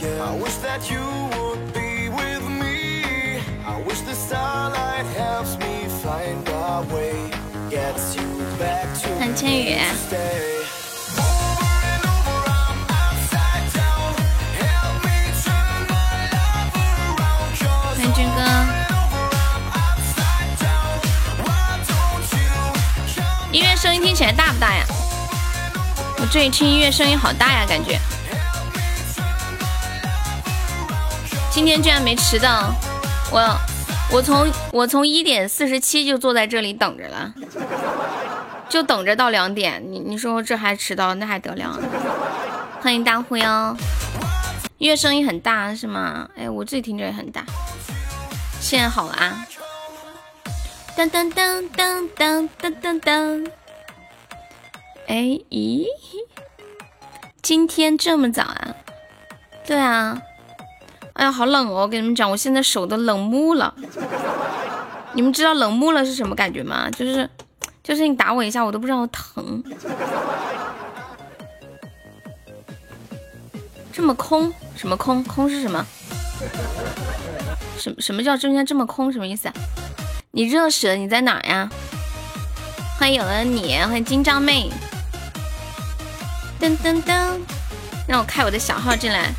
i wish that you would be with me i wish the starlight helps me find a way. Gets way. Get you back to stay. 音 me tell me tell me tell me tell me 今天居然没迟到，我我从我从一点四十七就坐在这里等着了，就等着到两点。你你说这还迟到，那还得了？欢迎大灰哦，音乐声音很大是吗？哎，我自己听着也很大。现在好了啊！噔噔噔噔噔噔噔噔。哎咦，今天这么早啊？对啊。哎呀，好冷哦！我跟你们讲，我现在手都冷木了。你们知道冷木了是什么感觉吗？就是，就是你打我一下，我都不知道疼。这么空？什么空？空是什么？什什么叫中间这么空？什么意思？你热死了？你在哪呀？欢迎有了你，欢迎金章妹。噔噔噔，让我开我的小号进来。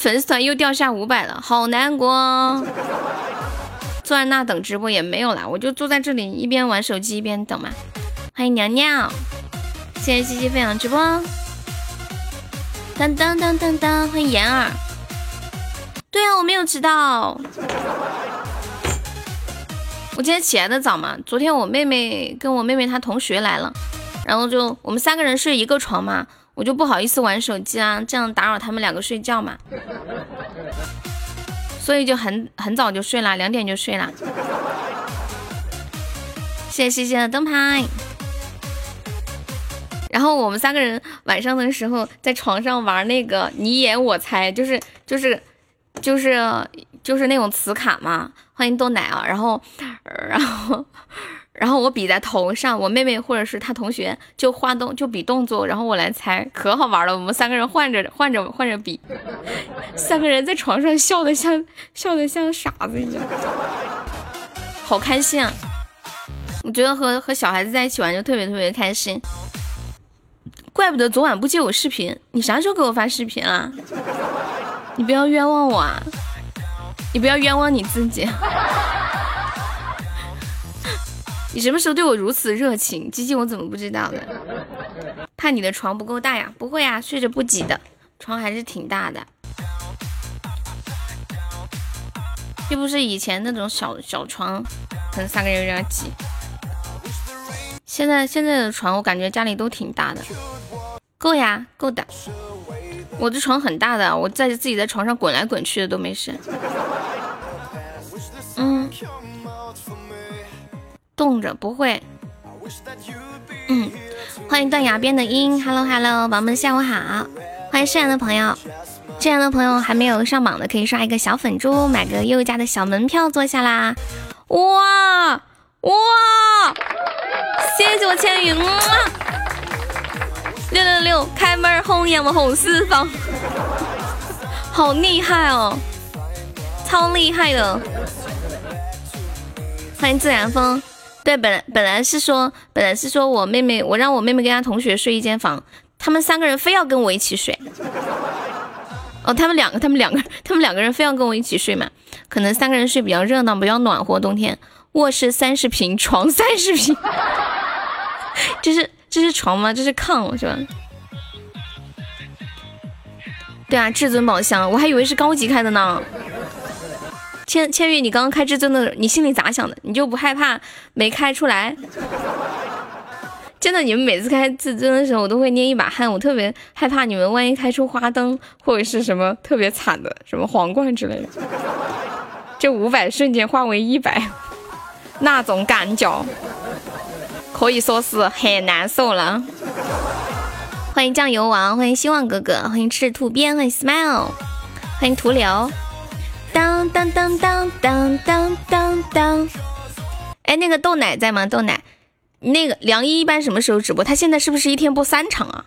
粉丝团又掉下五百了，好难过。坐在那等直播也没有了，我就坐在这里一边玩手机一边等嘛。欢迎娘娘，谢谢西西分享直播。当当当当当，欢迎妍儿。对啊，我没有迟到。我今天起来的早嘛，昨天我妹妹跟我妹妹她同学来了，然后就我们三个人睡一个床嘛。我就不好意思玩手机啊，这样打扰他们两个睡觉嘛，所以就很很早就睡了，两点就睡了。谢谢谢谢灯牌。然后我们三个人晚上的时候在床上玩那个你演我猜，就是就是就是就是那种磁卡嘛。欢迎豆奶啊，然后然后。然后我比在头上，我妹妹或者是她同学就画动就比动作，然后我来猜，可好玩了。我们三个人换着换着换着比，三个人在床上笑的像笑的像傻子一样，好开心啊！我觉得和和小孩子在一起玩就特别特别开心。怪不得昨晚不接我视频，你啥时候给我发视频啊？你不要冤枉我啊！你不要冤枉你自己。你什么时候对我如此热情？鸡鸡我怎么不知道的？怕你的床不够大呀？不会啊，睡着不挤的，床还是挺大的。又不是以前那种小小床，可能三个人有点挤。现在现在的床，我感觉家里都挺大的，够呀，够的。我的床很大的，我在自己在床上滚来滚去的都没事。冻着不会，嗯，欢迎断崖边的鹰，Hello Hello，宝宝们下午好，欢迎新来的朋友，新来的朋友还没有上榜的可以刷一个小粉猪，买个悠悠家的小门票坐下啦，哇哇，谢谢我千羽，六六六，开门红呀我红四方，好厉害哦，超厉害的，欢迎自然风。对，本来本来是说，本来是说我妹妹，我让我妹妹跟她同学睡一间房，他们三个人非要跟我一起睡。哦，他们两个，他们两个，他们两个人非要跟我一起睡嘛？可能三个人睡比较热闹，比较暖和。冬天，卧室三十平，床三十平，这是这是床吗？这是炕是吧？对啊，至尊宝箱，我还以为是高级开的呢。千千玉，你刚刚开至尊的，你心里咋想的？你就不害怕没开出来？真的，你们每次开至尊的时候，我都会捏一把汗，我特别害怕你们万一开出花灯或者是什么特别惨的，什么皇冠之类的，这五百瞬间化为一百，那种感觉可以说是很难受了。欢迎酱油王，欢迎希望哥哥，欢迎赤兔鞭，欢迎 smile，欢迎涂流。当当当当当当当当！哎，那个豆奶在吗？豆奶，那个梁一一般什么时候直播？他现在是不是一天播三场啊？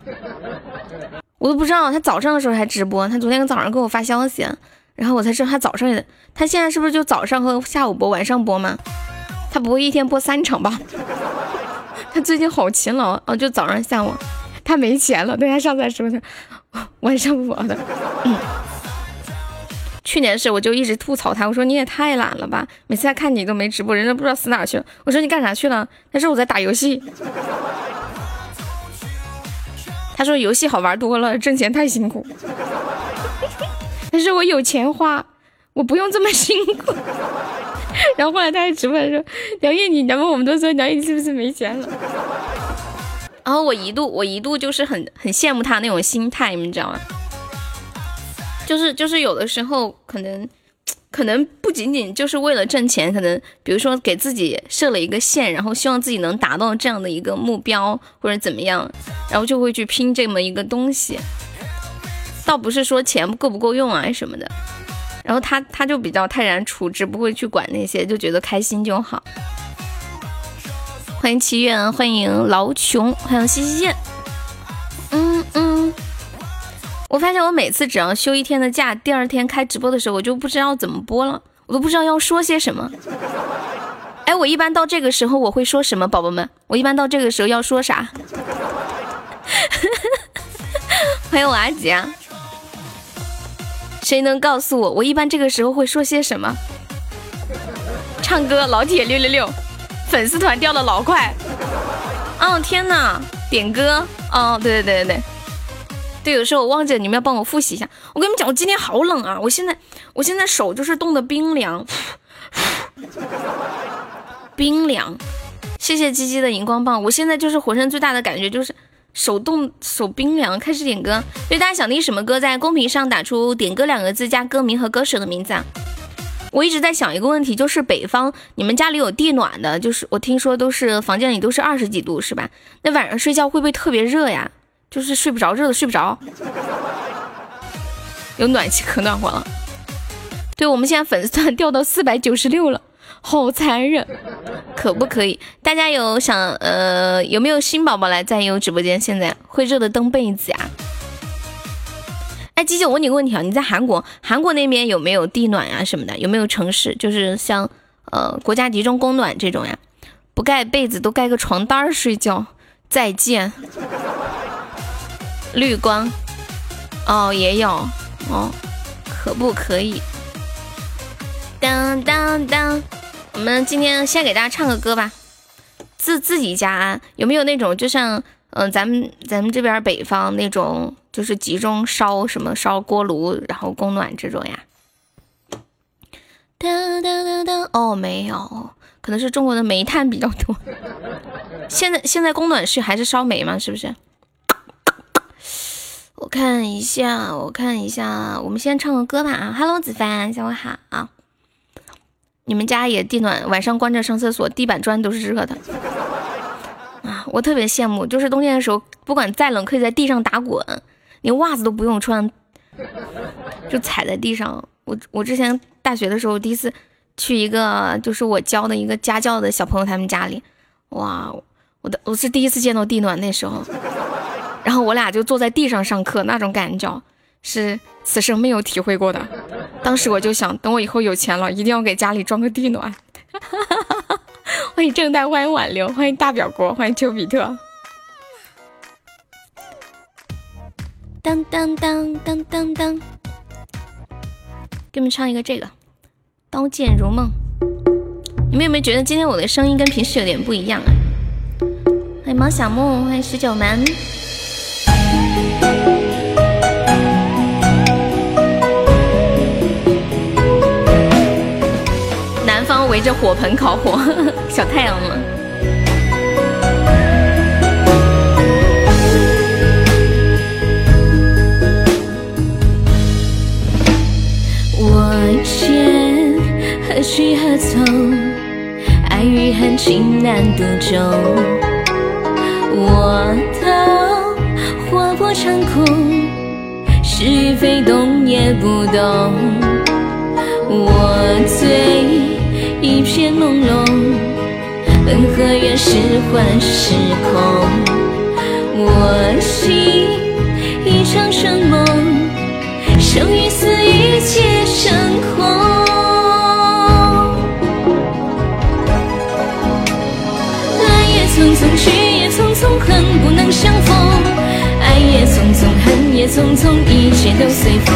我都不知道他早上的时候还直播，他昨天早上给我发消息，然后我才知道他早上也，他现在是不是就早上和下午播，晚上播吗？他不会一天播三场吧？他最近好勤劳哦，就早上下午，他没钱了，对他上次说的晚上播的。嗯，去年是我就一直吐槽他，我说你也太懒了吧，每次看你都没直播，人家不知道死哪去了。我说你干啥去了？他说我在打游戏。他说游戏好玩多了，挣钱太辛苦。但是我有钱花，我不用这么辛苦。然后后来他还直播说：“梁毅，你然后我们都说梁毅是不是没钱了？”然后我一度我一度就是很很羡慕他那种心态，你们知道吗？就是就是有的时候可能可能不仅仅就是为了挣钱，可能比如说给自己设了一个线，然后希望自己能达到这样的一个目标或者怎么样，然后就会去拼这么一个东西，倒不是说钱够不够用啊什么的。然后他他就比较泰然处之，不会去管那些，就觉得开心就好。欢迎祈愿，欢迎老穷，欢迎西西剑。我发现我每次只要休一天的假，第二天开直播的时候，我就不知道怎么播了，我都不知道要说些什么。哎，我一般到这个时候我会说什么，宝宝们？我一般到这个时候要说啥？欢迎我阿吉啊。谁能告诉我，我一般这个时候会说些什么？唱歌，老铁六六六，粉丝团掉的老快。哦天哪，点歌。哦，对对对对对，对，有时候我忘记了，你们要帮我复习一下。我跟你们讲，我今天好冷啊，我现在我现在手就是冻得冰凉，冰凉。谢谢鸡鸡的荧光棒，我现在就是浑身最大的感觉就是。手冻手冰凉，开始点歌。对大家想听什么歌，在公屏上打出“点歌”两个字，加歌名和歌手的名字。啊。我一直在想一个问题，就是北方你们家里有地暖的，就是我听说都是房间里都是二十几度，是吧？那晚上睡觉会不会特别热呀？就是睡不着，热的睡不着。有暖气可暖和了。对，我们现在粉丝团掉到四百九十六了。好残忍，可不可以？大家有想呃有没有新宝宝来在优直播间？现在会热的蹬被子呀？哎，鸡姐，我问你个问题啊，你在韩国，韩国那边有没有地暖啊什么的？有没有城市就是像呃国家集中供暖这种呀？不盖被子都盖个床单睡觉？再见。绿光，哦也有哦，可不可以？当当当。我们今天先给大家唱个歌吧，自自己家有没有那种就像嗯咱们咱们这边北方那种就是集中烧什么烧锅炉然后供暖这种呀？当当当当哦没有，可能是中国的煤炭比较多。现在现在供暖是还是烧煤吗？是不是？我看一下，我看一下，我们先唱个歌吧啊！Hello 子帆，下午好。你们家也地暖，晚上关着上厕所，地板砖都是热的啊！我特别羡慕，就是冬天的时候，不管再冷，可以在地上打滚，连袜子都不用穿，就踩在地上。我我之前大学的时候，第一次去一个就是我教的一个家教的小朋友他们家里，哇，我的我是第一次见到地暖那时候，然后我俩就坐在地上上课，那种感觉是此生没有体会过的。当时我就想，等我以后有钱了，一定要给家里装个地暖。欢迎正代，欢迎挽留，欢迎大表哥，欢迎丘比特。当当当当当当，给你们唱一个这个《刀剑如梦》。你们有没有觉得今天我的声音跟平时有点不一样啊？欢迎毛小木，欢迎十九门。围着火盆烤火，小太阳们。我见何去何从，爱与恨情难独钟。我刀划破长空，是与非懂也不懂。我醉。一片朦胧，恩和怨是幻是空。我心一场春梦，生与死，一切成空。来也匆匆，去也匆匆，恨不能相逢。爱也匆匆，恨也匆匆，一切都随风。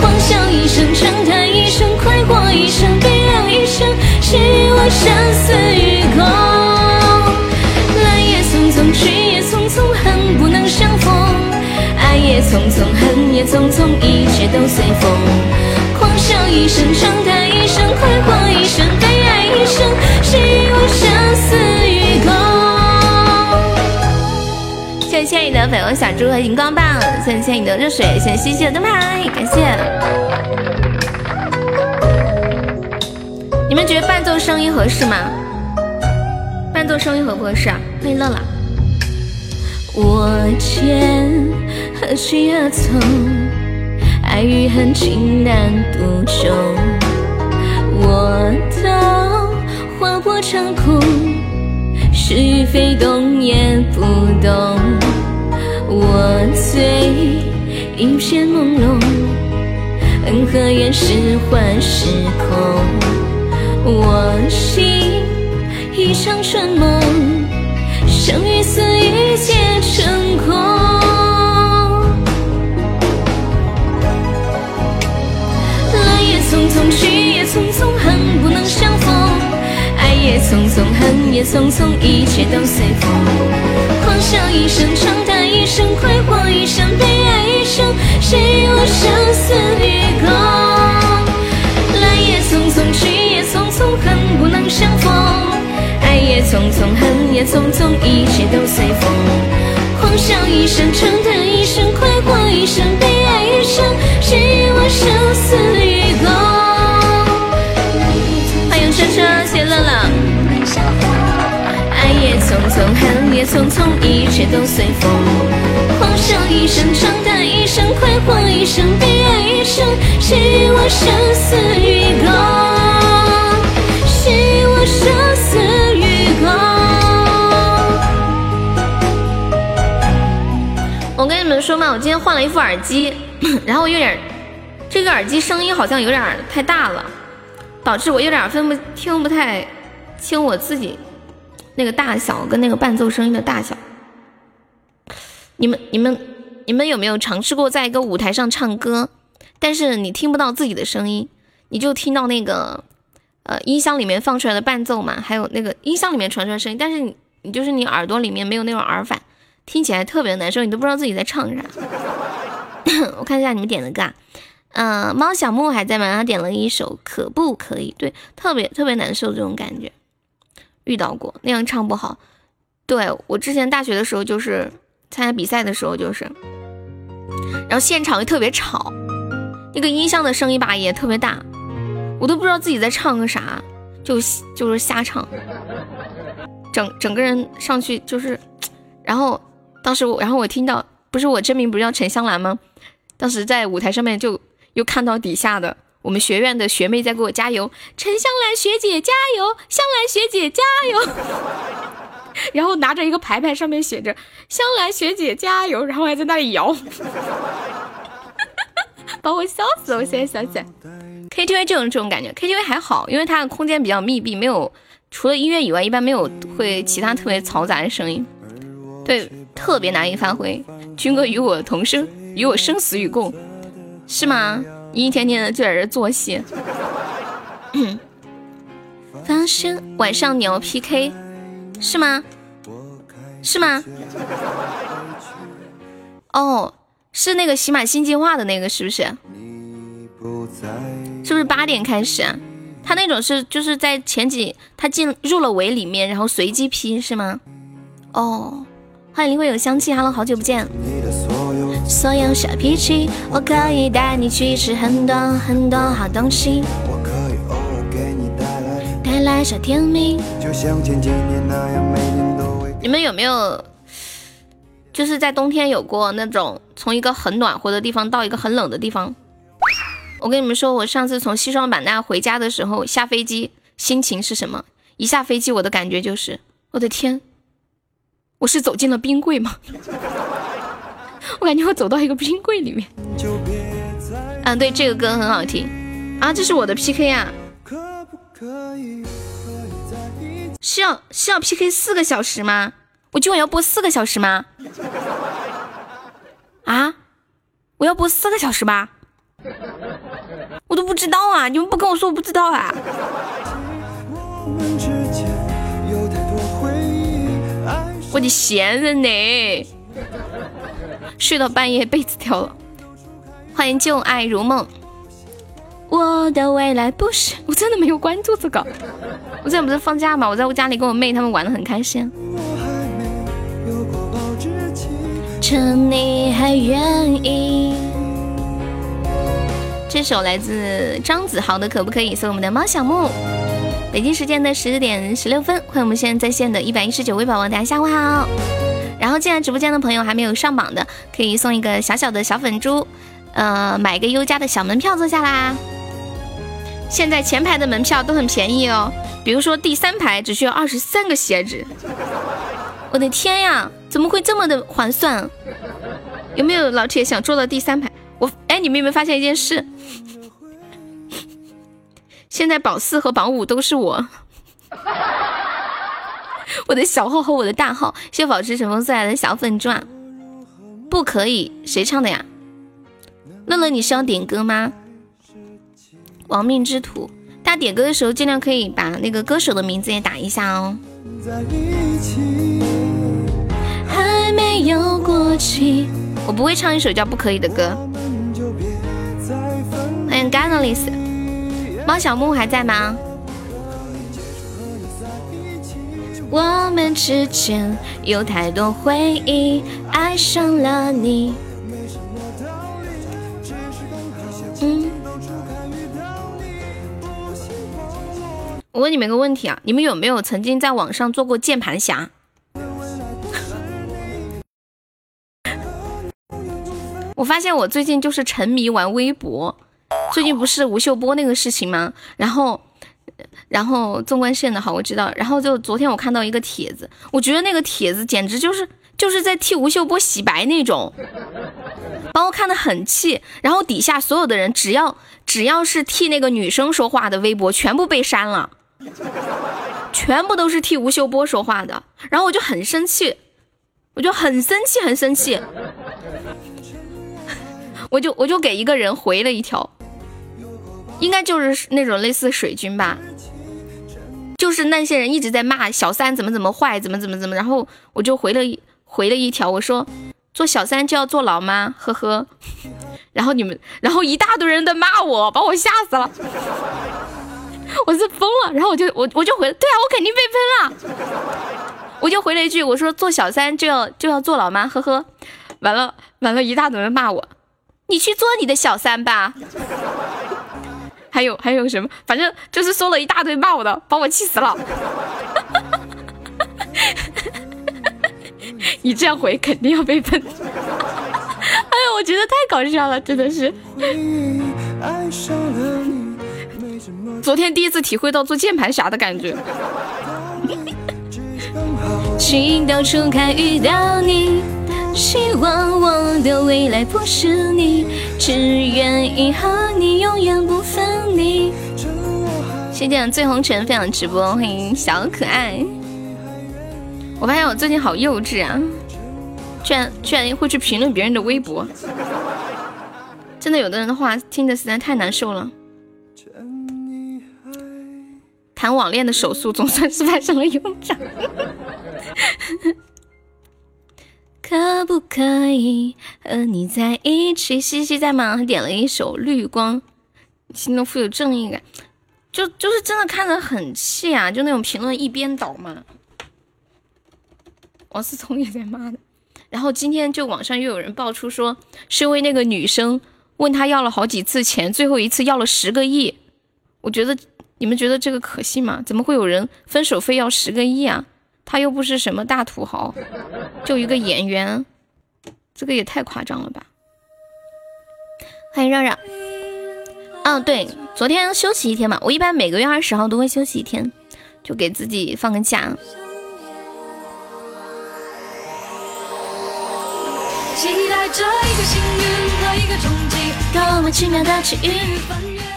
狂笑一声，长叹一声，快活一生，悲一生，谁与我生死与共？来也匆匆，去也匆匆，恨不能相逢。爱也匆匆，恨也匆匆，一切都随风。狂笑一声，长叹一声，快活一生，悲哀一生，谁与我生死与共？谢谢你的粉红小猪和荧光棒，谢谢你的热水，谢谢西西的灯牌，感谢。你们觉得伴奏声音合适吗？伴奏声音合不合适啊？欢迎乐乐。我见何去何从，爱与恨情难独钟。我道划破长空，是与非懂也不懂。我醉一片朦胧，恩和怨是幻是空。我心一场春梦，生与死，一切成空。来也匆匆，去也匆匆，恨不能相逢。爱也匆匆，恨也匆匆，一切都随风。狂笑一声，长叹一声，快活一生，悲哀一生，谁与我生死与共？匆匆，恨也匆匆，一切都随风。狂笑一声，长叹一声，快活一生，悲哀一生，谁与我生死与共？欢迎车车，谢乐乐。爱也匆匆，恨也匆匆，一切都随风。狂笑一声，长叹一声，快活一生，悲哀一生，谁与我生死与共？我跟你们说嘛，我今天换了一副耳机，然后有点，这个耳机声音好像有点太大了，导致我有点分不听不太清我自己。那个大小跟那个伴奏声音的大小，你们、你们、你们有没有尝试过在一个舞台上唱歌，但是你听不到自己的声音，你就听到那个呃音箱里面放出来的伴奏嘛，还有那个音箱里面传出来的声音，但是你你就是你耳朵里面没有那种耳返，听起来特别难受，你都不知道自己在唱啥。我看一下你们点的歌，嗯，猫小木还在吗？他点了一首可不可以？对，特别特别难受这种感觉。遇到过那样唱不好，对我之前大学的时候就是参加比赛的时候就是，然后现场又特别吵，那个音箱的声音吧也特别大，我都不知道自己在唱个啥，就就是瞎唱，整整个人上去就是，然后当时我然后我听到不是我真名不是叫陈香兰吗？当时在舞台上面就又看到底下的。我们学院的学妹在给我加油，陈香兰学姐加油，香兰学姐加油。然后拿着一个牌牌，上面写着“香兰学姐加油”，然后还在那里摇，把我笑死了。我现在想起来，KTV 这种这种感觉，KTV 还好，因为它的空间比较密闭，没有除了音乐以外，一般没有会其他特别嘈杂的声音，对，特别难以发挥。军哥与我同生，与我生死与共，是吗？你一天天的就在这做戏，发现晚上你要 PK 是吗？是吗？哦，是那个喜马新计划的那个是不是？是不是八点开始？啊？他那种是就是在前几他进入了围里面，然后随机 P 是吗？哦，欢迎灵魂有香气，Hello，好久不见。所有小脾气，我可以带你去吃很多很多好东西。我可以偶尔给你带来带来小甜蜜，就像前几年那样，每年都会。你们有没有就是在冬天有过那种从一个很暖和的地方到一个很冷的地方？我跟你们说，我上次从西双版纳回家的时候，下飞机心情是什么？一下飞机，我的感觉就是，我的天，我是走进了冰柜吗？我感觉我走到一个冰柜里面。嗯，对，这个歌很好听啊，这是我的 PK 啊。是要是要 PK 四个小时吗？我今晚要播四个小时吗？啊？我要播四个小时吗？我都不知道啊！你们不跟我说，我不知道啊。我我的闲人呢？睡到半夜被子掉了。欢迎旧爱如梦。我的未来不是……我真的没有关注这个。我现在不是放假吗？我在我家里跟我妹他们玩的很开心。趁你还愿意。这首来自张子豪的《可不可以》送我们的猫小木。北京时间的十点十六分，欢迎我们现在在线的一百一十九位宝宝，大家下午好。然后进来直播间的朋友还没有上榜的，可以送一个小小的小粉猪，呃，买一个优家的小门票坐下啦。现在前排的门票都很便宜哦，比如说第三排只需要二十三个鞋子。我的天呀，怎么会这么的划算？有没有老铁想坐到第三排？我哎，你们有没有发现一件事？现在榜四和榜五都是我，我的小号和我的大号。谢保持尘封送来的小粉钻，不可以？谁唱的呀？乐乐，你是要点歌吗？亡命之徒，大家点歌的时候尽量可以把那个歌手的名字也打一下哦。还没有过期。我不会唱一首叫《不可以》的歌。欢迎 g a n a l i s 猫小木还在吗？我们之间有太多回忆，爱上了你。嗯。我问你们个问题啊，你们有没有曾经在网上做过键盘侠？我发现我最近就是沉迷玩微博，最近不是吴秀波那个事情吗？然后，然后纵贯线的好我知道，然后就昨天我看到一个帖子，我觉得那个帖子简直就是就是在替吴秀波洗白那种，把我看得很气。然后底下所有的人只要只要是替那个女生说话的微博全部被删了，全部都是替吴秀波说话的。然后我就很生气，我就很生气，很生气。我就我就给一个人回了一条，应该就是那种类似水军吧，就是那些人一直在骂小三怎么怎么坏，怎么怎么怎么，然后我就回了回了一条，我说做小三就要坐牢吗？呵呵，然后你们，然后一大堆人在骂我，把我吓死了，我是疯了，然后我就我我就回，对啊，我肯定被喷了，我就回了一句，我说做小三就要就要坐牢吗？呵呵，完了完了，一大堆人骂我。你去做你的小三吧，还有还有什么？反正就是说了一大堆骂我的，把我气死了。你这样回肯定要被喷。哎呀，我觉得太搞笑了，真的是。昨天第一次体会到做键盘侠的感觉。请到处看遇到你。希望我的未来不是你，只愿意和你永远不分离。谢谢醉红尘分享直播，欢迎小可爱。我发现我最近好幼稚啊，居然居然会去评论别人的微博，真的有的人的话听着实在太难受了。谈网恋的手速总算是派上了用场。可不可以和你在一起？西西在吗？他点了一首《绿光》，心中富有正义感，就就是真的看着很气啊！就那种评论一边倒嘛。王思聪也在骂的。然后今天就网上又有人爆出说，是因为那个女生问他要了好几次钱，最后一次要了十个亿。我觉得你们觉得这个可信吗？怎么会有人分手费要十个亿啊？他又不是什么大土豪，就一个演员，这个也太夸张了吧！欢迎让让，嗯，对，昨天休息一天嘛，我一般每个月二十号都会休息一天，就给自己放个假。期待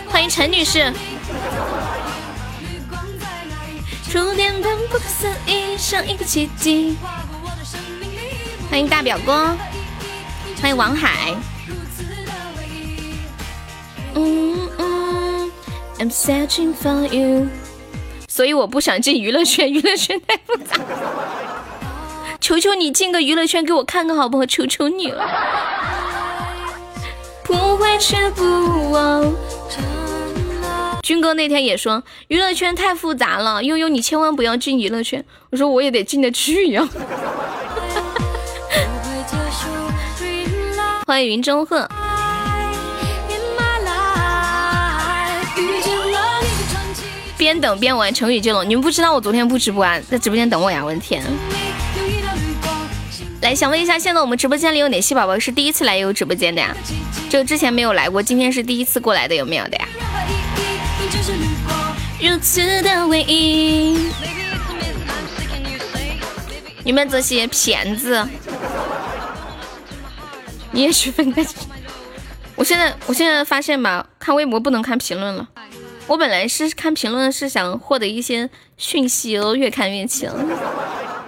欢迎陈女士。触电般不可思议，像一个奇迹欢迎大表哥，欢迎王海。嗯嗯，I'm searching for you。所以我不想进娱乐圈，娱乐圈太复杂。求求你进个娱乐圈给我看看好不好？求求你了。不会却不忘。军哥那天也说娱乐圈太复杂了，悠悠你千万不要进娱乐圈。我说我也得进得去呀。欢迎云中鹤。边等边玩成语接龙，你们不知道我昨天不直播啊，在直播间等我呀！我的天。来，想问一下，现在我们直播间里有哪些宝宝是第一次来悠悠直播间的呀？就之前没有来过，今天是第一次过来的，有没有的呀？如此的唯一，你们这些骗子，你也许分个。我现在，我现在发现吧，看微博不能看评论了。我本来是看评论，是想获得一些讯息哦，越看越清。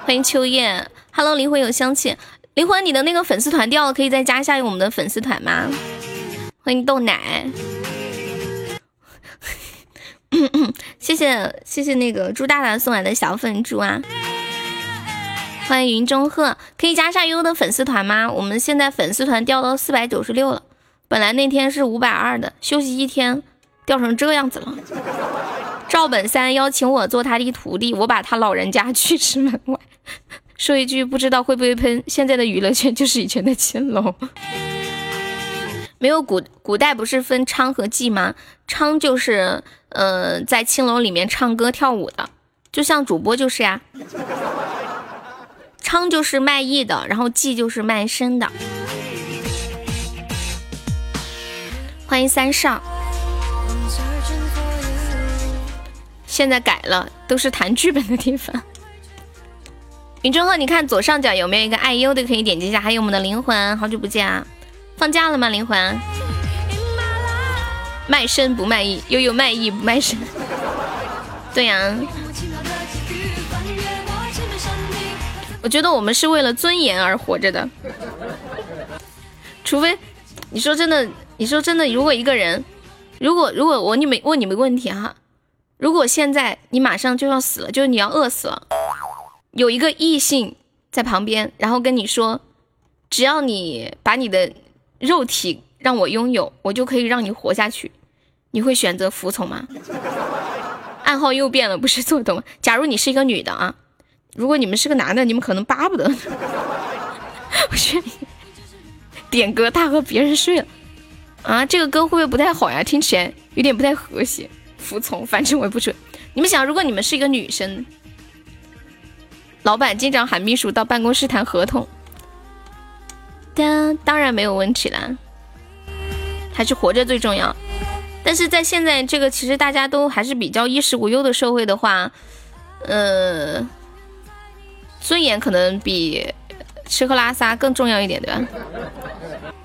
欢迎秋叶，Hello，灵魂有香气，灵魂，你的那个粉丝团掉了，可以再加一下我们的粉丝团吗？欢迎豆奶。谢谢谢谢那个朱大大送来的小粉猪啊！欢迎云中鹤，可以加上悠悠的粉丝团吗？我们现在粉丝团掉到四百九十六了，本来那天是五百二的，休息一天掉成这样子了。赵本山邀请我做他的徒弟，我把他老人家拒之门外。说一句不知道会不会喷，现在的娱乐圈就是以前的青楼。没有古古代不是分娼和妓吗？娼就是，呃，在青楼里面唱歌跳舞的，就像主播就是呀。娼就是卖艺的，然后妓就是卖身的。欢迎三少。现在改了，都是谈剧本的地方。云中鹤，你看左上角有没有一个爱优的，可以点击一下。还有我们的灵魂，好久不见啊。放假了吗，灵魂？卖身不卖艺，悠悠卖艺不卖身。对呀，我觉得我们是为了尊严而活着的。除非你说真的，你说真的，如果一个人，如果如果我你们问你们问题哈，如果现在你马上就要死了，就是你要饿死了，有一个异性在旁边，然后跟你说，只要你把你的。肉体让我拥有，我就可以让你活下去。你会选择服从吗？暗号又变了，不是做懂。假如你是一个女的啊，如果你们是个男的，你们可能巴不得。我劝你点歌，他和别人睡了啊，这个歌会不会不太好呀？听起来有点不太和谐。服从，反正我也不准。你们想，如果你们是一个女生，老板经常喊秘书到办公室谈合同。当当然没有问题啦，还是活着最重要。但是在现在这个其实大家都还是比较衣食无忧的社会的话，呃，尊严可能比吃喝拉撒更重要一点，对吧？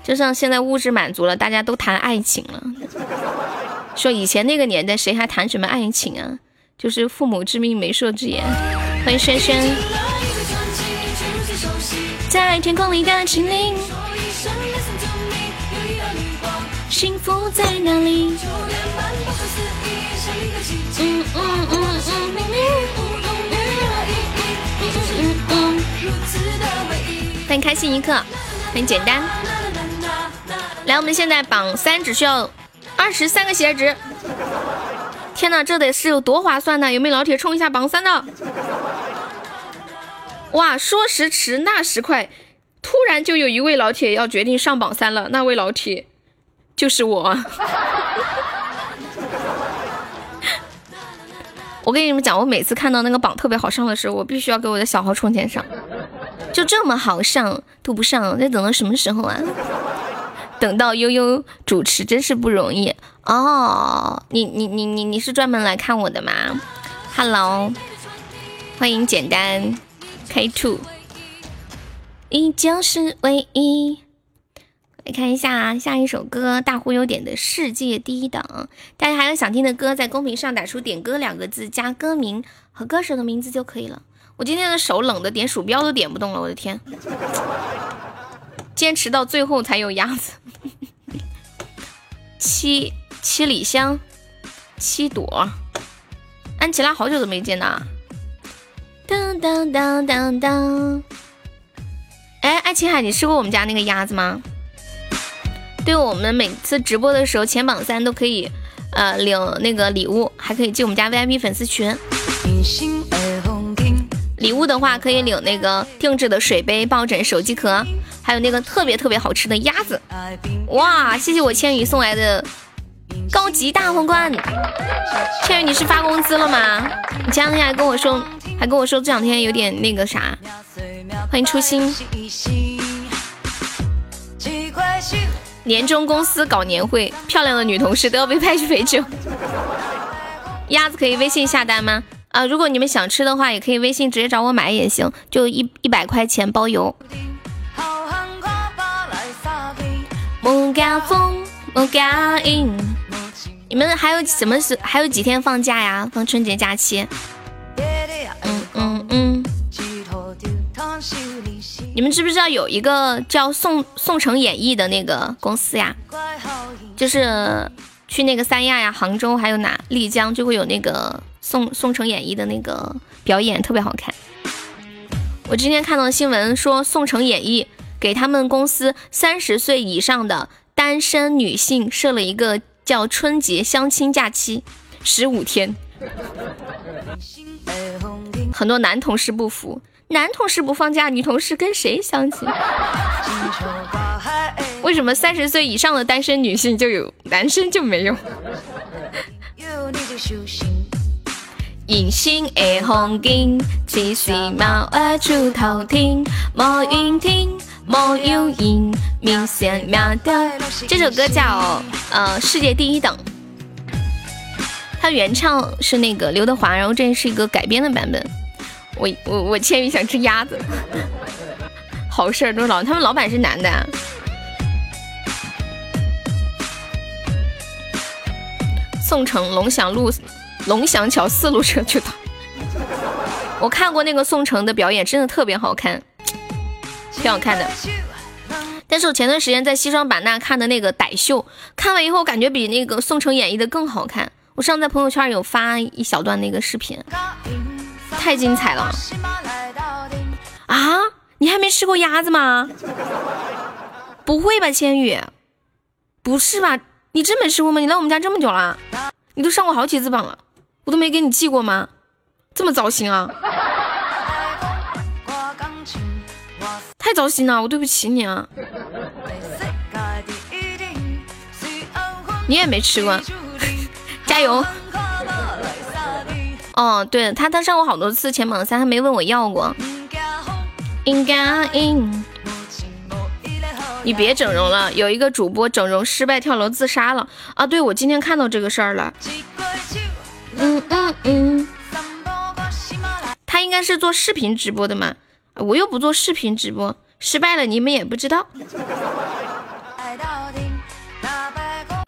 就像现在物质满足了，大家都谈爱情了。说以前那个年代谁还谈什么爱情啊？就是父母之命媒妁之言。欢迎轩轩。在天空里的精灵，幸福在哪里？嗯嗯嗯嗯嗯欢迎开心一刻，很简单。来，我们现在榜三只需要二十三个血值。天哪，这得是有多划算呢？有没有老铁冲一下榜三的？哇，说时迟，那时快，突然就有一位老铁要决定上榜三了。那位老铁就是我。我跟你们讲，我每次看到那个榜特别好上的时候，我必须要给我的小号充钱上。就这么好上都不上，那等到什么时候啊？等到悠悠主持真是不容易哦。你你你你你是专门来看我的吗？Hello，欢迎简单。K two，依旧是唯一。来看一下下一首歌，大忽悠点的《世界第一等》。大家还有想听的歌，在公屏上打出“点歌”两个字，加歌名和歌手的名字就可以了。我今天的手冷的，点鼠标都点不动了，我的天！坚持到最后才有鸭子。七七里香，七朵。安琪拉好久都没见呐。当当当当当。哎，爱琴海，你吃过我们家那个鸭子吗？对我们每次直播的时候，前榜三都可以，呃，领那个礼物，还可以进我们家 VIP 粉丝群。礼物的话，可以领那个定制的水杯、抱枕、手机壳，还有那个特别特别好吃的鸭子。哇，谢谢我千羽送来的高级大皇冠。千羽，你是发工资了吗？你前两天还跟我说，还跟我说这两天有点那个啥。欢迎初心。年终公司搞年会，漂亮的女同事都要被派去陪酒。鸭子可以微信下单吗？啊，如果你们想吃的话，也可以微信直接找我买也行，就一一百块钱包邮。你们还有什么是还有几天放假呀？放春节假期？你们知不知道有一个叫宋宋城演艺的那个公司呀？就是去那个三亚呀、杭州还有哪丽江，就会有那个。宋宋城演艺的那个表演特别好看。我今天看到新闻说，宋城演艺给他们公司三十岁以上的单身女性设了一个叫春节相亲假期，十五天。很多男同事不服，男同事不放假，女同事跟谁相亲？为什么三十岁以上的单身女性就有，男生就没有？人生的风景，只是猫儿出头天，无云天，无有云，明显妙的。这首歌叫呃世界第一等，它原唱是那个刘德华，然后这是一个改编的版本。我我我千羽想吃鸭子，好事儿都老，他们老板是男的。宋城龙翔路。龙翔桥四路车去到。我看过那个宋城的表演，真的特别好看，挺好看的。但是我前段时间在西双版纳看的那个傣秀，看完以后感觉比那个宋城演绎的更好看。我上次在朋友圈有发一小段那个视频，太精彩了。啊，你还没吃过鸭子吗？不会吧，千羽？不是吧？你真没吃过吗？你来我们家这么久了，你都上过好几次榜了。我都没给你寄过吗？这么糟心啊！太糟心了，我对不起你啊！你也没吃过，加油！哦，对他他上过好多次前榜三，还没问我要过。你别整容了，有一个主播整容失败跳楼自杀了啊！对，我今天看到这个事儿了。嗯嗯嗯，他应该是做视频直播的嘛，我又不做视频直播，失败了你们也不知道。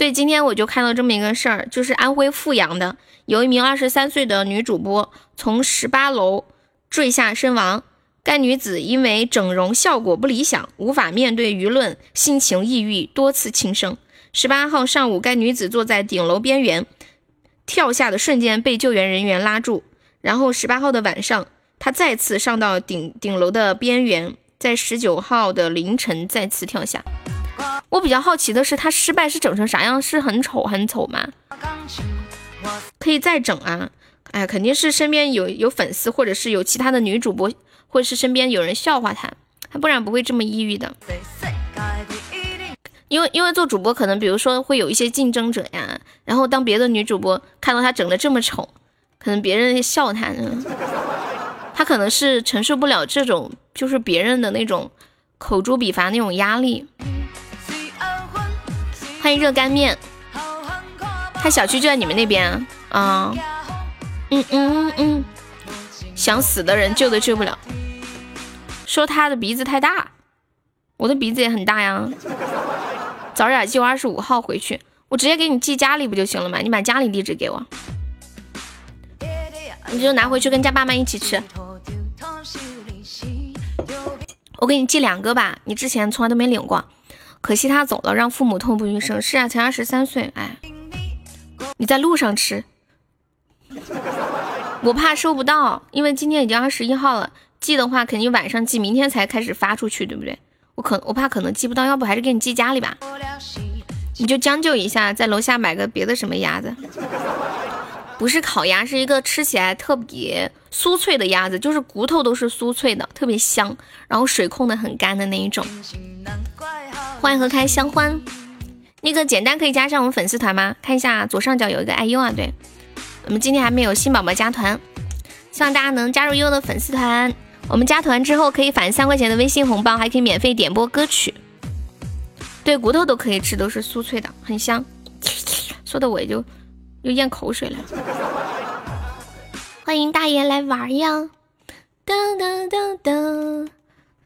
对，今天我就看到这么一个事儿，就是安徽阜阳的，有一名二十三岁的女主播从十八楼坠下身亡。该女子因为整容效果不理想，无法面对舆论，心情抑郁，多次轻生。十八号上午，该女子坐在顶楼边缘。跳下的瞬间被救援人员拉住，然后十八号的晚上，她再次上到顶顶楼的边缘，在十九号的凌晨再次跳下。我比较好奇的是，他失败是整成啥样？是很丑很丑吗？可以再整啊！哎，肯定是身边有有粉丝，或者是有其他的女主播，或者是身边有人笑话他，他不然不会这么抑郁的。因为因为做主播可能比如说会有一些竞争者呀，然后当别的女主播看到她整的这么丑，可能别人笑她呢，她可能是承受不了这种就是别人的那种口诛笔伐那种压力。欢迎热干面，他小区就在你们那边啊？嗯嗯嗯，想死的人救都救不了，说他的鼻子太大，我的鼻子也很大呀。早点寄，我二十五号回去，我直接给你寄家里不就行了吗？你把家里地址给我，你就拿回去跟家爸妈一起吃。我给你寄两个吧，你之前从来都没领过，可惜他走了，让父母痛不欲生。是啊，才二十三岁，哎，你在路上吃，我怕收不到，因为今天已经二十一号了，寄的话肯定晚上寄，明天才开始发出去，对不对？我可我怕可能寄不到，要不还是给你寄家里吧，你就将就一下，在楼下买个别的什么鸭子。不是烤鸭，是一个吃起来特别酥脆的鸭子，就是骨头都是酥脆的，特别香，然后水控的很干的那一种。欢迎喝开香欢，那个简单可以加上我们粉丝团吗？看一下左上角有一个爱优啊，对，我们今天还没有新宝宝加团，希望大家能加入优的粉丝团。我们加团之后可以返三块钱的微信红包，还可以免费点播歌曲。对，骨头都可以吃，都是酥脆的，很香。说的我也就。又咽口水了，欢迎大爷来玩呀！噔噔噔噔，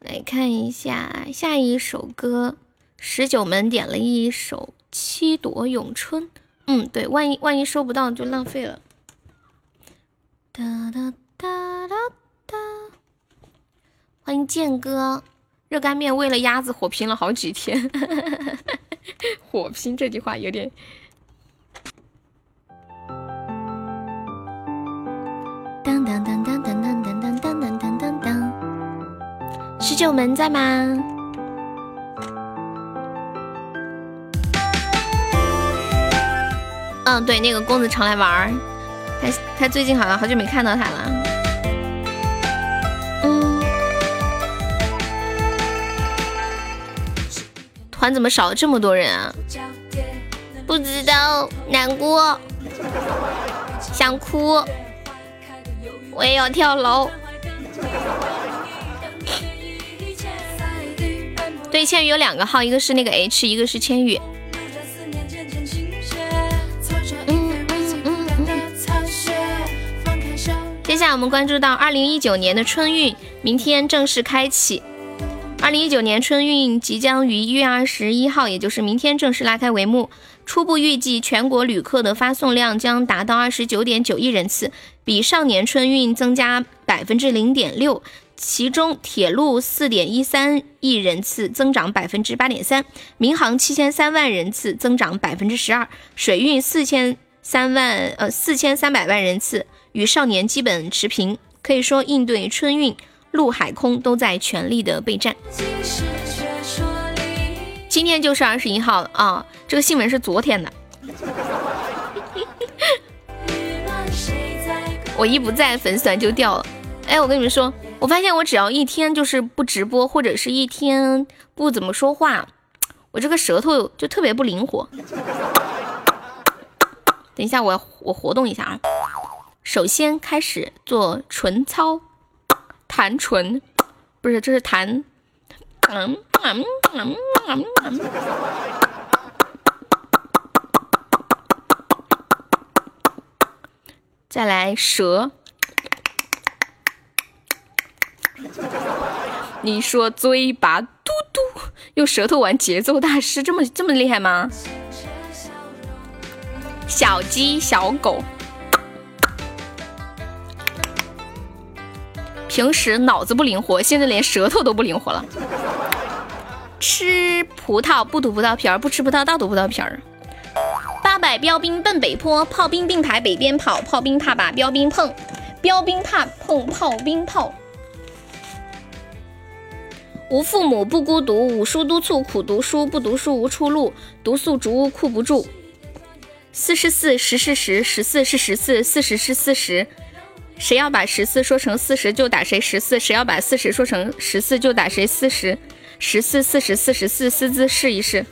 来看一下下一首歌，十九门点了一首《七朵咏春》。嗯，对，万一万一收不到就浪费了。哒哒哒哒哒，欢迎剑哥，热干面为了鸭子火拼了好几天，火拼这句话有点。当当当当当当当当当当当当，十九门在吗？嗯，对，那个公子常来玩儿，他他最近好像好久没看到他了。嗯，团怎么少了这么多人啊？不知道，难过，想哭。我也要跳楼。对，千羽有两个号，一个是那个 H，一个是千羽。下我们关注到二零一九年的春运，明天正式开启。二零一九年春运即将于一月二十一号，也就是明天正式拉开帷幕。初步预计，全国旅客的发送量将达到二十九点九亿人次，比上年春运增加百分之零点六。其中，铁路四点一三亿人次，增长百分之八点三；民航七千三万人次，增长百分之十二；水运四千三万呃四千三百万人次，与少年基本持平。可以说，应对春运，陆海空都在全力的备战。今天就是二十一号了啊！这个新闻是昨天的。我一不在，粉丝团就掉了。哎，我跟你们说，我发现我只要一天就是不直播，或者是一天不怎么说话，我这个舌头就特别不灵活。等一下，我我活动一下啊！首先开始做唇操，弹唇，不是，这是弹。再来舌，你说嘴巴嘟嘟，用舌头玩节奏大师，这么这么厉害吗？小鸡小狗。平时脑子不灵活，现在连舌头都不灵活了。吃葡萄不吐葡萄皮儿，不吃葡萄倒吐葡萄皮儿。八百标兵奔北坡，炮兵并排北边跑，炮兵怕把标兵碰，标兵怕碰炮兵炮。无父母不孤独，五书督促苦读书，不读书无出路，读宿竹屋库不住。四十四十是十，十四是十四，四十是四十。谁要把十四说成四十就打谁十四，谁要把四十说成十四就打谁四十，十四四十四十四，四字试一试。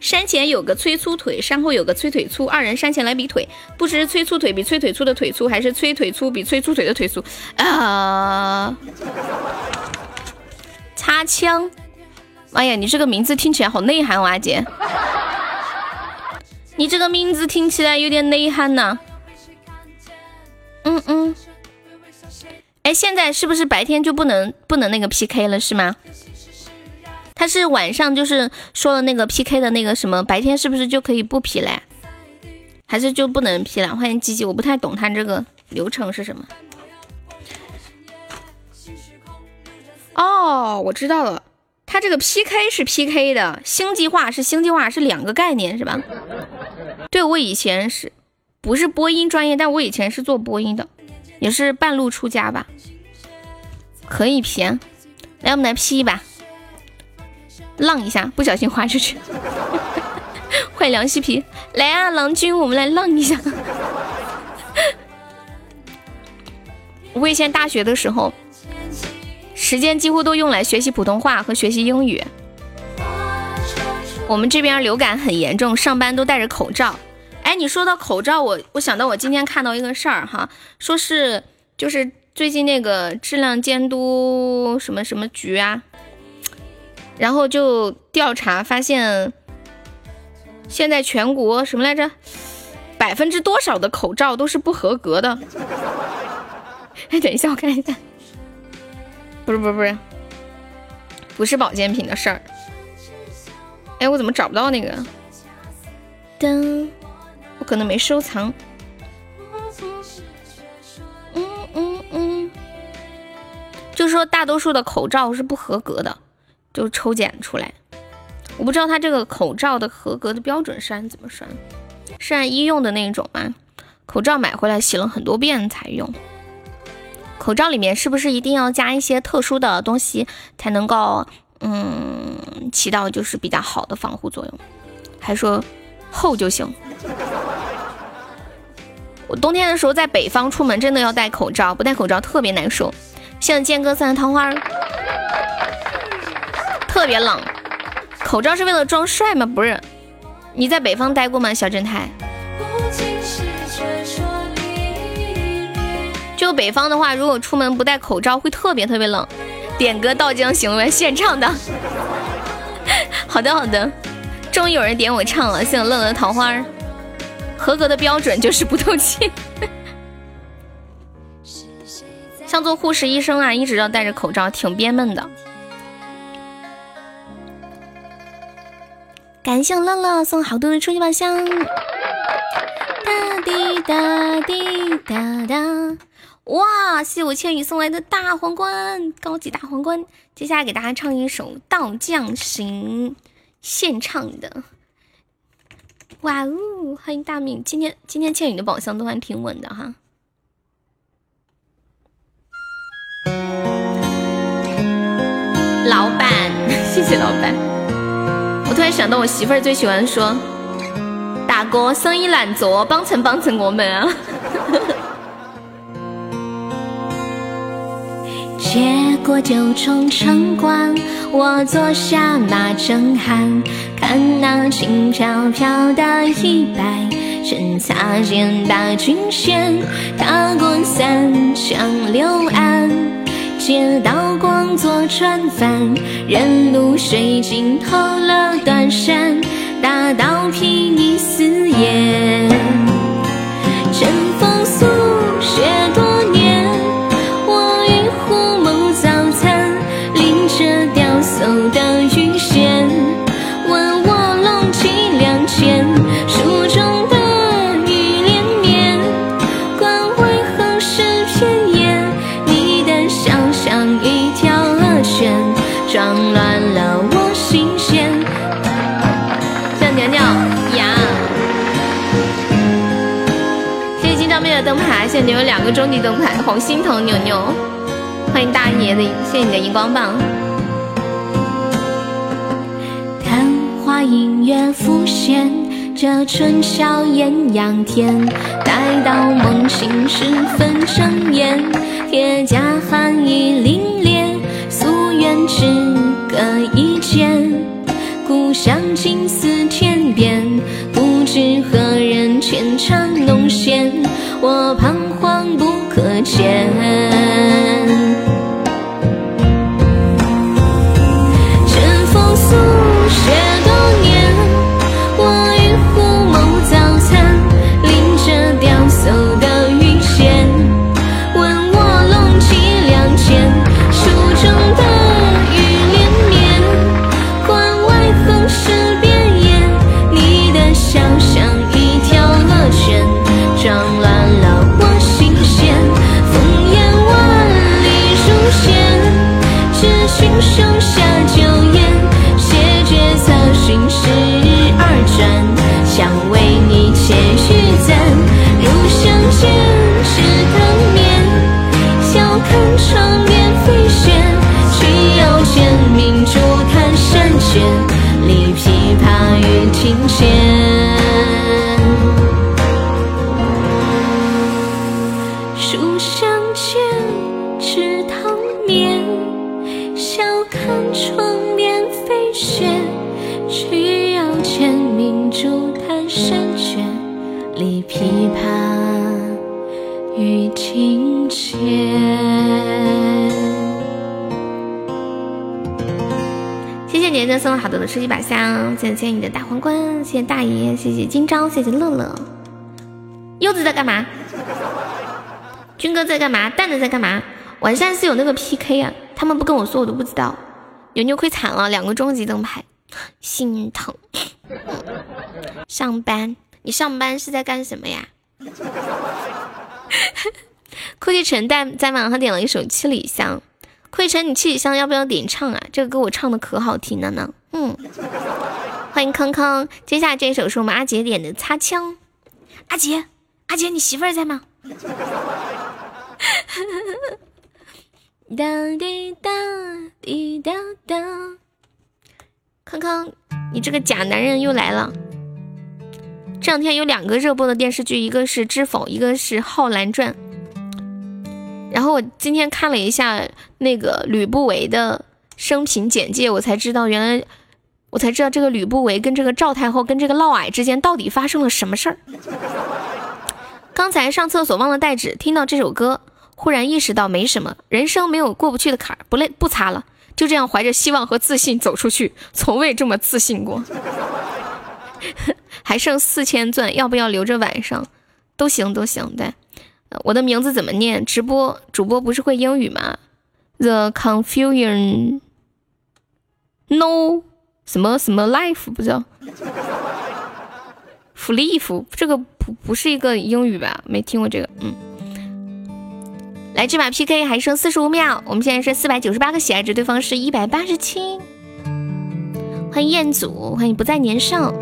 山前有个催粗腿，山后有个催腿粗，二人山前来比腿，不知催粗腿比催腿粗的腿粗，还是催腿粗比催粗腿的腿粗啊！擦枪！哎呀，你这个名字听起来好内涵哦，阿姐，你这个名字听起来有点内涵呐。嗯嗯，哎，现在是不是白天就不能不能那个 PK 了是吗？他是晚上就是说了那个 PK 的那个什么，白天是不是就可以不 P 了？还是就不能 P 了？欢迎吉吉，我不太懂他这个流程是什么。哦，我知道了，他这个 PK 是 PK 的，星际化是星际化，是两个概念是吧？对我以前是不是播音专业？但我以前是做播音的，也是半路出家吧。可以 P，来我们来 P 一把，浪一下，不小心滑出去。欢迎凉西皮，来啊，郎君，我们来浪一下。我以前大学的时候。时间几乎都用来学习普通话和学习英语。我们这边流感很严重，上班都戴着口罩。哎，你说到口罩，我我想到我今天看到一个事儿哈，说是就是最近那个质量监督什么什么局啊，然后就调查发现，现在全国什么来着，百分之多少的口罩都是不合格的。哎，等一下，我看一下。不是不是不是，不是保健品的事儿。哎，我怎么找不到那个？噔，可能没收藏。嗯嗯嗯，就说大多数的口罩是不合格的，就抽检出来。我不知道他这个口罩的合格的标准是按怎么算？是按医用的那种吗？口罩买回来洗了很多遍才用。口罩里面是不是一定要加一些特殊的东西才能够，嗯，起到就是比较好的防护作用？还说厚就行？我冬天的时候在北方出门真的要戴口罩，不戴口罩特别难受。像剑哥三的桃花，特别冷。口罩是为了装帅吗？不是。你在北方待过吗，小正太？就北方的话，如果出门不戴口罩，会特别特别冷。点歌到江行为现唱的。好的好的，终于有人点我唱了，谢谢乐乐桃花。合格的标准就是不透气。像做护士、医生啊，一直要戴着口罩，挺憋闷的。感谢乐乐送好多的初级宝箱。哒滴哒滴哒哒。哇！谢谢我千羽送来的大皇冠，高级大皇冠。接下来给大家唱一首《道将行》，现唱的。哇哦！欢迎大明，今天今天倩宇的宝箱都还挺稳的哈。老板，谢谢老板。我突然想到，我媳妇儿最喜欢说：“大哥，生意难做，帮衬帮衬我们啊。” 接过九重城关，我坐下马正酣，看那轻飘飘的衣摆，身擦肩把君衔，踏过三江六岸，借刀光做船帆，任露水浸透了断山，大刀劈你四野，个终极灯牌，好心疼牛牛。欢迎大爷的，谢谢你的荧光棒。昙花一月浮现，这春宵艳阳天。待到梦醒时分睁眼，铁甲寒意凛冽，夙愿只隔一剑。故乡近似天边，不知何人浅唱弄弦。我彷徨不可前，踏月琴弦。送了好多的初级宝箱，谢谢你的大皇冠，谢谢大爷，谢谢今朝，谢谢乐乐。柚子在干嘛？军哥在干嘛？蛋蛋在干嘛？晚上是有那个 PK 啊，他们不跟我说，我都不知道。牛牛亏惨了，两个终极灯牌，心疼。上班，你上班是在干什么呀？酷气晨在在网上点了一首《七里香》。慧晨，你七里香要不要点唱啊？这个歌我唱的可好听了呢。嗯，欢迎康康。接下来这一首是我们阿杰点的《擦枪》。阿杰，阿杰，你媳妇儿在吗？哒滴哒滴哒哒。康康，你这个假男人又来了。这两天有两个热播的电视剧，一个是《知否》，一个是《浩然传》。然后我今天看了一下那个吕不韦的生平简介，我才知道原来，我才知道这个吕不韦跟这个赵太后跟这个嫪毐之间到底发生了什么事儿。刚才上厕所忘了带纸，听到这首歌，忽然意识到没什么，人生没有过不去的坎儿，不累不擦了，就这样怀着希望和自信走出去，从未这么自信过。还剩四千钻，要不要留着晚上？都行都行的。我的名字怎么念？直播主播不是会英语吗？The confusion no 什么什么 life 不知道，f l e f 这个不不是一个英语吧？没听过这个。嗯，来这把 PK 还剩四十五秒，我们现在是四百九十八个喜爱值，对方是一百八十七。欢迎彦祖，欢迎不再年少。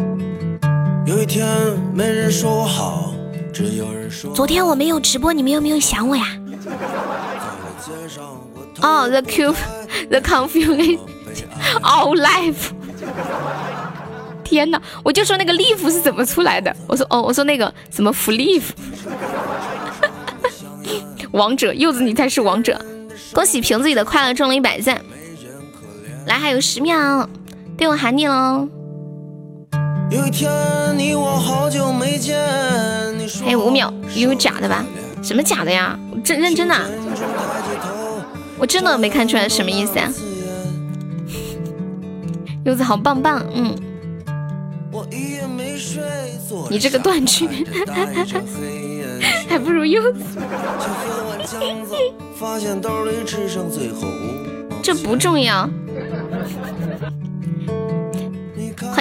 有一天没人说我好。昨天我没有直播，你们有没有想我呀？哦，the cube，the confusion，all life。天哪，我就说那个 leaf 是怎么出来的？我说哦，我说那个什么 fleef。王者柚子，你才是王者！恭喜瓶子里的快乐中了一百赞。来，还有十秒，对我喊你喽。有一天你我好久没见，还有五秒，有假的吧？什么假的呀？真认真的，我真的没看出来什么意思啊！柚子好棒棒，嗯。你这个断句，还不如柚子。这不重要。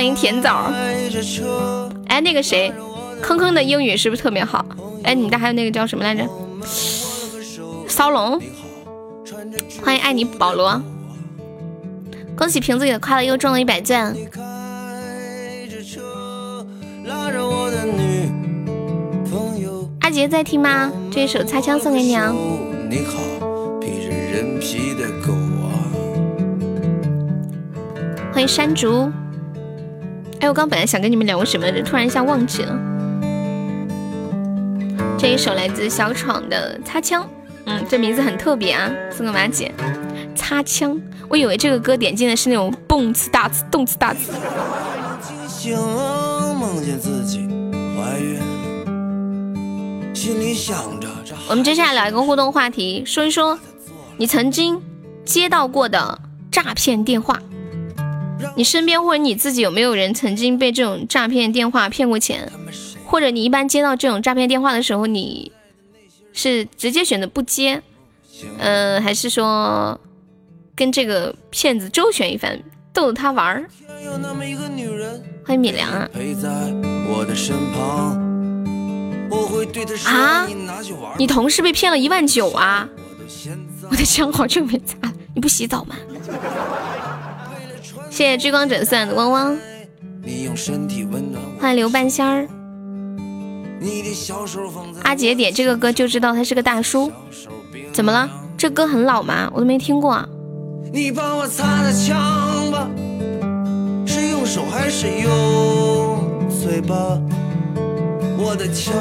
欢迎甜枣。哎，那个谁，坑坑的英语是不是特别好？哎，你的还有那个叫什么来着？骚龙。欢迎爱你保罗。恭喜瓶子里的快乐又中了一百钻。阿杰在听吗？这一首擦枪送给你啊。欢迎山竹。哎，我刚本来想跟你们聊个什么的，突然一下忘记了。这一首来自小闯的《擦枪》，嗯，这名字很特别啊，送给马姐。擦枪，我以为这个歌点进的是那种蹦次大词、动词大词。我们接下来聊一个互动话题，说一说你曾经接到过的诈骗电话。你身边或者你自己有没有人曾经被这种诈骗电话骗过钱？或者你一般接到这种诈骗电话的时候，你是直接选择不接，嗯，还是说跟这个骗子周旋一番，逗逗他玩儿？欢迎米良啊！啊！你同事被骗了一万九啊！我的枪好久没擦了，你不洗澡吗？谢谢追光整算的汪汪，欢迎刘半仙儿。阿杰点这个歌就知道他是个大叔，怎么了？这歌很老吗？我都没听过啊。你帮我擦擦枪吧，是用手还是用嘴巴？我的枪。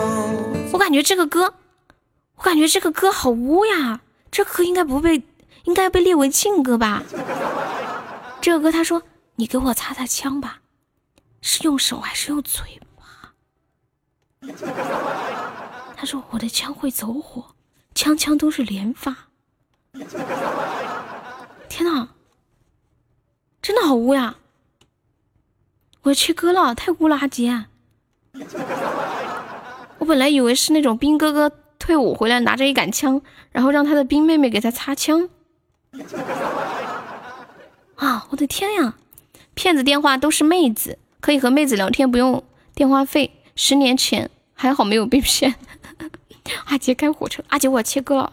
我感觉这个歌，我感觉这个歌好污呀，这歌应该不被，应该被列为禁歌吧。这个哥他说：“你给我擦擦枪吧，是用手还是用嘴巴？” 他说我的枪会走火，枪枪都是连发。天哪，真的好污呀！我切割了，太污了，阿杰。我本来以为是那种兵哥哥退伍回来拿着一杆枪，然后让他的兵妹妹给他擦枪。啊，我的天呀！骗子电话都是妹子，可以和妹子聊天，不用电话费。十年前还好没有被骗。阿杰开火车，阿杰我要切割了。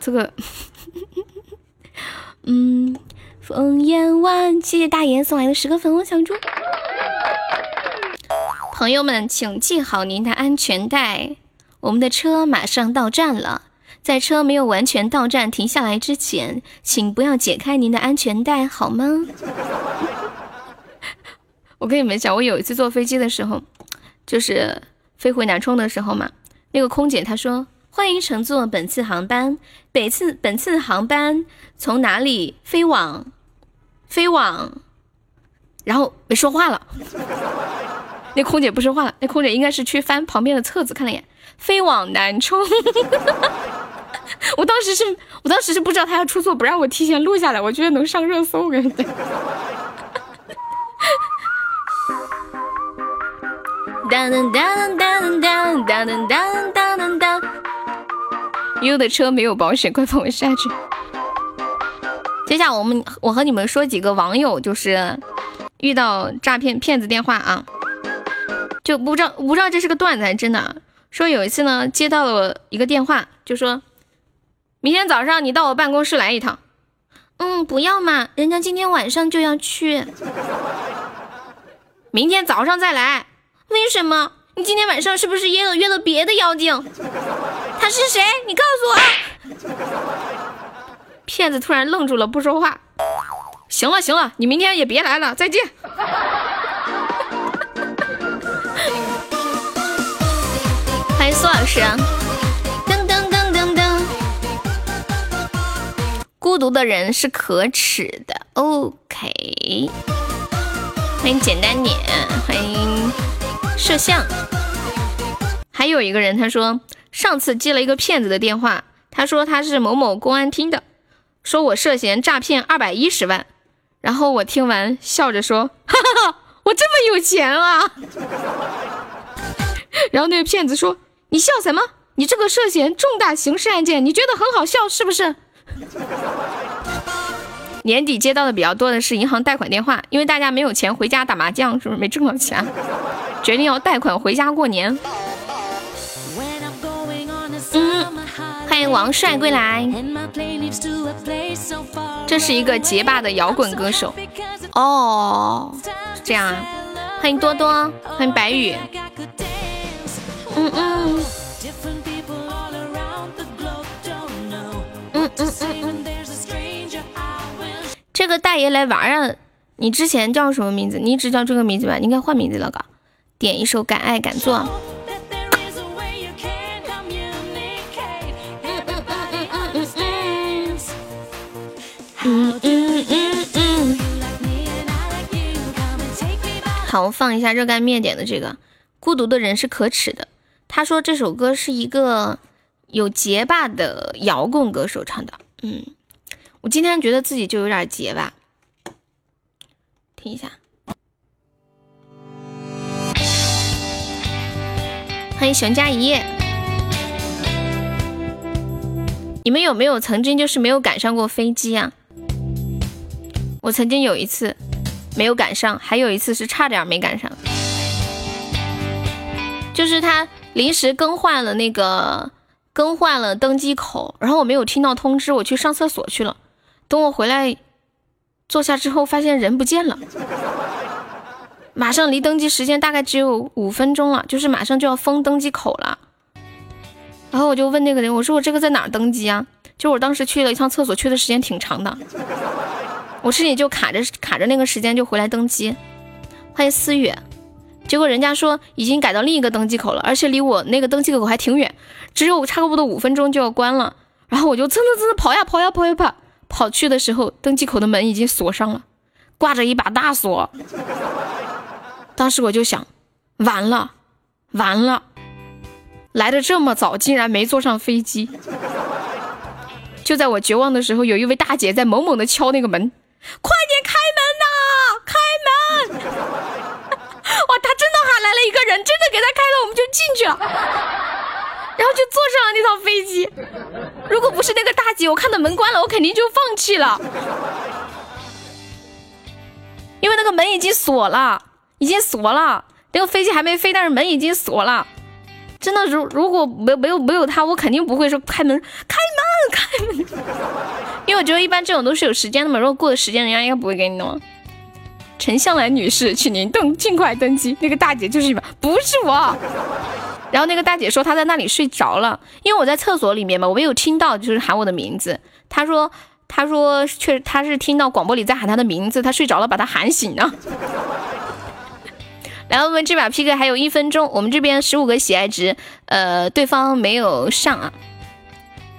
这个，嗯，风烟万，谢谢大爷送来的十个粉红小猪。朋友们，请系好您的安全带，我们的车马上到站了。在车没有完全到站停下来之前，请不要解开您的安全带，好吗？我跟你们讲，我有一次坐飞机的时候，就是飞回南充的时候嘛，那个空姐她说：“欢迎乘坐本次航班，本次本次航班从哪里飞往？飞往？”然后没说话了。那空姐不说话了，那空姐应该是去翻旁边的册子看了一眼，飞往南充。我当时是，我当时是不知道他要出错，不让我提前录下来，我觉得能上热搜。我跟你讲，当当当当当当当当当当当，优的车没有保险，快放我下去。接下来我们，我和你们说几个网友就是遇到诈骗骗子电话啊，就不知道不知道这是个段子还是真的。说有一次呢，接到了一个电话，就说。明天早上你到我办公室来一趟。嗯，不要嘛，人家今天晚上就要去。明天早上再来。为什么？你今天晚上是不是约了约了别的妖精？他是谁？你告诉我。骗子突然愣住了，不说话。行了行了，你明天也别来了，再见。欢迎苏老师。孤独的人是可耻的。OK，欢迎简单点，欢迎摄像。还有一个人，他说上次接了一个骗子的电话，他说他是某某公安厅的，说我涉嫌诈骗二百一十万。然后我听完笑着说：“ 哈哈哈，我这么有钱啊！”然后那个骗子说：“你笑什么？你这个涉嫌重大刑事案件，你觉得很好笑是不是？” 年底接到的比较多的是银行贷款电话，因为大家没有钱回家打麻将，是不是没挣到钱，决定要贷款回家过年。嗯，欢迎王帅归来，这是一个结巴的摇滚歌手。哦，这样啊，欢迎多多，欢迎白雨。嗯嗯。这个大爷来玩啊！你之前叫什么名字？你一直叫这个名字吧？你应该换名字了，哥。点一首《敢爱敢做》。嗯嗯嗯嗯嗯。好，我放一下热干面点的这个《孤独的人是可耻的》。他说这首歌是一个有结巴的摇滚歌手唱的。嗯。我今天觉得自己就有点结巴，听一下。欢迎熊家一夜。你们有没有曾经就是没有赶上过飞机啊？我曾经有一次没有赶上，还有一次是差点没赶上。就是他临时更换了那个更换了登机口，然后我没有听到通知，我去上厕所去了。等我回来，坐下之后发现人不见了，马上离登机时间大概只有五分钟了，就是马上就要封登机口了。然后我就问那个人，我说我这个在哪儿登机啊？就我当时去了一趟厕所，去的时间挺长的，我身体就卡着卡着那个时间就回来登机。欢迎思雨，结果人家说已经改到另一个登机口了，而且离我那个登机口还挺远，只有差不多五分钟就要关了。然后我就蹭蹭蹭跑呀跑呀跑呀跑。跑去的时候，登机口的门已经锁上了，挂着一把大锁。当时我就想，完了，完了，来的这么早，竟然没坐上飞机。就在我绝望的时候，有一位大姐在猛猛的敲那个门，快点，开门！哇，他真的喊来了一个人，真的给他开了，我们就进去了，然后就坐上了那趟飞机。如果不是那个大姐，我看到门关了，我肯定就放弃了，因为那个门已经锁了，已经锁了，那个飞机还没飞，但是门已经锁了。真的，如如果没没有没有他，我肯定不会说开门开门开门，因为我觉得一般这种都是有时间的嘛。如果过了时间，人家应该不会给你弄。陈香兰女士，请您登尽快登机。那个大姐就是你们，不是我。然后那个大姐说她在那里睡着了，因为我在厕所里面嘛，我没有听到就是喊我的名字。她说她说确她是听到广播里在喊她的名字，她睡着了，把她喊醒了。来，我们这把 PK 还有一分钟，我们这边十五个喜爱值，呃，对方没有上啊。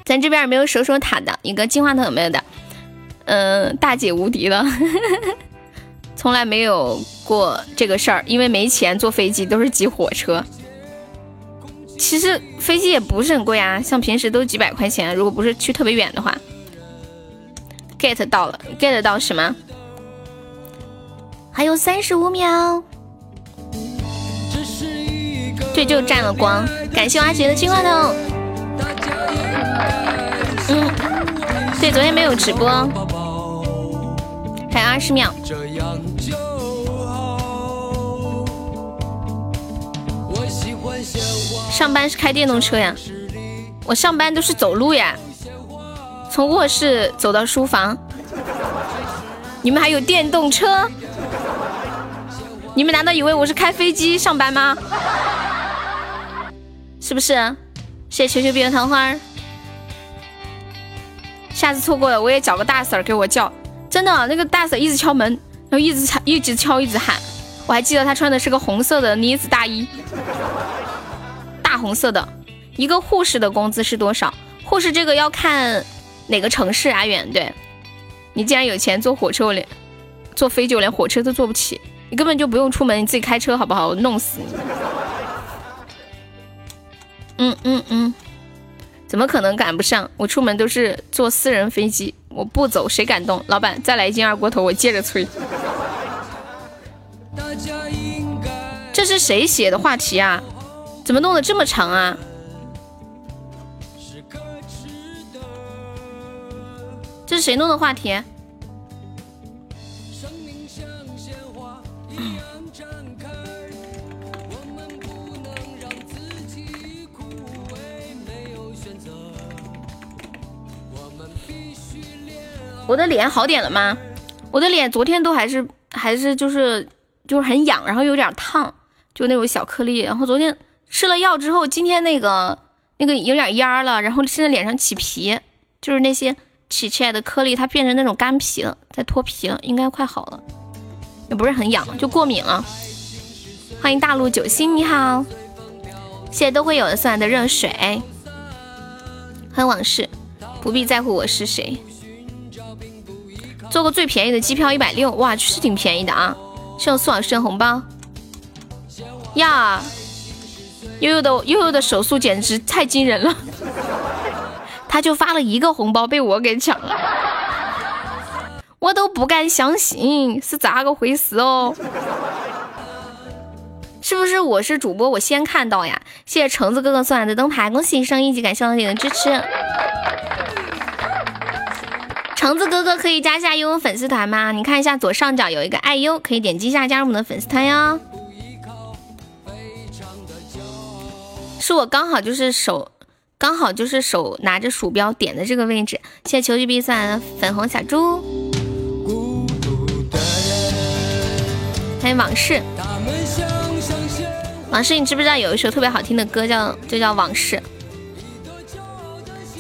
咱这边没有守守塔的，一个金话筒有没有的，嗯，大姐无敌了，从来没有过这个事儿，因为没钱坐飞机，都是挤火车。其实飞机也不是很贵啊，像平时都几百块钱，如果不是去特别远的话。get 到了，get 到什么？还有三十五秒。对，就占了光。感谢阿杰的金话筒。嗯，对，昨天没有直播，还有二十秒。上班是开电动车呀？我上班都是走路呀，从卧室走到书房。你们还有电动车？你们难道以为我是开飞机上班吗？是不是？谢谢球球变的桃花。下次错过了，我也找个大婶给我叫。真的，那个大婶一直敲门，然后一直敲，一直敲，一直喊。我还记得她穿的是个红色的呢子大衣，大红色的。一个护士的工资是多少？护士这个要看哪个城市啊？远对。你既然有钱坐火车，我连坐飞机我连火车都坐不起。你根本就不用出门，你自己开车好不好？我弄死你！嗯嗯嗯，怎么可能赶不上？我出门都是坐私人飞机，我不走谁敢动？老板，再来一斤二锅头，我接着催。这是谁写的话题啊？怎么弄得这么长啊？这是谁弄的话题？我的脸好点了吗？我的脸昨天都还是还是就是就是很痒，然后有点烫，就那种小颗粒。然后昨天吃了药之后，今天那个那个有点蔫了，然后现在脸上起皮，就是那些起起来的颗粒，它变成那种干皮了，在脱皮了，应该快好了，也不是很痒，就过敏了。欢迎大陆九星，你好，谢谢都会有的送来的热水。欢迎往事，不必在乎我是谁。坐个最便宜的机票一百六，哇，是挺便宜的啊！送苏老师红包呀！悠悠的悠悠的手速简直太惊人了，他就发了一个红包被我给抢了，我都不敢相信是咋个回事哦？是不是我是主播我先看到呀？谢谢橙子哥哥送来的灯牌，恭喜升一级，感谢老铁的支持。橙子哥哥可以加一下悠悠粉丝团吗？你看一下左上角有一个爱优，可以点击一下加入我们的粉丝团哟。是我刚好就是手，刚好就是手拿着鼠标点的这个位置。谢谢球局比赛的粉红小猪。欢迎往事，往事，你知不知道有一首特别好听的歌叫就叫往事？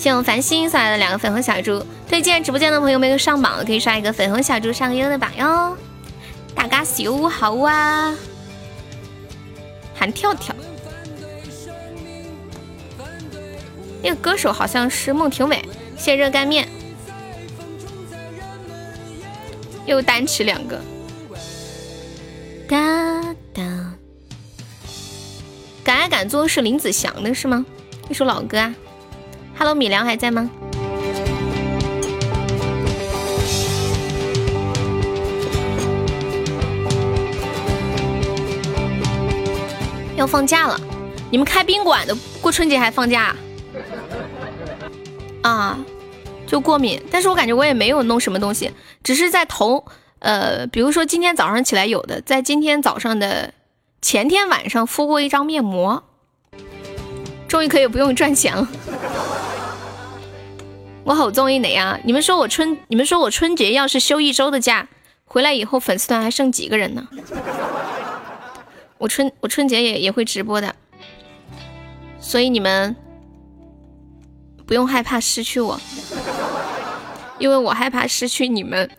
谢我繁星送来的两个粉红小猪，推荐直播间的朋友没有上榜的可以刷一个粉红小猪上个优的榜哟。大家秀好啊！喊跳跳，那个歌手好像是孟庭苇。谢热干面，又单吃两个。哒哒，敢爱敢做是林子祥的是吗？一首老歌啊。Hello，米良还在吗？要放假了，你们开宾馆的过春节还放假？啊，就过敏，但是我感觉我也没有弄什么东西，只是在头，呃，比如说今天早上起来有的，在今天早上的前天晚上敷过一张面膜，终于可以不用赚钱了。我好中意哪呀？你们说我春，你们说我春节要是休一周的假，回来以后粉丝团还剩几个人呢？我春我春节也也会直播的，所以你们不用害怕失去我，因为我害怕失去你们。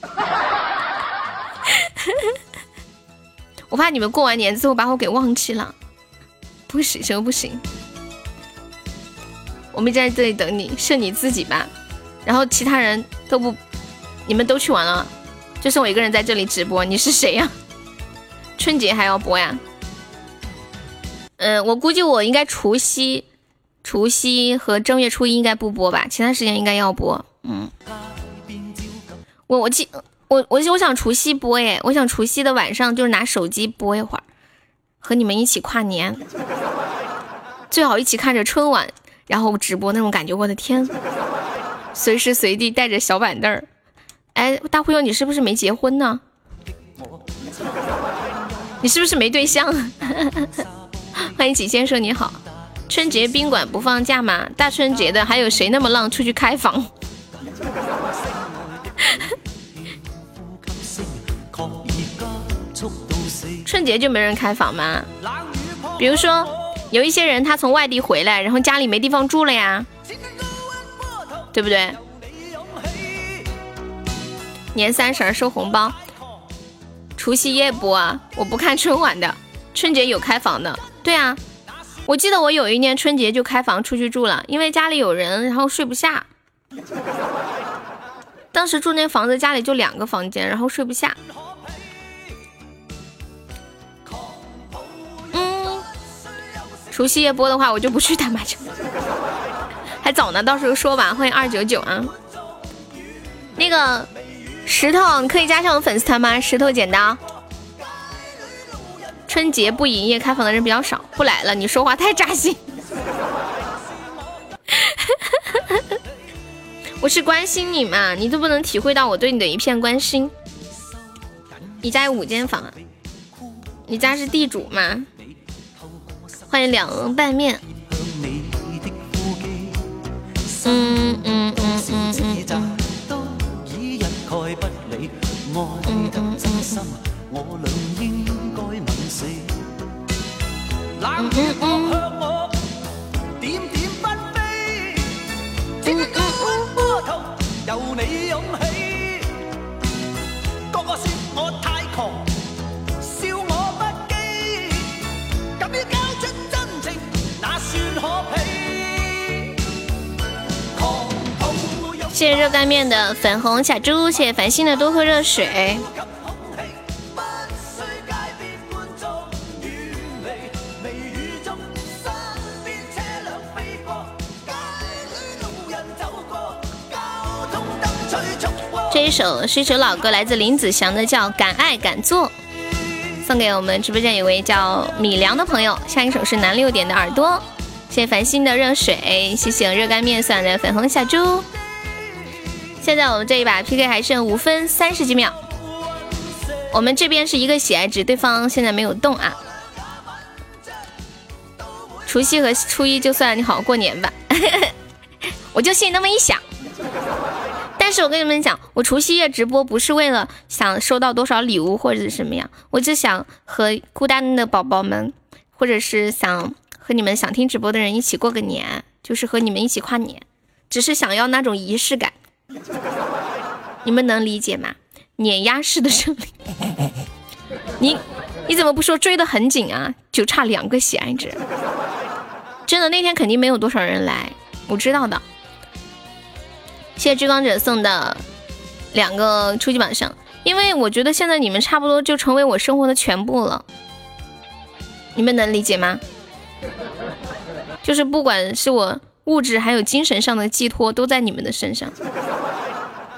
我怕你们过完年之后把我给忘记了，不行，什么不行？我们在这里等你，剩你自己吧？然后其他人都不，你们都去玩了，就剩我一个人在这里直播。你是谁呀？春节还要播呀？嗯，我估计我应该除夕、除夕和正月初一应该不播吧，其他时间应该要播。嗯，我我记我我我想除夕播耶，我想除夕的晚上就是拿手机播一会儿，和你们一起跨年，最好一起看着春晚，然后直播那种感觉。我的天，随时随地带着小板凳儿。哎，大忽悠，你是不是没结婚呢？你是不是没对象？欢迎启先生，你好。春节宾馆不放假吗？大春节的，还有谁那么浪出去开房？春节就没人开房吗？比如说，有一些人他从外地回来，然后家里没地方住了呀，对不对？年三十收红包。除夕夜播啊！我不看春晚的，春节有开房的。对啊，我记得我有一年春节就开房出去住了，因为家里有人，然后睡不下。当时住那房子，家里就两个房间，然后睡不下。除夕夜播的话，我就不去打麻将，还早呢，到时候说吧。欢迎二九九啊，那个。石头，可以加上我粉丝团吗？石头剪刀。春节不营业开房的人比较少，不来了。你说话太扎心。我是关心你嘛，你都不能体会到我对你的一片关心。你家有五间房啊，你家是地主吗？欢迎两鹅拌面。嗯。嗯。嗯。嗯。嗯。谢谢热干面的粉红小猪，谢谢繁星的多喝热水。这一首是一首老歌，来自林子祥的，叫《敢爱敢做》，送给我们直播间有位叫米良的朋友。下一首是南六点的耳朵，谢繁星的热水，谢谢热干面送的粉红小猪。现在我们这一把 PK 还剩五分三十几秒，我们这边是一个喜爱值，对方现在没有动啊。除夕和初一就算你好好过年吧，我就心里那么一想。但是我跟你们讲，我除夕夜直播不是为了想收到多少礼物或者是什么样，我只想和孤单的宝宝们，或者是想和你们想听直播的人一起过个年，就是和你们一起跨年，只是想要那种仪式感。你们能理解吗？碾压式的胜利，你你怎么不说追得很紧啊？就差两个喜爱值，真的那天肯定没有多少人来，我知道的。谢谢追光者送的两个初级榜上，因为我觉得现在你们差不多就成为我生活的全部了，你们能理解吗？就是不管是我物质还有精神上的寄托，都在你们的身上。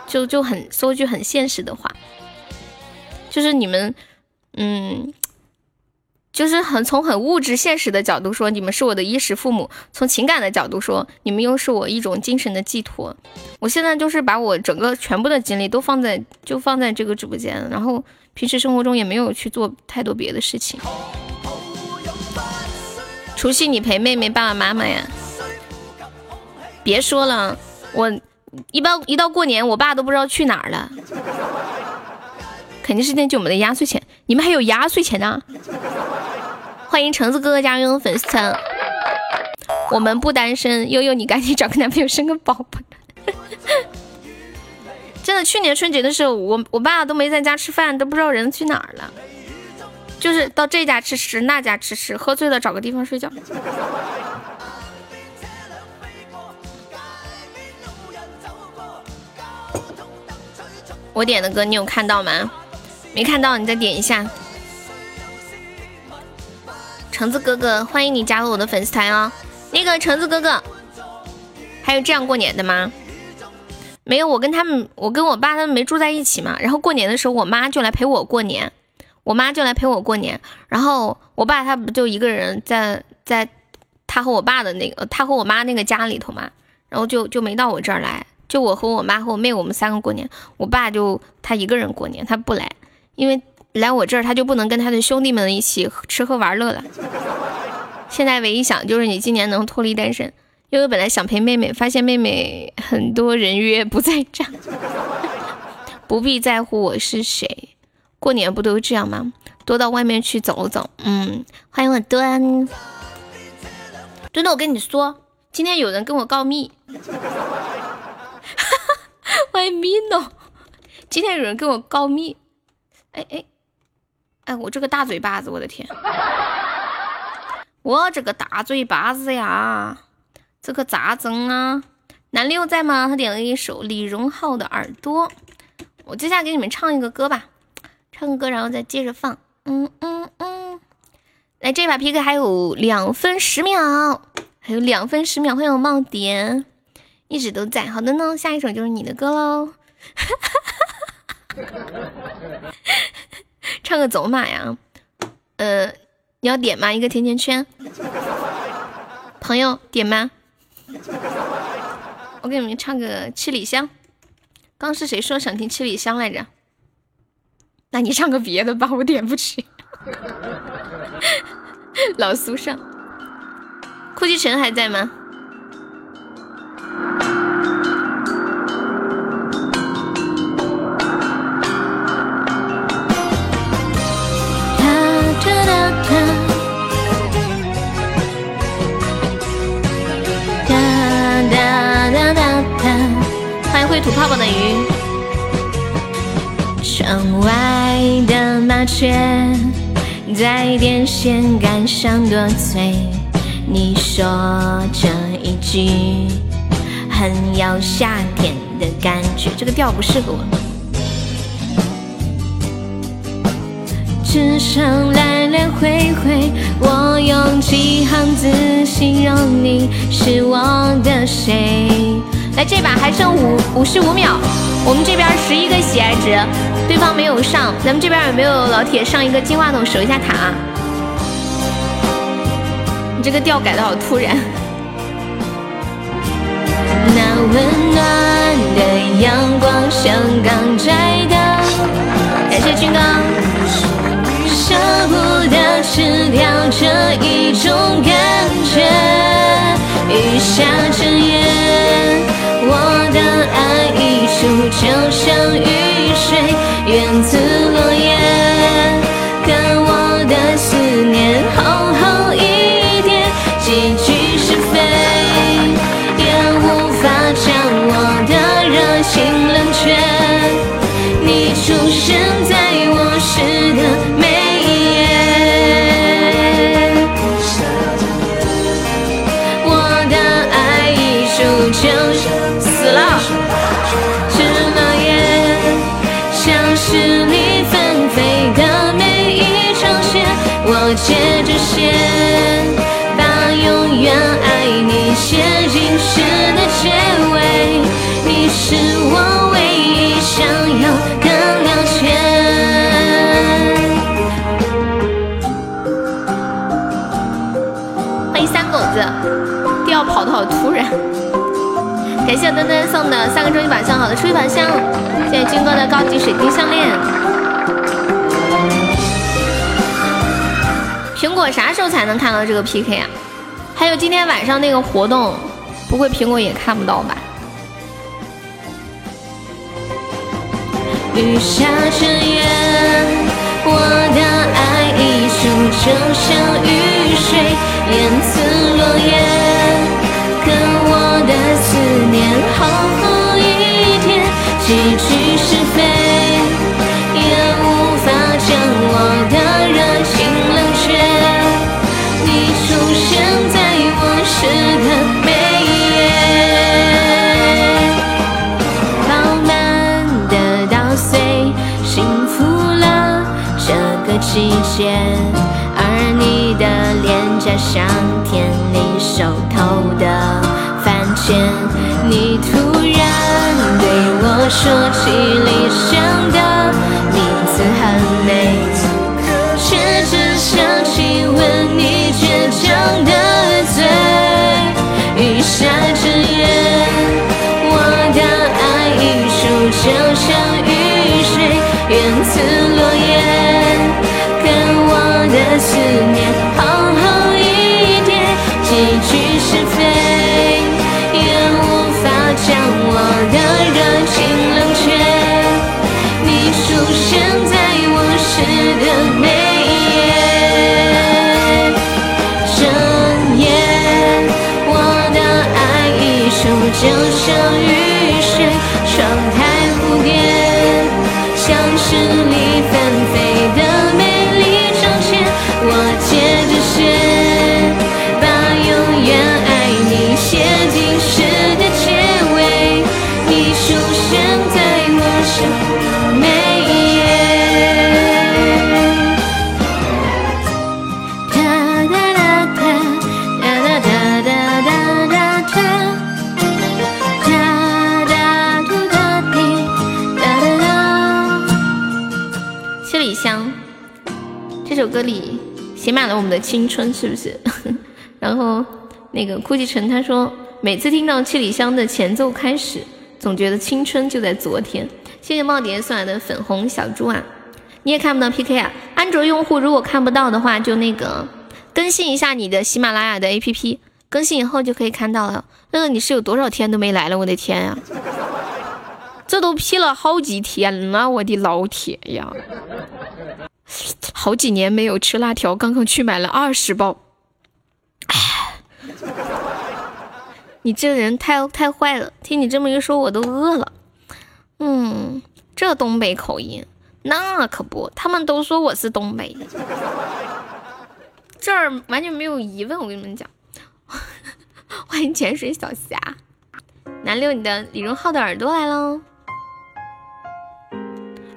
就就很说句很现实的话，就是你们，嗯。就是很从很物质现实的角度说，你们是我的衣食父母；从情感的角度说，你们又是我一种精神的寄托。我现在就是把我整个全部的精力都放在就放在这个直播间，然后平时生活中也没有去做太多别的事情。除夕你陪妹妹爸爸妈妈呀？别说了，我一般一到过年，我爸都不知道去哪儿了。肯定是惦记我们的压岁钱，你们还有压岁钱呢？欢迎橙子哥哥加入粉丝团，我们不单身，悠悠你赶紧找个男朋友生个宝宝。真的，去年春节的时候，我我爸都没在家吃饭，都不知道人去哪儿了，就是到这家吃吃，那家吃吃，喝醉了找个地方睡觉。我点的歌你有看到吗？没看到，你再点一下。橙子哥哥，欢迎你加入我的粉丝团哦。那个橙子哥哥，还有这样过年的吗？没有，我跟他们，我跟我爸他们没住在一起嘛。然后过年的时候，我妈就来陪我过年，我妈就来陪我过年。然后我爸他不就一个人在在他和我爸的那个，他和我妈那个家里头嘛。然后就就没到我这儿来，就我和我妈和我妹我们三个过年。我爸就他一个人过年，他不来。因为来我这儿，他就不能跟他的兄弟们一起吃喝玩乐了。现在唯一想就是你今年能脱离单身。因为本来想陪妹妹，发现妹妹很多人约不在这，不必在乎我是谁。过年不都这样吗？多到外面去走走。嗯，欢迎我端端端，我跟你说，今天有人跟我告密。欢迎 mino，今天有人跟我告密。哎哎哎！我这个大嘴巴子，我的天！我这个大嘴巴子呀，这可咋整啊？南六在吗？他点了一首李荣浩的《耳朵》。我接下来给你们唱一个歌吧，唱歌，然后再接着放。嗯嗯嗯。来，这把 PK 还有两分十秒，还有两分十秒，欢迎冒点，一直都在。好的呢，下一首就是你的歌喽。唱个走马呀，呃，你要点吗？一个甜甜圈，朋友点吗？我给你们唱个七里香。刚是谁说想听七里香来着？那你唱个别的吧，我点不起。老苏上，酷奇尘还在吗？会吐泡泡的鱼。窗外的麻雀在电线杆上多嘴，你说这一句很有夏天的感觉，这个调不适合我。只剩来来回回，我用几行字形容你是我的谁。来这把还剩五五十五秒，我们这边十一个喜爱值，对方没有上，咱们这边有没有老铁上一个金话筒守一下塔？你这个调改的好突然。那温暖的阳光像刚摘的，感谢军哥，舍不得吃掉这一种感觉，雨下整夜。爱一出就像雨水，源自落叶，突然。感谢墩墩送的三个终极宝箱，好的初级宝箱。谢谢军哥的高级水晶项链。苹果啥时候才能看到这个 PK 啊？还有今天晚上那个活动，不会苹果也看不到吧？雨下成烟，我的爱已熟，就像雨水，连刺落叶，年好好一天，几句是非，也无法将我的热情冷却，你出现在我诗的每一页，饱满的稻穗，幸福了这个。季节，而你的脸颊像田里熟透的你突然对我说起理想的名字很美，却只想亲吻你倔强的嘴。雨下之夜，我的爱溢出，就像雨水，缘刺落叶。跟我的思念，你出现在我诗的每一页整夜我的爱一出就像雨。的青春，是不是？然后那个哭泣城他说，每次听到七里香的前奏开始，总觉得青春就在昨天。谢谢茂蝶送来的粉红小猪啊！你也看不到 PK 啊？安卓用户如果看不到的话，就那个更新一下你的喜马拉雅的 APP，更新以后就可以看到了。乐乐，你是有多少天都没来了？我的天呀，这都 P 了好几天了，我的老铁呀！好几年没有吃辣条，刚刚去买了二十包。你这人太太坏了！听你这么一说，我都饿了。嗯，这东北口音，那可不，他们都说我是东北的，这儿完全没有疑问。我跟你们讲，欢迎潜水小侠，南六，你的李荣浩的耳朵来喽。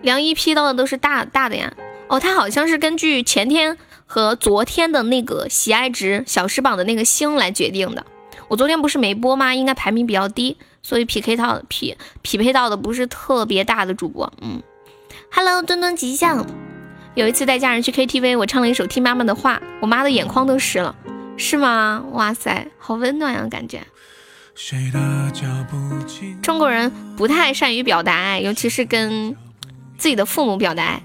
梁一劈到的都是大大的呀。哦，他好像是根据前天和昨天的那个喜爱值小时榜的那个星来决定的。我昨天不是没播吗？应该排名比较低，所以匹配到匹匹配到的不是特别大的主播。嗯，Hello，墩墩吉祥。有一次带家人去 KTV，我唱了一首《听妈妈的话》，我妈的眼眶都湿了。是吗？哇塞，好温暖呀，感觉。中国人不太善于表达爱，尤其是跟自己的父母表达爱。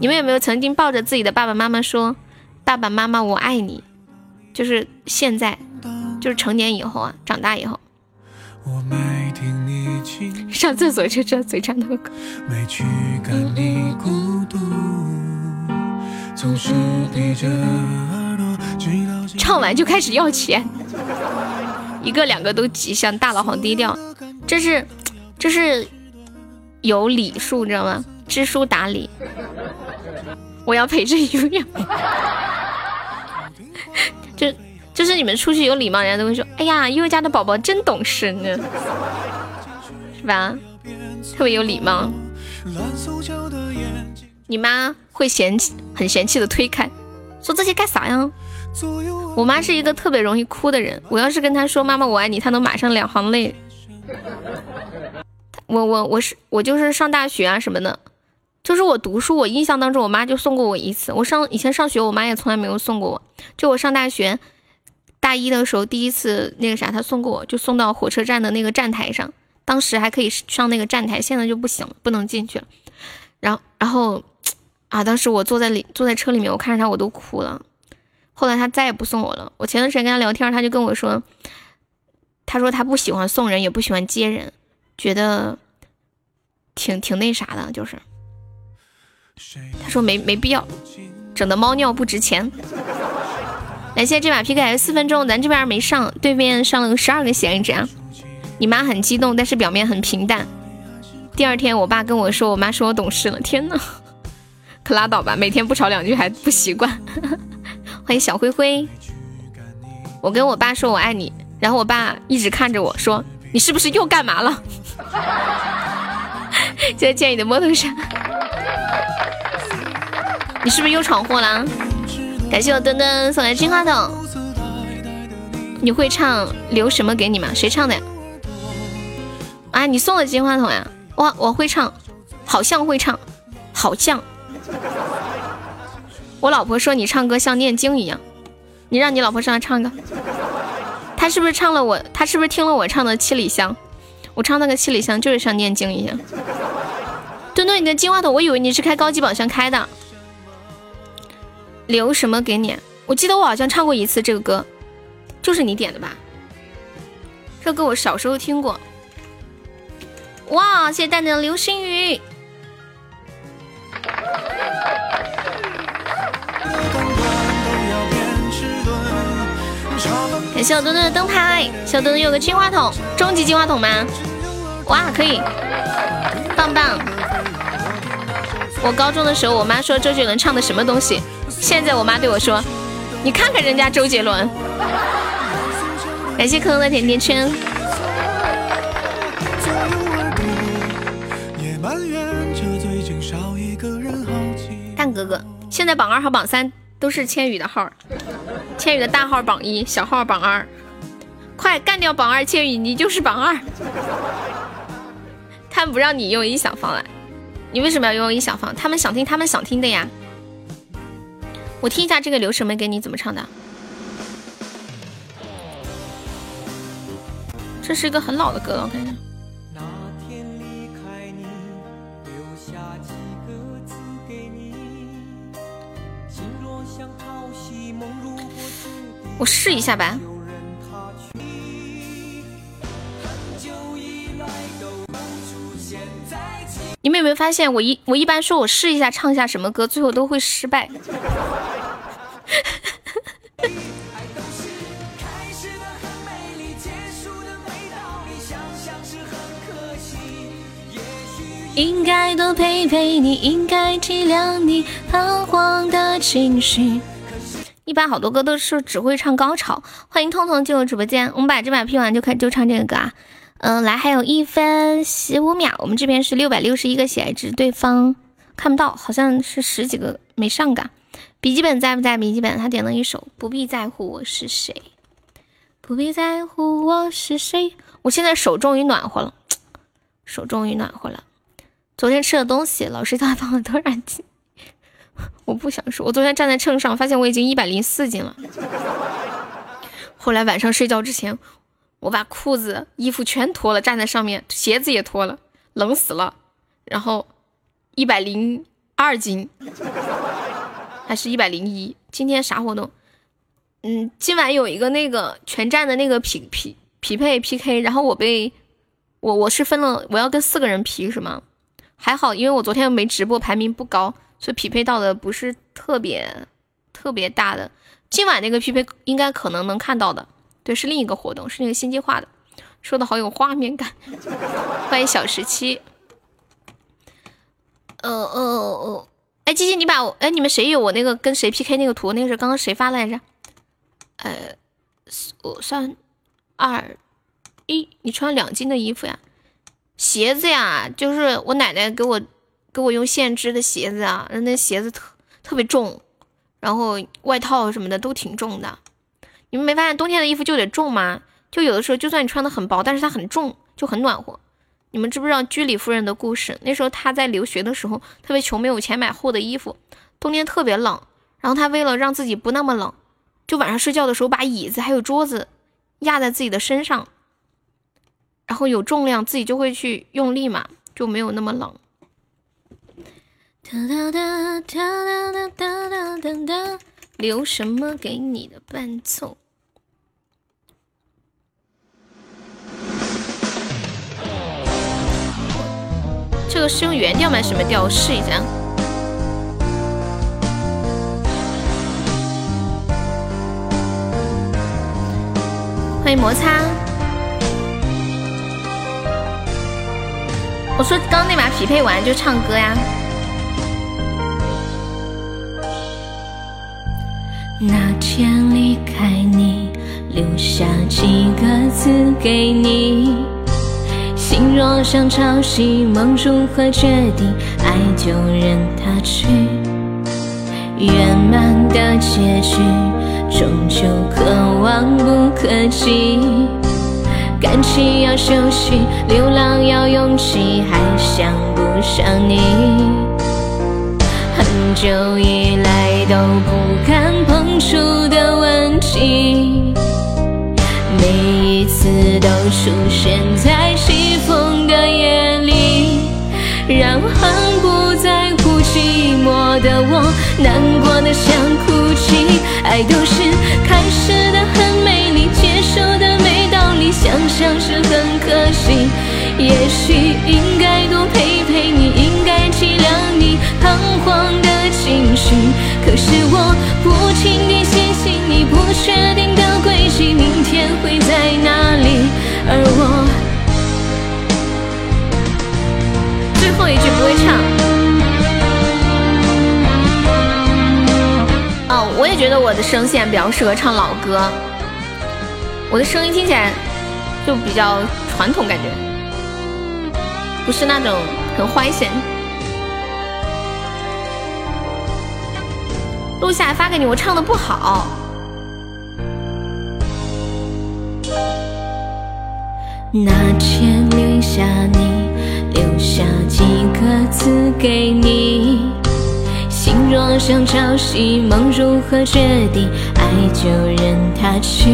你们有没有曾经抱着自己的爸爸妈妈说：“爸爸妈妈，我爱你。”就是现在，就是成年以后啊，长大以后。上厕所就这嘴馋的歌。唱完就开始要钱，一个两个都吉祥，大佬好低调。这是，这是有礼数，你知道吗？知书达理。我要陪着优雅，就就是你们出去有礼貌，人家都会说：“哎呀，悠悠家的宝宝真懂事呢，是吧？特别有礼貌。”你妈会嫌弃，很嫌弃的推开，说这些干啥呀？我妈是一个特别容易哭的人，我要是跟她说“妈妈我爱你”，她能马上两行泪。我我我是我就是上大学啊什么的。就是我读书，我印象当中，我妈就送过我一次。我上以前上学，我妈也从来没有送过我。就我上大学，大一的时候第一次那个啥，她送过我，就送到火车站的那个站台上，当时还可以上那个站台，现在就不行，不能进去了。然后，然后啊，当时我坐在里坐在车里面，我看着他我都哭了。后来他再也不送我了。我前段时间跟他聊天，他就跟我说，他说他不喜欢送人，也不喜欢接人，觉得挺挺那啥的，就是。他说没没必要，整的猫尿不值钱。感谢这把 PK 还有四分钟，咱这边没上，对面上了个十二个血值啊！你妈很激动，但是表面很平淡。第二天我爸跟我说，我妈说我懂事了。天呐，可拉倒吧，每天不吵两句还不习惯。欢迎小灰灰，我跟我爸说我爱你，然后我爸一直看着我说，你是不是又干嘛了？在见你的摩托车，你是不是又闯祸了？感谢我墩墩送来金话筒，你会唱留什么给你吗？谁唱的呀？啊，你送的金话筒呀？哇，我会唱，好像会唱，好像。我老婆说你唱歌像念经一样，你让你老婆上来唱一个。她是不是唱了我？她是不是听了我唱的七里香？我唱那个七里香就是像念经一样。墩墩，你的金话筒，我以为你是开高级宝箱开的。留什么给你？我记得我好像唱过一次这个歌，就是你点的吧？这歌我小时候听过。哇，谢谢蛋蛋的流星雨。感谢我墩墩的灯牌，小墩墩有个金话筒，终极金话筒吗？哇，可以，棒棒！我高中的时候，我妈说周杰伦唱的什么东西。现在我妈对我说：“你看看人家周杰伦。”感谢可能的甜甜圈。蛋哥哥，现在榜二和榜三都是千羽的号，千羽的大号榜一，小号榜二。快干掉榜二千羽，你就是榜二。他们不让你用音响放了，你为什么要用音响放？他们想听他们想听的呀。我听一下这个刘什么给你怎么唱的？这是一个很老的歌了，我看一下。我试一下吧。你们有没有发现，我一我一般说我试一下唱一下什么歌，最后都会失败。应该多陪陪你，应该体谅你彷徨的情绪。一般好多歌都是只会唱高潮。欢迎痛痛进入直播间，我们把这把 P 完就开就唱这个歌啊。嗯，来，还有一分十五秒，我们这边是六百六十一个喜爱值，对方看不到，好像是十几个没上岗。笔记本在不在？笔记本，他点了一首，不必在乎我是谁，不必在乎我是谁。我现在手终于暖和了，手终于暖和了。昨天吃的东西，老师他帮我多少斤？我不想说。我昨天站在秤上，发现我已经一百零四斤了。后来晚上睡觉之前，我把裤子、衣服全脱了，站在上面，鞋子也脱了，冷死了。然后一百零二斤，还是一百零一？今天啥活动？嗯，今晚有一个那个全站的那个匹匹匹配 PK，然后我被我我是分了，我要跟四个人 P 是吗？还好，因为我昨天没直播，排名不高，所以匹配到的不是特别特别大的。今晚那个匹配应该可能能看到的，对，是另一个活动，是那个新计划的，说的好有画面感。欢迎小十七。呃呃呃，哎，鸡鸡，你把我，哎，你们谁有我那个跟谁 PK 那个图？那个是刚刚谁发来着？呃，五三二一，你穿两斤的衣服呀？鞋子呀，就是我奶奶给我给我用线织的鞋子啊，那鞋子特特别重，然后外套什么的都挺重的。你们没发现冬天的衣服就得重吗？就有的时候，就算你穿的很薄，但是它很重，就很暖和。你们知不知道居里夫人的故事？那时候她在留学的时候特别穷，没有钱买厚的衣服，冬天特别冷。然后她为了让自己不那么冷，就晚上睡觉的时候把椅子还有桌子压在自己的身上，然后有重量自己就会去用力嘛，就没有那么冷。哒哒哒哒哒哒哒哒哒，留什么给你的伴奏？这个是用原调吗？什么调？我试一下。欢迎摩擦。我说刚那把匹配完就唱歌呀。那天离开你，留下几个字给你。心若像潮汐，梦如何决定？爱就任它去。圆满的结局，终究可望不可及。感情要休息，流浪要勇气，还想不想你？很久以来都不敢碰触的问题。每一次都出现在心，让很不在乎寂寞的我难过的想哭泣。爱都是开始的很美丽，结束的没道理，想想是很可惜。也许应该多陪陪你，应该体谅你彷徨的情绪。可是我不轻易相信你不确定的轨迹，明天会在哪里？而我后一句不会唱。哦，我也觉得我的声线比较适合唱老歌，我的声音听起来就比较传统感觉。不是那种很坏神，录下来发给你。我唱的不好。那天留下你，留下几个字给你。心若像潮汐，梦如何决定？爱就任它去，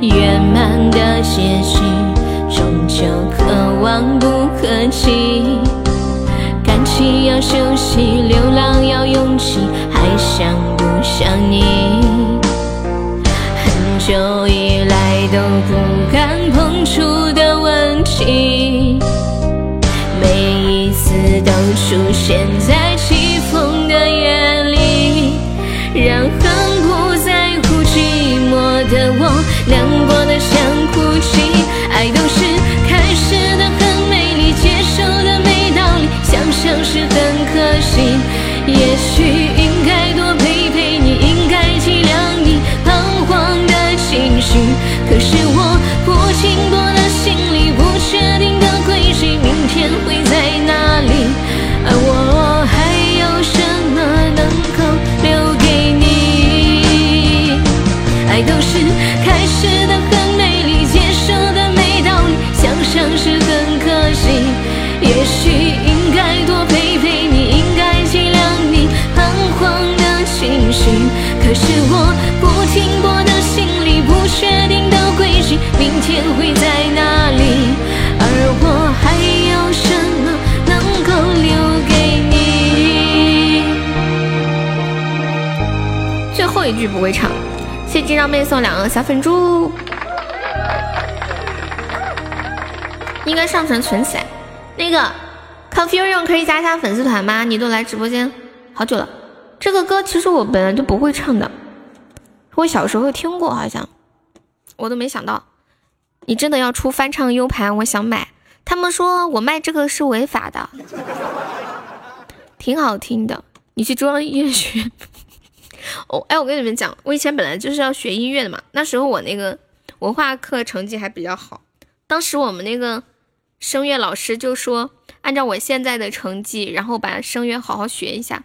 圆满的结局。终究可望不可及，感情要休息，流浪要勇气，还想不想你？很久以来都不出现在起风的夜里，让很不在乎寂寞的我难过的想哭泣。爱都是开始的很美丽，结束的没道理，想想是很可惜。也许一句不会唱，谢金张妹送两个小粉猪。应该上传存起来。那个 Confusion 可以加一下粉丝团吗？你都来直播间好久了。这个歌其实我本来就不会唱的，我小时候听过，好像我都没想到。你真的要出翻唱 U 盘？我想买。他们说我卖这个是违法的，挺好听的。你去中央音乐学院。哦，哎，我跟你们讲，我以前本来就是要学音乐的嘛。那时候我那个文化课成绩还比较好，当时我们那个。声乐老师就说：“按照我现在的成绩，然后把声乐好好学一下，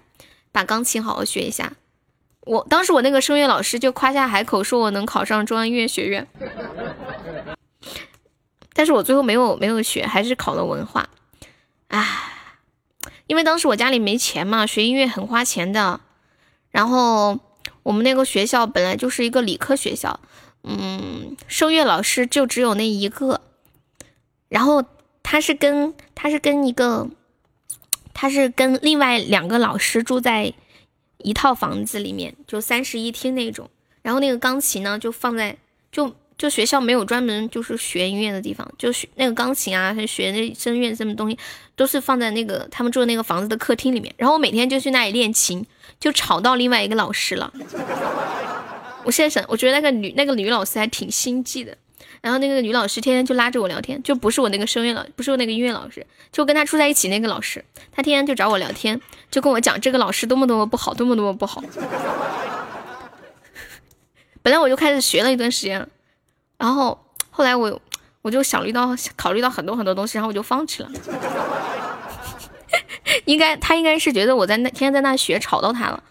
把钢琴好好学一下。”我当时我那个声乐老师就夸下海口，说我能考上中央音乐学院。但是我最后没有没有学，还是考了文化。唉，因为当时我家里没钱嘛，学音乐很花钱的。然后我们那个学校本来就是一个理科学校，嗯，声乐老师就只有那一个，然后他是跟他是跟一个，他是跟另外两个老师住在一套房子里面，就三室一厅那种。然后那个钢琴呢，就放在就就学校没有专门就是学音乐的地方，就学那个钢琴啊，学那声乐什么东西，都是放在那个他们住的那个房子的客厅里面。然后我每天就去那里练琴。就吵到另外一个老师了。我现在想，我觉得那个女那个女老师还挺心计的。然后那个女老师天天就拉着我聊天，就不是我那个声乐老，不是我那个音乐老师，就跟他住在一起那个老师，他天天就找我聊天，就跟我讲这个老师多么多么不好，多么多么不好。本来我就开始学了一段时间，然后后来我我就考虑到考虑到很多很多东西，然后我就放弃了。应该他应该是觉得我在那天天在那学吵到他了。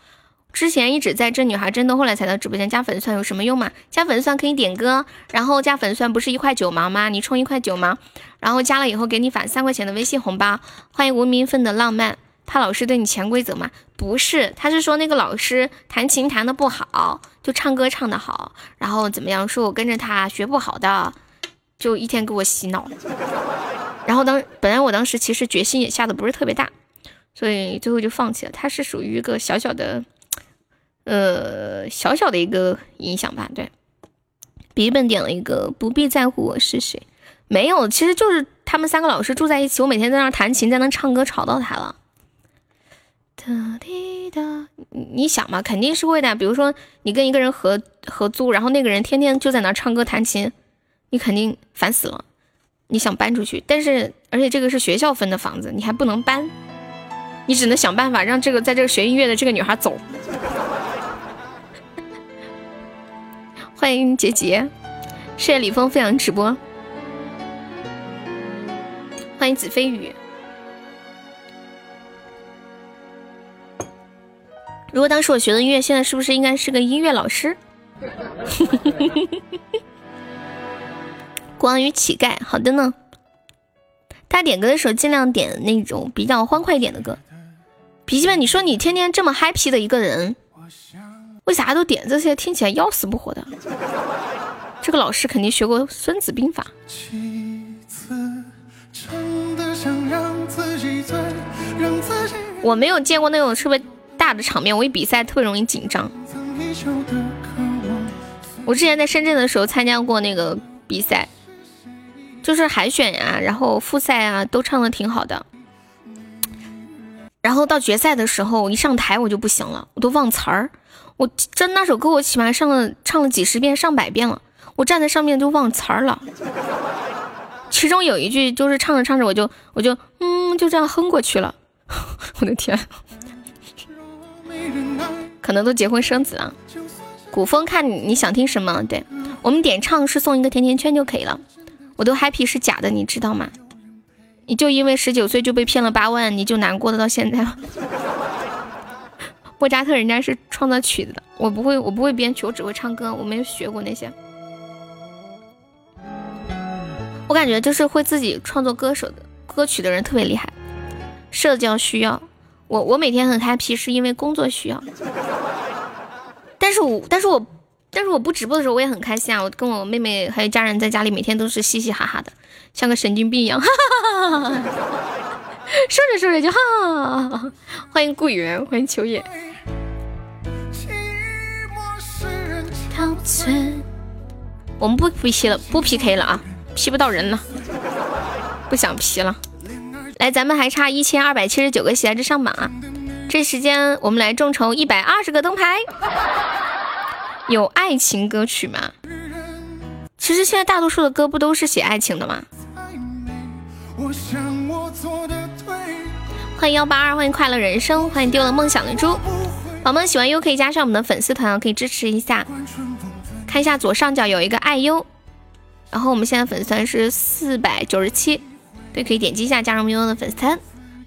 之前一直在这女孩真的，后来才到直播间加粉丝团有什么用嘛？加粉丝团可以点歌，然后加粉丝团不是一块九毛吗？你充一块九毛，然后加了以后给你返三块钱的微信红包。欢迎无名份的浪漫，他老师对你潜规则吗？不是，他是说那个老师弹琴弹的不好，就唱歌唱的好，然后怎么样？说我跟着他学不好的，就一天给我洗脑。然后当本来我当时其实决心也下的不是特别大。所以最后就放弃了，它是属于一个小小的，呃，小小的一个影响吧。对，笔记本点了一个，不必在乎我是谁。没有，其实就是他们三个老师住在一起，我每天在那弹琴，在那唱歌，吵到他了。哒滴哒，你想嘛，肯定是会的。比如说你跟一个人合合租，然后那个人天天就在那唱歌弹琴，你肯定烦死了。你想搬出去，但是而且这个是学校分的房子，你还不能搬。你只能想办法让这个在这学音乐的这个女孩走。欢迎杰杰，谢谢李峰分享直播。欢迎子飞宇。如果当时我学的音乐，现在是不是应该是个音乐老师？光与乞丐，好的呢。大家点歌的时候尽量点那种比较欢快一点的歌。笔记本，你说你天天这么 happy 的一个人，为啥都点这些听起来要死不活的？这个老师肯定学过《孙子兵法》。我没有见过那种特别大的场面，我一比赛特别容易紧张。我之前在深圳的时候参加过那个比赛，就是海选呀，然后复赛啊，都唱的挺好的。然后到决赛的时候，我一上台我就不行了，我都忘词儿。我真那首歌，我起码上了唱了几十遍、上百遍了。我站在上面就忘词儿了。其中有一句就是唱着唱着，我就我就嗯，就这样哼过去了。我的天，可能都结婚生子了。古风，看你想听什么？对我们点唱是送一个甜甜圈就可以了。我都 happy 是假的，你知道吗？你就因为十九岁就被骗了八万，你就难过的到现在了。莫扎特人家是创造曲子的，我不会，我不会编曲，我只会唱歌，我没有学过那些。我感觉就是会自己创作歌手的歌曲的人特别厉害。社交需要，我我每天很 happy 是因为工作需要。但是我但是我但是我不直播的时候我也很开心啊，我跟我妹妹还有家人在家里每天都是嘻嘻哈哈的。像个神经病一样，哈哈哈哈！说着说着就哈，欢迎顾源，欢迎秋叶。我们不 PK 了，不 PK 了啊，P 不到人了，不想 P 了。来，咱们还差一千二百七十九个喜爱值上榜啊！这时间我们来众筹一百二十个灯牌。有爱情歌曲吗？其实现在大多数的歌不都是写爱情的吗？欢迎幺八二，欢迎快乐人生，欢迎丢了梦想的猪。宝宝们喜欢优可以加上我们的粉丝团，可以支持一下。看一下左上角有一个爱优，然后我们现在粉丝团是四百九十七，对，可以点击一下加入悠悠的粉丝团。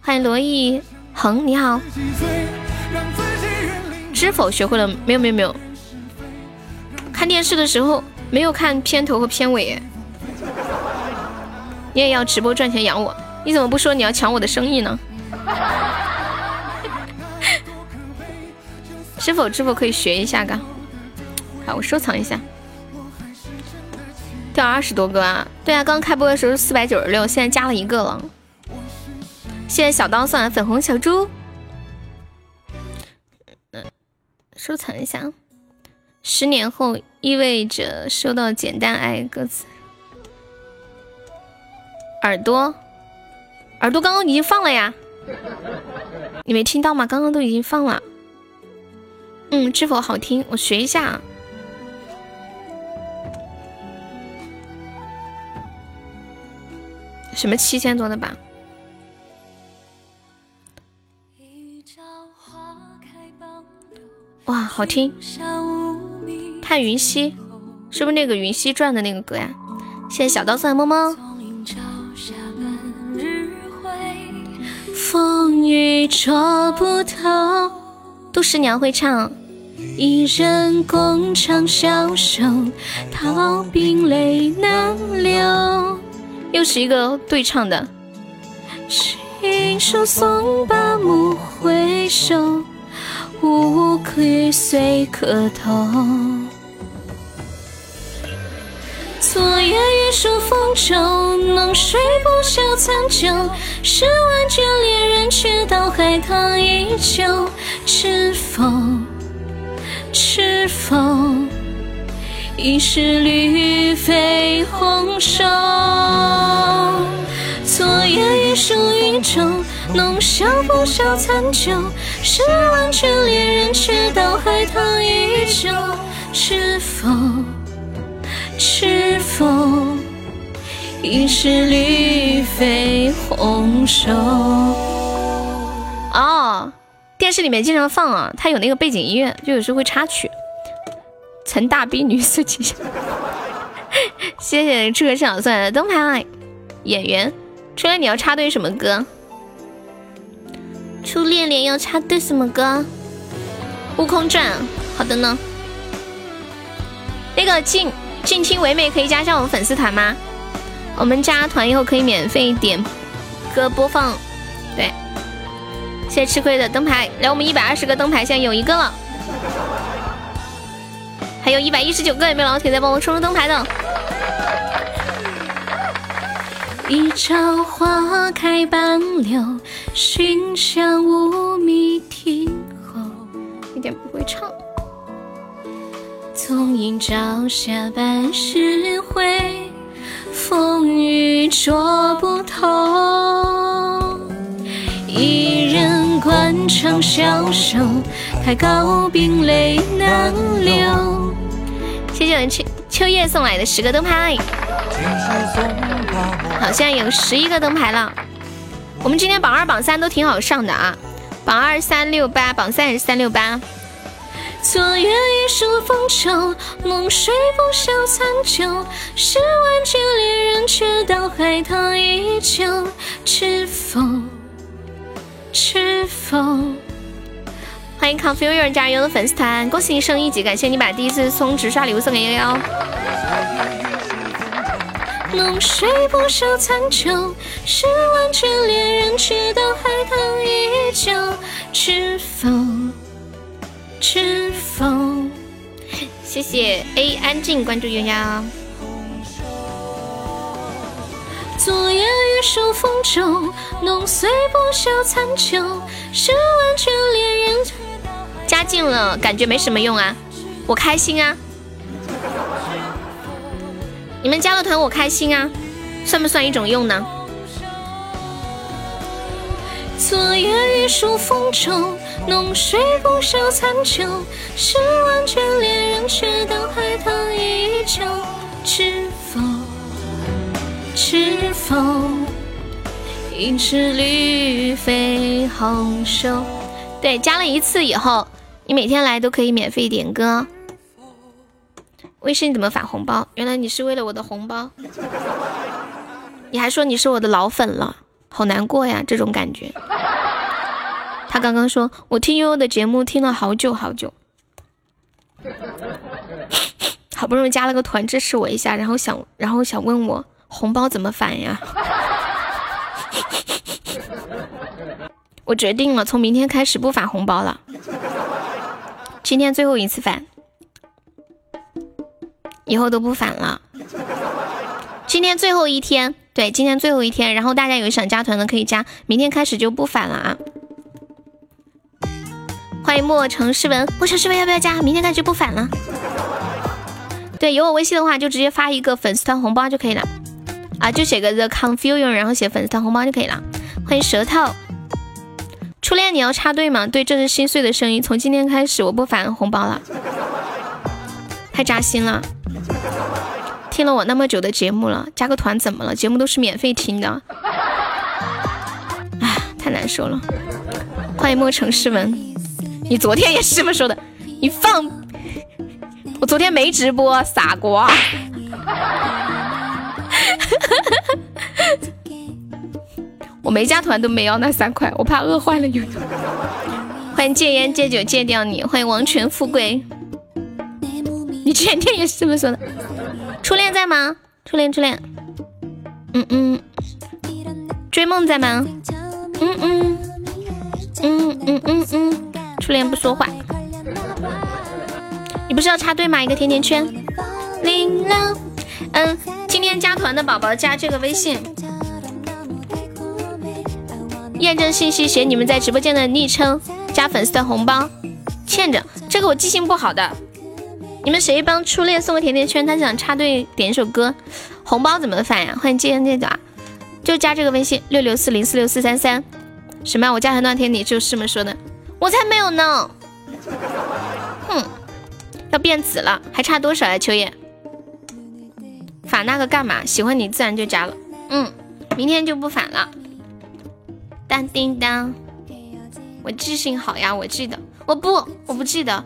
欢迎罗毅恒，你好。知否学会了没有？没有没有。看电视的时候没有看片头和片尾。你也要直播赚钱养我？你怎么不说你要抢我的生意呢？是否是否可以学一下噶。好，我收藏一下。掉二十多个啊？对啊，刚开播的时候是四百九十六，现在加了一个了。谢谢小刀蒜粉红小猪。嗯，收藏一下。十年后意味着收到简单爱歌词。耳朵，耳朵刚刚已经放了呀，你没听到吗？刚刚都已经放了。嗯，知否好听，我学一下。什么七千多的吧？哇，好听！看云溪，是不是那个《云溪传》的那个歌呀？谢谢小刀蒜么么。风雨捉不透，杜十娘会唱。一人共长消瘦，桃冰泪难流。又是一个对唱的。轻手送把木回首，无愧随客头。昨夜雨疏风骤，浓睡不消残酒。试问卷帘人，却道海棠依旧。知否？知否？已是绿肥红瘦。昨夜雨疏雨骤，浓笑不消残酒。试问卷帘人，却道海棠依旧。知否？知否？已是绿肥红瘦。哦，电视里面经常放啊，它有那个背景音乐，就有时候会插曲。陈大逼女司机，谢谢这个小帅的灯牌。演员，初恋你要插队什么歌？初恋恋要插队什么歌？悟空传。好的呢。那个静静听唯美可以加上我们粉丝团吗？我们加团以后可以免费点歌播放。对，谢谢吃亏的灯牌。来，我们一百二十个灯牌，现在有一个了。还有一百一十九个，有没有老铁在帮我冲冲灯牌的？一朝花开半柳，寻香无觅庭后。一点不会唱。纵饮朝霞半时回，风雨捉不透。一人惯长消瘦，太高冰泪难流。谢谢我们秋秋叶送来的十个灯牌，好，现在有十一个灯牌了。我们今天榜二、榜三都挺好上的啊，榜二三六八，榜三也是三六八。昨夜雨疏风骤，浓睡不消残酒。十万卷恋人，却道海棠依旧。知否？知否？欢迎 Confusion 加油的粉丝团，恭喜你升一级，感谢你把第一次充值刷礼物送给悠悠。浓睡不消残酒，十万卷恋人，却道海棠依旧。知否？知否？谢谢 A 安静关注悠悠。昨夜雨疏风骤，浓睡不消残酒，十万卷恋人。加进了，感觉没什么用啊，我开心啊！你们加了团，我开心啊，算不算一种用呢？昨夜雨疏风骤，浓睡不消残酒。十万卷恋人，却道海棠依旧。知否？知否？应是绿肥红瘦。对，加了一次以后。你每天来都可以免费点歌。微信怎么发红包？原来你是为了我的红包。你还说你是我的老粉了，好难过呀，这种感觉。他刚刚说我听悠悠的节目听了好久好久，好不容易加了个团支持我一下，然后想然后想问我红包怎么返呀？我决定了，从明天开始不返红包了。今天最后一次返，以后都不返了。今天最后一天，对，今天最后一天。然后大家有想加团的可以加，明天开始就不返了啊。欢迎莫城诗文，莫城诗文要不要加？明天开始就不返了。对，有我微信的话就直接发一个粉丝团红包就可以了啊，就写个 The Confusion，然后写粉丝团红包就可以了。欢迎舌头。初恋，你要插队吗？对，这是心碎的声音。从今天开始，我不返红包了，太扎心了。听了我那么久的节目了，加个团怎么了？节目都是免费听的。哎，太难受了。欢迎莫城诗文，你昨天也是这么说的。你放，我昨天没直播，傻瓜。我没加团都没要那三块，我怕饿坏了有。欢迎戒烟戒酒戒掉你，欢迎王权富贵。你前天也是这么说的。初恋在吗？初恋初恋。嗯嗯。追梦在吗？嗯嗯嗯嗯嗯嗯。初恋不说话。你不是要插队吗？一个甜甜圈。嗯，今天加团的宝宝加这个微信。验证信息写你们在直播间的昵称，加粉丝的红包，欠着这个我记性不好的。你们谁帮初恋送个甜甜圈？他想插队点一首歌，红包怎么发呀？欢迎接那个，就加这个微信六六四零四六四三三。什么？我加很多天，你就是这么说的？我才没有呢！哼，要变紫了，还差多少呀？秋叶，反那个干嘛？喜欢你自然就加了。嗯，明天就不反了。当叮当，我记性好呀，我记得。我不，我不记得。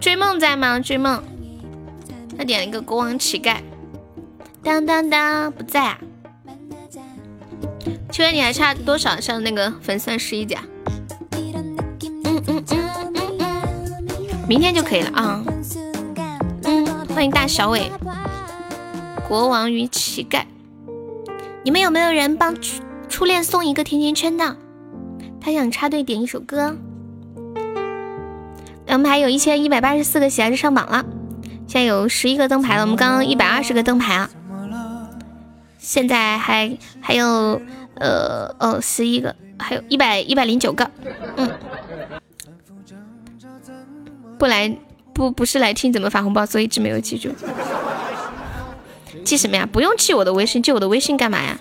追梦在吗？追梦，他点了一个国王乞丐。当当当，不在啊。秋叶，你还差多少上那个粉丝十一甲？明天就可以了啊。嗯，欢迎大小伟。国王与乞丐，你们有没有人帮？初恋送一个甜甜圈的，他想插队点一首歌。我们还有一千一百八十四个喜爱值上榜了，现在有十一个灯牌了。我们刚刚一百二十个灯牌啊，现在还还有呃哦十一个，还有一百一百零九个。嗯，不来不不是来听怎么发红包，所以一直没有记住。记什么呀？不用记我的微信，记我的微信干嘛呀？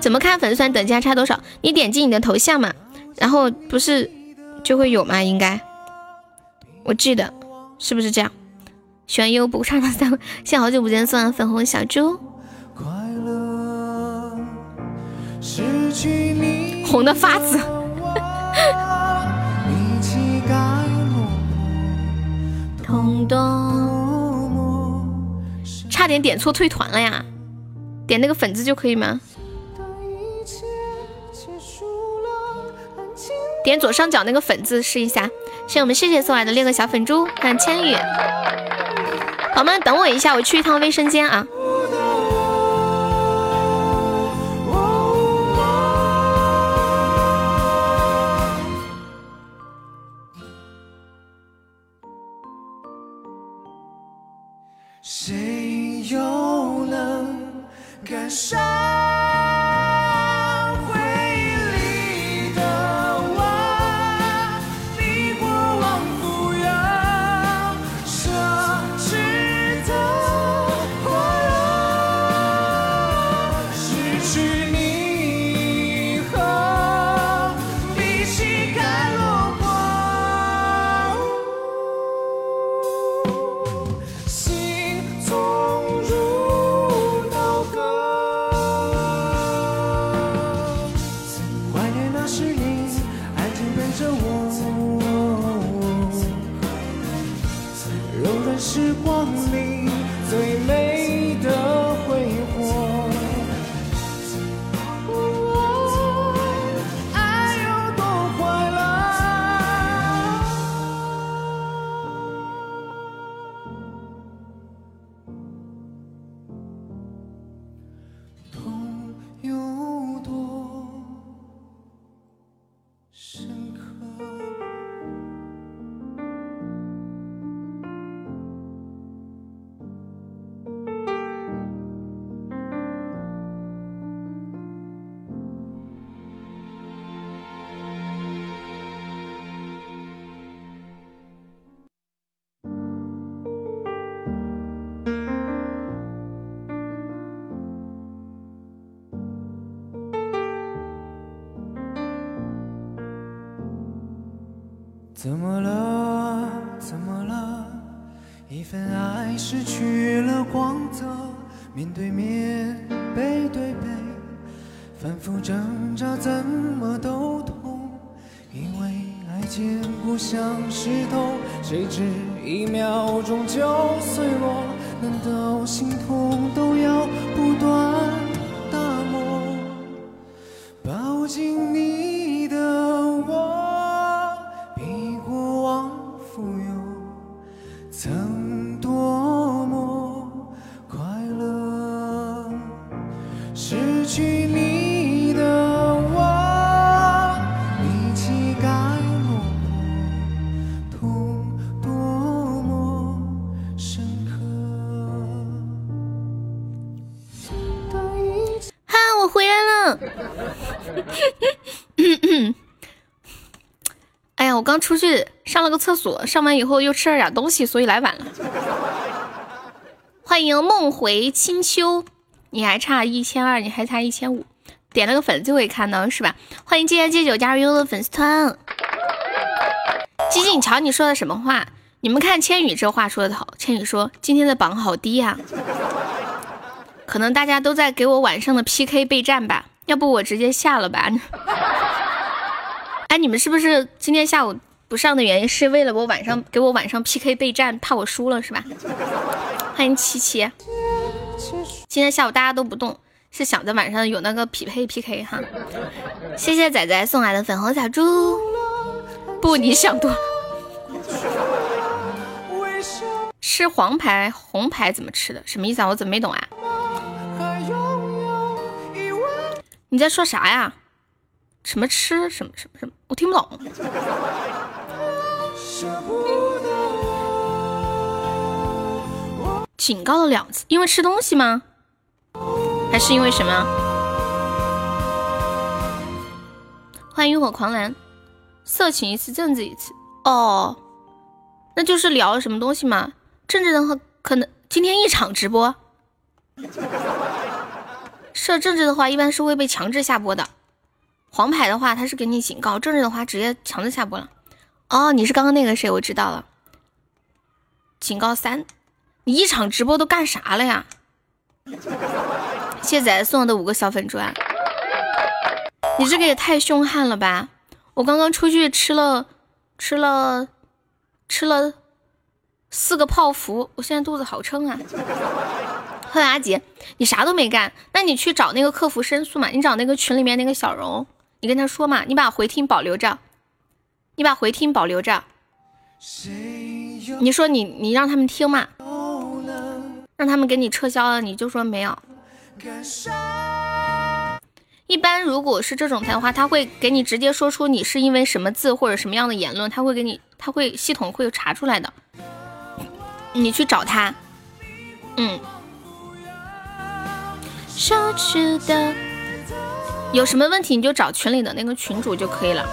怎么看粉丝团等级还差多少？你点击你的头像嘛，然后不是就会有吗？应该，我记得是不是这样？喜欢优不上的三，现在好久不见，送的粉红小猪，红的发紫，差点点错退团了呀！点那个粉字就可以吗？点左上角那个粉字试一下。谢谢我们谢谢送来的六个小粉猪，欢迎千羽。宝宝们等我一下，我去一趟卫生间啊。失去了光泽，面对面，背对背，反复挣扎，怎么都痛。因为爱坚固像石头，谁知一秒钟就碎落。难道心痛都要不断厕所，上完以后又吃了点东西，所以来晚了。欢迎梦回清秋，你还差一千二，你还差一千五，点了个粉就会看到是吧？欢迎戒烟戒酒加入悠悠的粉丝团。鸡鸡，你瞧你说的什么话？你们看千羽这话说的好，千羽说今天的榜好低呀、可能大家都在给我晚上的 PK 备战吧，要不我直接下了吧？哎，你们是不是今天下午不上的原因是为了我晚上给我晚上 PK 备战，怕我输了是吧？欢迎七七，今天下午大家都不动，是想着晚上有那个匹配 PK 哈。谢谢仔仔送来的粉红小猪，不，你想多了。吃黄牌红牌怎么吃的？什么意思啊？我怎么没懂啊？你在说啥呀？什么吃什么什么什么？我听不懂。舍不得我警告了两次，因为吃东西吗？还是因为什么？欢迎浴火狂澜，色情一次，政治一次。哦，那就是聊什么东西嘛？政治的话，可能今天一场直播。设政治的话，一般是会被强制下播的。黄牌的话，他是给你警告；政治的话，直接强制下播了。哦，你是刚刚那个谁？我知道了。警告三，你一场直播都干啥了呀？谢仔送的五个小粉砖，你这个也太凶悍了吧！我刚刚出去吃了吃了吃了四个泡芙，我现在肚子好撑啊！贺阿杰，你啥都没干，那你去找那个客服申诉嘛？你找那个群里面那个小荣，你跟他说嘛，你把回听保留着，你把回听保留着，你说你你让他们听嘛，让他们给你撤销了，你就说没有。一般如果是这种的话，他会给你直接说出你是因为什么字或者什么样的言论，他会给你，他会系统会查出来的。你去找他，嗯。奢侈的，有什么问题你就找群里的那个群主就可以了。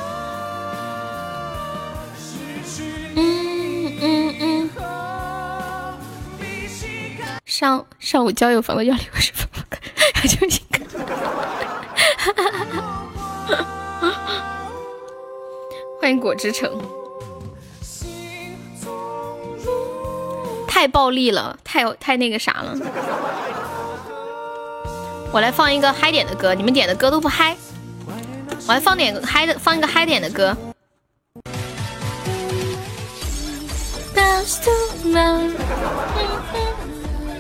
上上午交友房的幺零五十分，就一个。欢迎果汁城。太暴力了，太太那个啥了。我来放一个嗨点的歌，你们点的歌都不嗨。我来放点嗨的，放一个嗨点的歌。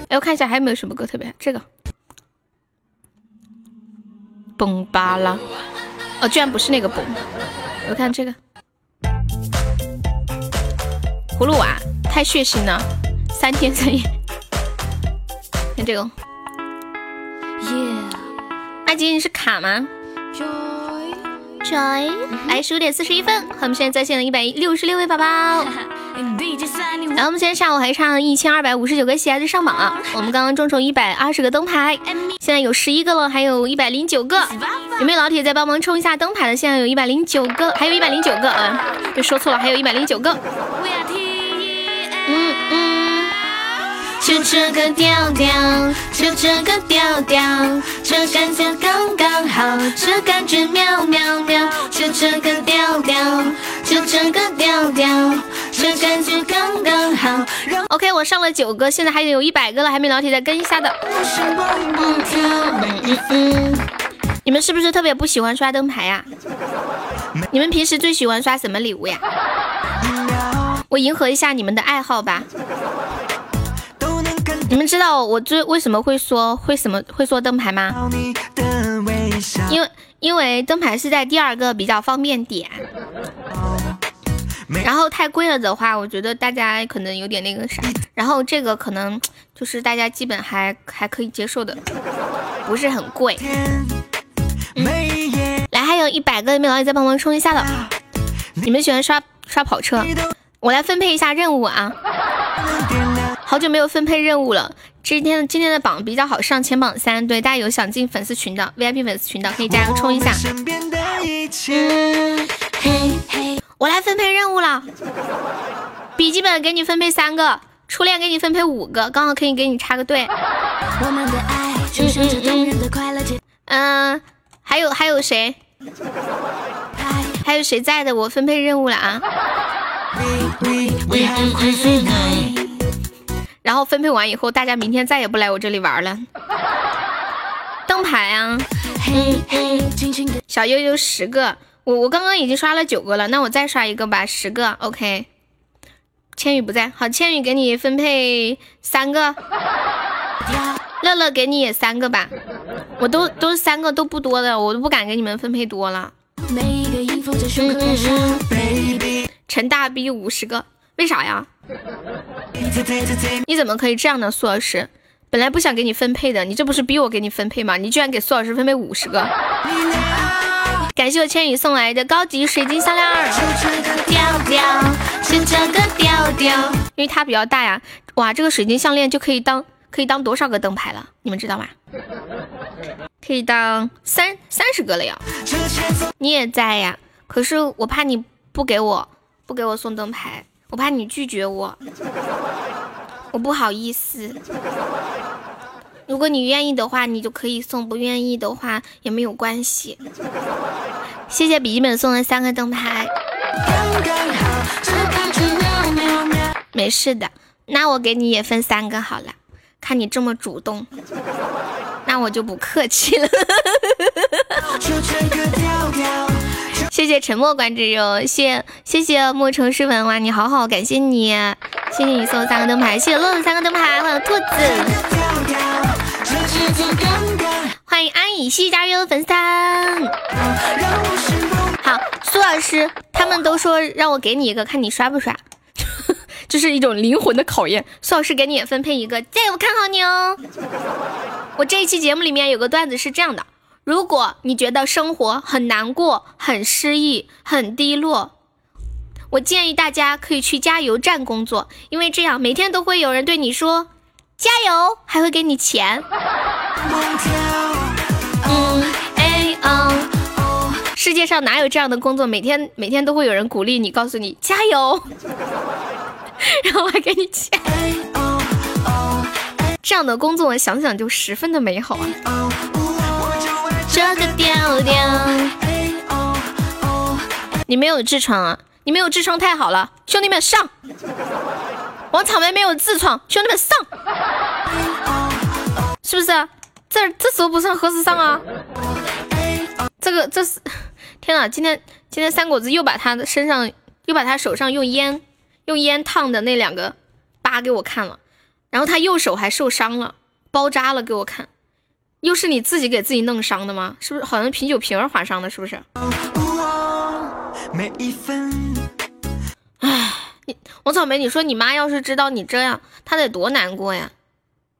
哎，我看一下还有没有什么歌特别，这个。蹦巴拉，哦，居然不是那个蹦。我看这个。葫芦娃太血腥了，三天三夜。看这个。耶，阿杰你是卡吗？Joy 来十五点四十一分，和我们现在在线的一百六十六位宝宝。然后我们今天下午还差一千二百五十九个喜爱值上榜啊！我们刚刚众筹一百二十个灯牌，现在有十一个了，还有一百零九个。有没有老铁再帮忙冲一下灯牌的？现在有一百零九个，还有一百零九个啊！就说错了，还有一百零九个。就这个调调，就这个调调，这感觉刚刚好，这感觉妙妙妙，就这个调调，就这个调调，这感觉刚刚好。OK，我上了九个，现在还有一百个了，还没聊天的跟一下的。你们是不是特别不喜欢刷灯牌呀？你们平时最喜欢刷什么礼物呀？我迎合一下你们的爱好吧。你们知道我最为什么会说会什么会说灯牌吗？因为因为灯牌是在第二个比较方便点，然后太贵了的话，我觉得大家可能有点那个啥。然后这个可能就是大家基本还还可以接受的，不是很贵。来，还有一百个没老铁再帮忙冲一下的。你们喜欢刷刷跑车？我来分配一下任务啊。好久没有分配任务了，今天今天的榜比较好上，前榜三。对，大家有想进粉丝群的 VIP 粉丝群的，可以加油冲一下。我来分配任务了，笔记本给你分配三个，初恋给你分配五个，刚好可以给你插个队。嗯，还有还有谁？还有谁在的？我分配任务了啊。然后分配完以后，大家明天再也不来我这里玩了。灯牌啊，小悠悠十个，我我刚刚已经刷了九个了，那我再刷一个吧，十个，OK。千羽不在，好，千羽给你分配三个，乐乐给你也三个吧，我都都是三个都不多的，我都不敢给你们分配多了。陈大逼五十个，为啥呀？你怎么可以这样呢，苏老师？本来不想给你分配的，你这不是逼我给你分配吗？你居然给苏老师分配五十个！感谢我千羽送来的高级水晶项链儿，就这个调调，因为它比较大呀。哇，这个水晶项链就可以当可以当多少个灯牌了？你们知道吗？可以当三三十个了呀！你也在呀？可是我怕你不给我不给我送灯牌。我怕你拒绝我，我不好意思。如果你愿意的话，你就可以送；不愿意的话也没有关系。谢谢笔记本送的三个灯牌，没事的。那我给你也分三个好了，看你这么主动，那我就不客气了。谢谢沉默关之友，谢谢谢莫城诗文哇，你好好，感谢你，谢谢你送三个灯牌，谢谢乐乐三个灯牌，欢迎兔子，欢迎安以西加入粉丝团。好，苏老师，他们都说让我给你一个，看你刷不刷，这是一种灵魂的考验。苏老师给你也分配一个，加油，看好你哦。我这一期节目里面有个段子是这样的。如果你觉得生活很难过、很失意、很低落，我建议大家可以去加油站工作，因为这样每天都会有人对你说加油，还会给你钱。嗯，哎哦，世界上哪有这样的工作？每天每天都会有人鼓励你，告诉你加油，然后还给你钱。这样的工作，想想就十分的美好啊。这个调调，你没有痔疮啊？你没有痔疮太好了，兄弟们上！王草莓没有痔疮，兄弟们上！是不是？这这时候不上何时上啊？这个这是天呐！今天今天三果子又把他的身上又把他手上用烟用烟烫的那两个疤给我看了，然后他右手还受伤了，包扎了给我看。又是你自己给自己弄伤的吗？是不是？好像啤酒瓶儿划伤的，是不是？唉，你王草莓，你说你妈要是知道你这样，她得多难过呀？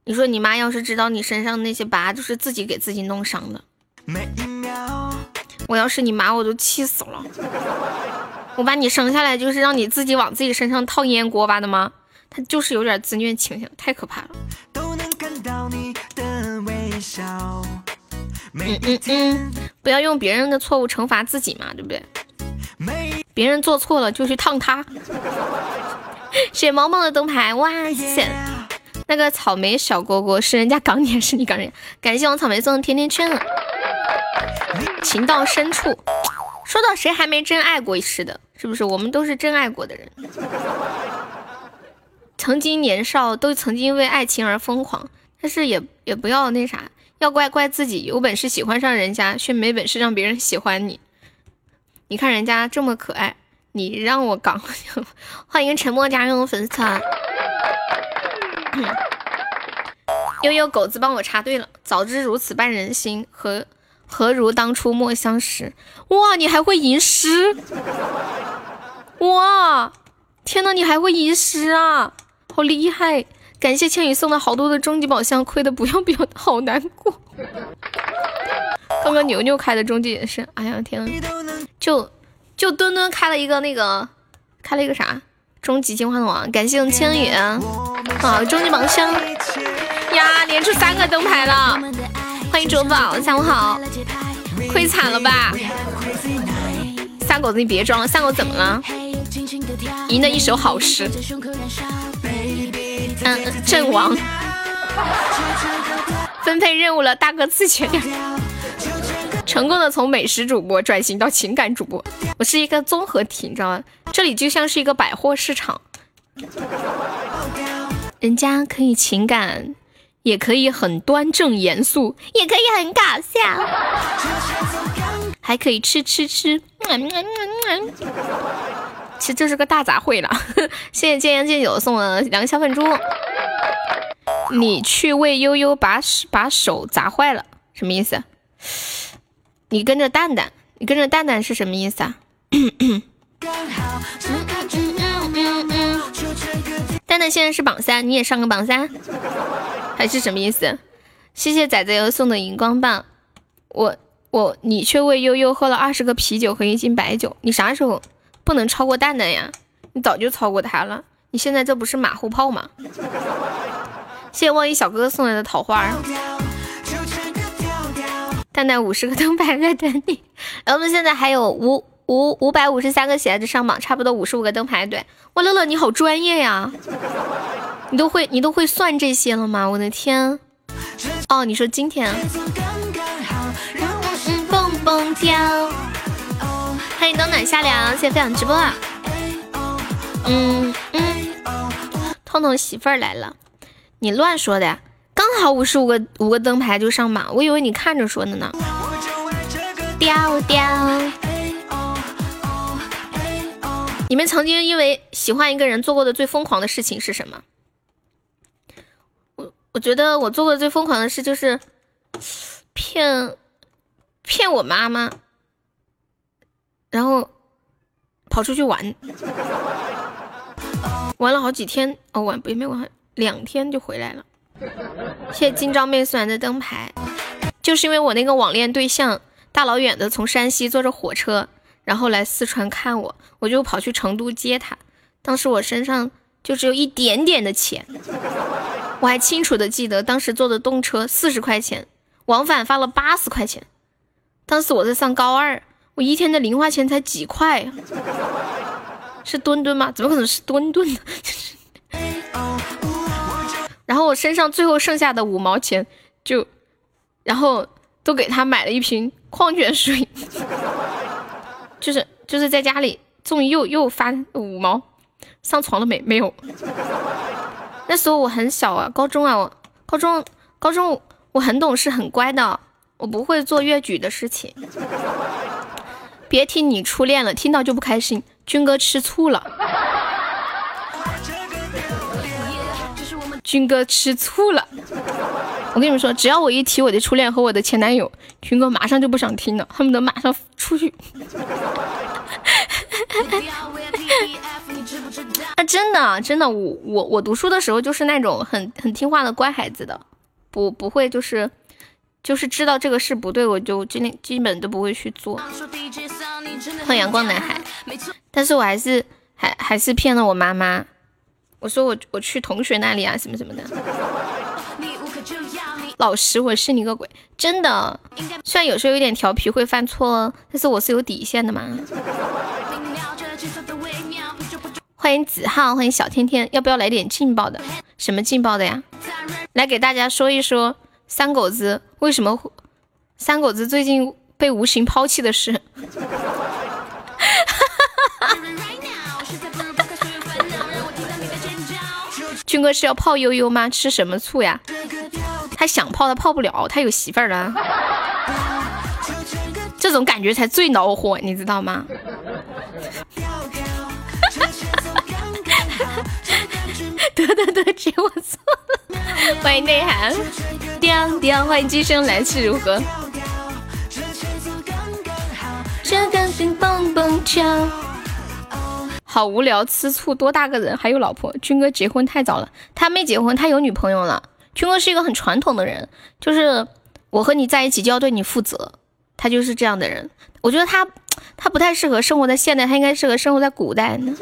你说你妈要是知道你身上那些疤就是自己给自己弄伤的，我要是你妈，我都气死了。我把你生下来就是让你自己往自己身上套烟锅巴的吗？他就是有点自虐倾向，太可怕了。嗯嗯嗯，不要用别人的错误惩罚自己嘛，对不对？别人做错了就去烫他。谢毛毛的灯牌，哇塞！那个草莓小蝈蝈是人家港姐，是你港人。感谢我草莓送的甜甜圈了。情到深处，说到谁还没真爱过似的，是不是？我们都是真爱过的人，曾经年少都曾经为爱情而疯狂，但是也也不要那啥，要怪怪自己，有本事喜欢上人家，却没本事让别人喜欢你。你看人家这么可爱，你让我搞，欢迎沉默加入粉丝团。悠悠狗子帮我插队了，早知如此绊人心，何何如当初莫相识？哇，你还会吟诗？哇，天呐，你还会吟诗啊，好厉害！感谢千羽送的好多的终极宝箱，亏的不要不要的，好难过。刚刚牛牛开的终极也是，哎呀天，就就墩墩开了一个那个，开了一个啥？终极金话筒王，感谢用千羽啊，终极宝箱。呀，连出三个灯牌了！欢迎卓宝，下午好。亏惨了吧？三狗子，你别装了，三狗怎么了？赢的一手好诗。嗯，阵亡。分配任务了，大哥自觉点。成功的从美食主播转型到情感主播，我是一个综合体，你知道吗？这里就像是一个百货市场，人家可以情感。也可以很端正严肃，也可以很搞笑，还可以吃吃吃。其实这是个大杂烩了。谢谢见烟见酒送了两个小粉猪。你去为悠悠把把手砸坏了，什么意思？你跟着蛋蛋，你跟着蛋蛋是什么意思啊？蛋蛋现在是榜三，你也上个榜三。还是什么意思？谢谢仔仔又送的荧光棒。我我你却为悠悠喝了二十个啤酒和一斤白酒。你啥时候不能超过蛋蛋呀？你早就超过他了。你现在这不是马后炮吗？谢谢望一小哥哥送来的桃花。蛋蛋五十个灯牌在等你。然后我们现在还有五五五百五十三个鞋子上榜，差不多五十五个灯牌。对，哇乐乐你好专业呀。你都会你都会算这些了吗？我的天！哦，你说今天，蹦蹦跳，夏凉，谢谢分享直播啊。嗯嗯，痛痛媳妇儿来了，你乱说的呀！刚好五十五个五个灯牌就上榜，我以为你看着说的呢。调调，你们曾经因为喜欢一个人做过的最疯狂的事情是什么？我我觉得我做过最疯狂的事就是骗骗我妈妈，然后跑出去玩，玩了好几天哦，玩也没玩，两天就回来了。谢谢今朝妹送来的灯牌，就是因为我那个网恋对象大老远的从山西坐着火车，然后来四川看我，我就跑去成都接他。当时我身上就只有一点点的钱。我还清楚的记得，当时坐的动车四十块钱，往返发了八十块钱。当时我在上高二，我一天的零花钱才几块，是墩墩吗？怎么可能是墩墩呢？然后我身上最后剩下的五毛钱，就，然后都给他买了一瓶矿泉水，就是就是在家里终于又又发五毛，上床了没？没有。那时候我很小啊，高中啊，我高中高中我很懂事很乖的，我不会做越矩的事情。别听你初恋了，听到就不开心。军哥吃醋了，军哥吃醋了。我跟你们说，只要我一提我的初恋和我的前男友，军哥马上就不想听了，恨不得马上出去。啊，真的，真的，我我我读书的时候就是那种很很听话的乖孩子的，不不会就是就是知道这个事不对，我就今天基本都不会去做。欢阳光男孩，但是我还是还还是骗了我妈妈，我说我我去同学那里啊，什么什么的。老实，我是你个鬼，真的。虽然有时候有点调皮会犯错，但是我是有底线的嘛。欢迎子浩，欢迎小天天，要不要来点劲爆的？什么劲爆的呀？来给大家说一说三狗子为什么会三狗子最近被无情抛弃的事。军哥是要泡悠悠吗？吃什么醋呀？他想泡，他泡不了，他有媳妇儿了。这种感觉才最恼火，你知道吗？得得得，接我错了。欢迎内涵，掉掉，欢迎今生来世如何？好无聊，吃醋，多大个人还有老婆？军哥结婚太早了，他没结婚，他有女朋友了。军哥是一个很传统的人，就是我和你在一起就要对你负责，他就是这样的人。我觉得他他不太适合生活在现代，他应该适合生活在古代呢。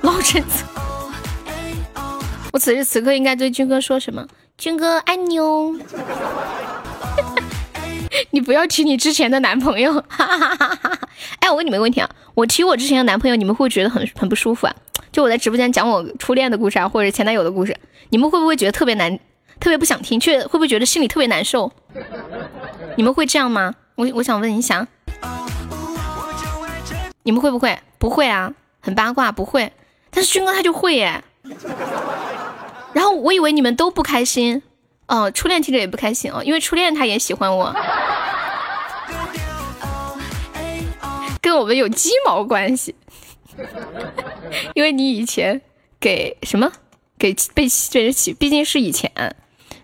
老陈子，此时此刻应该对军哥说什么？军哥爱你哦。你不要提你之前的男朋友，哎，我问你们个问题啊，我提我之前的男朋友，你们会觉得很很不舒服啊？就我在直播间讲我初恋的故事啊，或者前男友的故事，你们会不会觉得特别难，特别不想听，却会不会觉得心里特别难受？你们会这样吗？我我想问一下，你们会不会？不会啊，很八卦，不会。但是军哥他就会耶。然后我以为你们都不开心。哦，初恋听着也不开心哦，因为初恋他也喜欢我，跟我们有鸡毛关系，因为你以前给什么？给被被人起，毕竟是以前，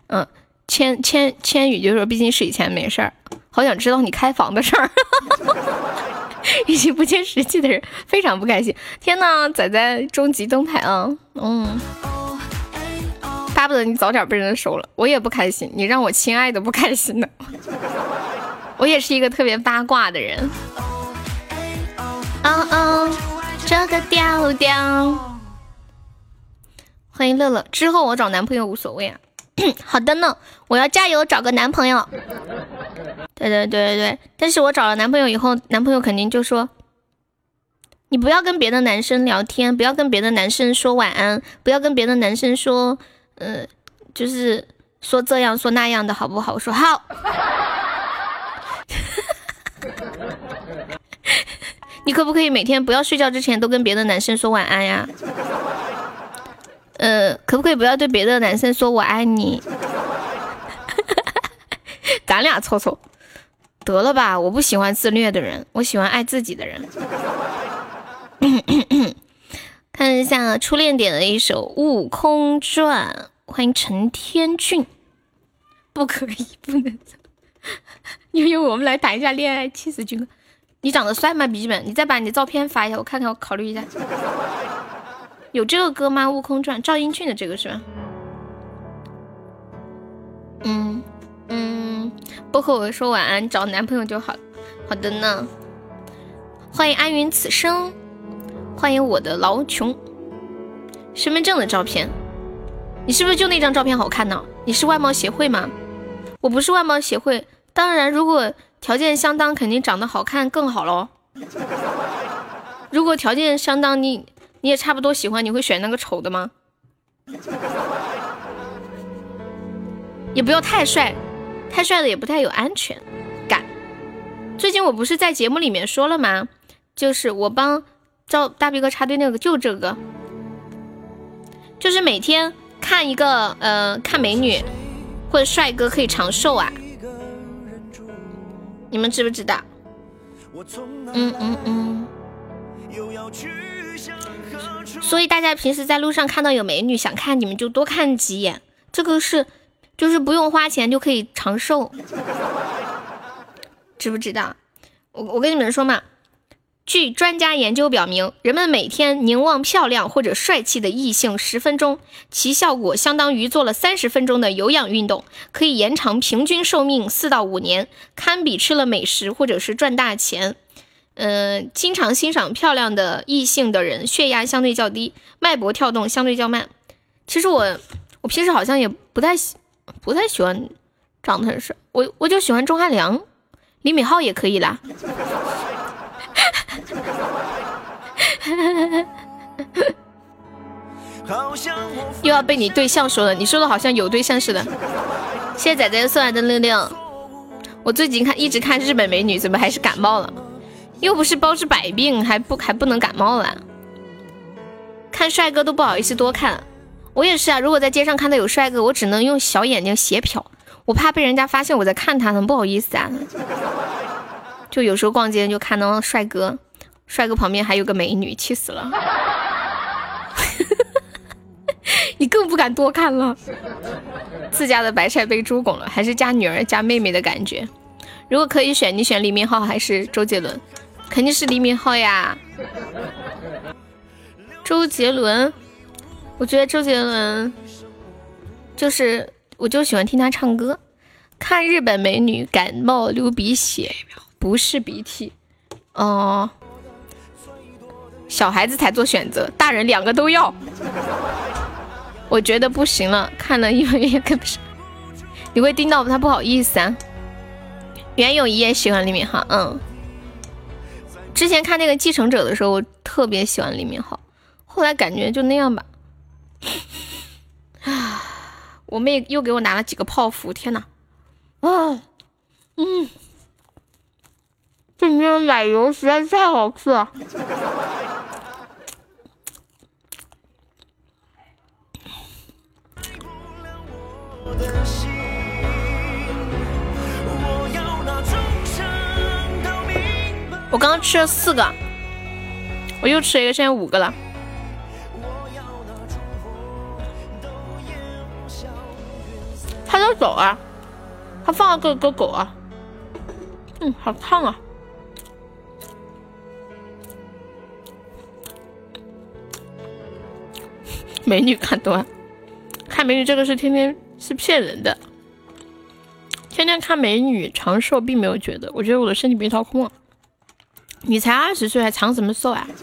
嗯，千千千羽就说毕竟是以前没事儿，好想知道你开房的事儿，一些不切实际的人非常不开心，天呐，仔仔终极灯牌啊，嗯。巴不得你早点被人收了，我也不开心。你让我亲爱的不开心呢。我也是一个特别八卦的人。哦哦，这个调调。欢迎乐乐。之后我找男朋友无所谓啊。好的呢，我要加油找个男朋友。对对对对对，但是我找了男朋友以后，男朋友肯定就说：“你不要跟别的男生聊天，不要跟别的男生说晚安，不要跟别的男生说。”嗯，就是说这样说那样的好不好？我说好。你可不可以每天不要睡觉之前都跟别的男生说晚安呀？嗯，可不可以不要对别的男生说我爱你？咱俩凑凑，得了吧！我不喜欢自虐的人，我喜欢爱自己的人。看一下初恋点的一首《悟空传》，欢迎陈天俊。不可以，不能走。悠悠，我们来谈一下恋爱，气死军哥。你长得帅吗，笔记本？你再把你的照片发一下，我看看，我考虑一下。有这个歌吗？《悟空传》，赵英俊的这个是吧？嗯嗯，不和我说晚安，找男朋友就好。好的呢。欢迎安云此生。欢迎我的老穷，身份证的照片，你是不是就那张照片好看呢？你是外貌协会吗？我不是外貌协会，当然如果条件相当，肯定长得好看更好喽。如果条件相当，你你也差不多喜欢，你会选那个丑的吗？也不要太帅，太帅的也不太有安全感。最近我不是在节目里面说了吗？就是我帮。照大逼哥插队那个就这个，就是每天看一个呃看美女或者帅哥可以长寿啊，你们知不知道？嗯嗯嗯。所以大家平时在路上看到有美女想看，你们就多看几眼，这个是就是不用花钱就可以长寿，知不知道？我我跟你们说嘛。据专家研究表明，人们每天凝望漂亮或者帅气的异性十分钟，其效果相当于做了三十分钟的有氧运动，可以延长平均寿命四到五年，堪比吃了美食或者是赚大钱。嗯，经常欣赏漂亮的异性的人，血压相对较低，脉搏跳动相对较慢。其实我，我平时好像也不太喜，不太喜欢长得很帅，我我就喜欢钟汉良，李敏镐也可以啦。又要被你对象说了，你说的好像有对象似的。谢谢仔仔送来的六六。我最近看一直看日本美女，怎么还是感冒了？又不是包治百病，还不还不能感冒了。看帅哥都不好意思多看，我也是啊。如果在街上看到有帅哥，我只能用小眼睛斜瞟，我怕被人家发现我在看他，很不好意思啊。就有时候逛街就看到帅哥，帅哥旁边还有个美女，气死了。你更不敢多看了。自家的白菜被猪拱了，还是嫁女儿嫁妹妹的感觉。如果可以选，你选李敏镐还是周杰伦？肯定是李敏镐呀。周杰伦，我觉得周杰伦就是，我就喜欢听他唱歌。看日本美女感冒流鼻血。不是鼻涕，哦，小孩子才做选择，大人两个都要。我觉得不行了，看了一也跟不上。你会盯到他不好意思啊。袁咏仪也喜欢李敏镐，嗯。之前看那个继承者的时候，我特别喜欢李敏镐，后来感觉就那样吧。啊，我妹又给我拿了几个泡芙，天呐，啊，嗯。这里面的奶油实在是太好吃了。我刚刚吃了四个，我又吃了一个，现在五个了。他在走啊，他放了个狗狗啊，嗯，好烫啊。美女看多，看美女这个是天天是骗人的，天天看美女长寿并没有觉得，我觉得我的身体被掏空了。你才二十岁还长什么寿啊？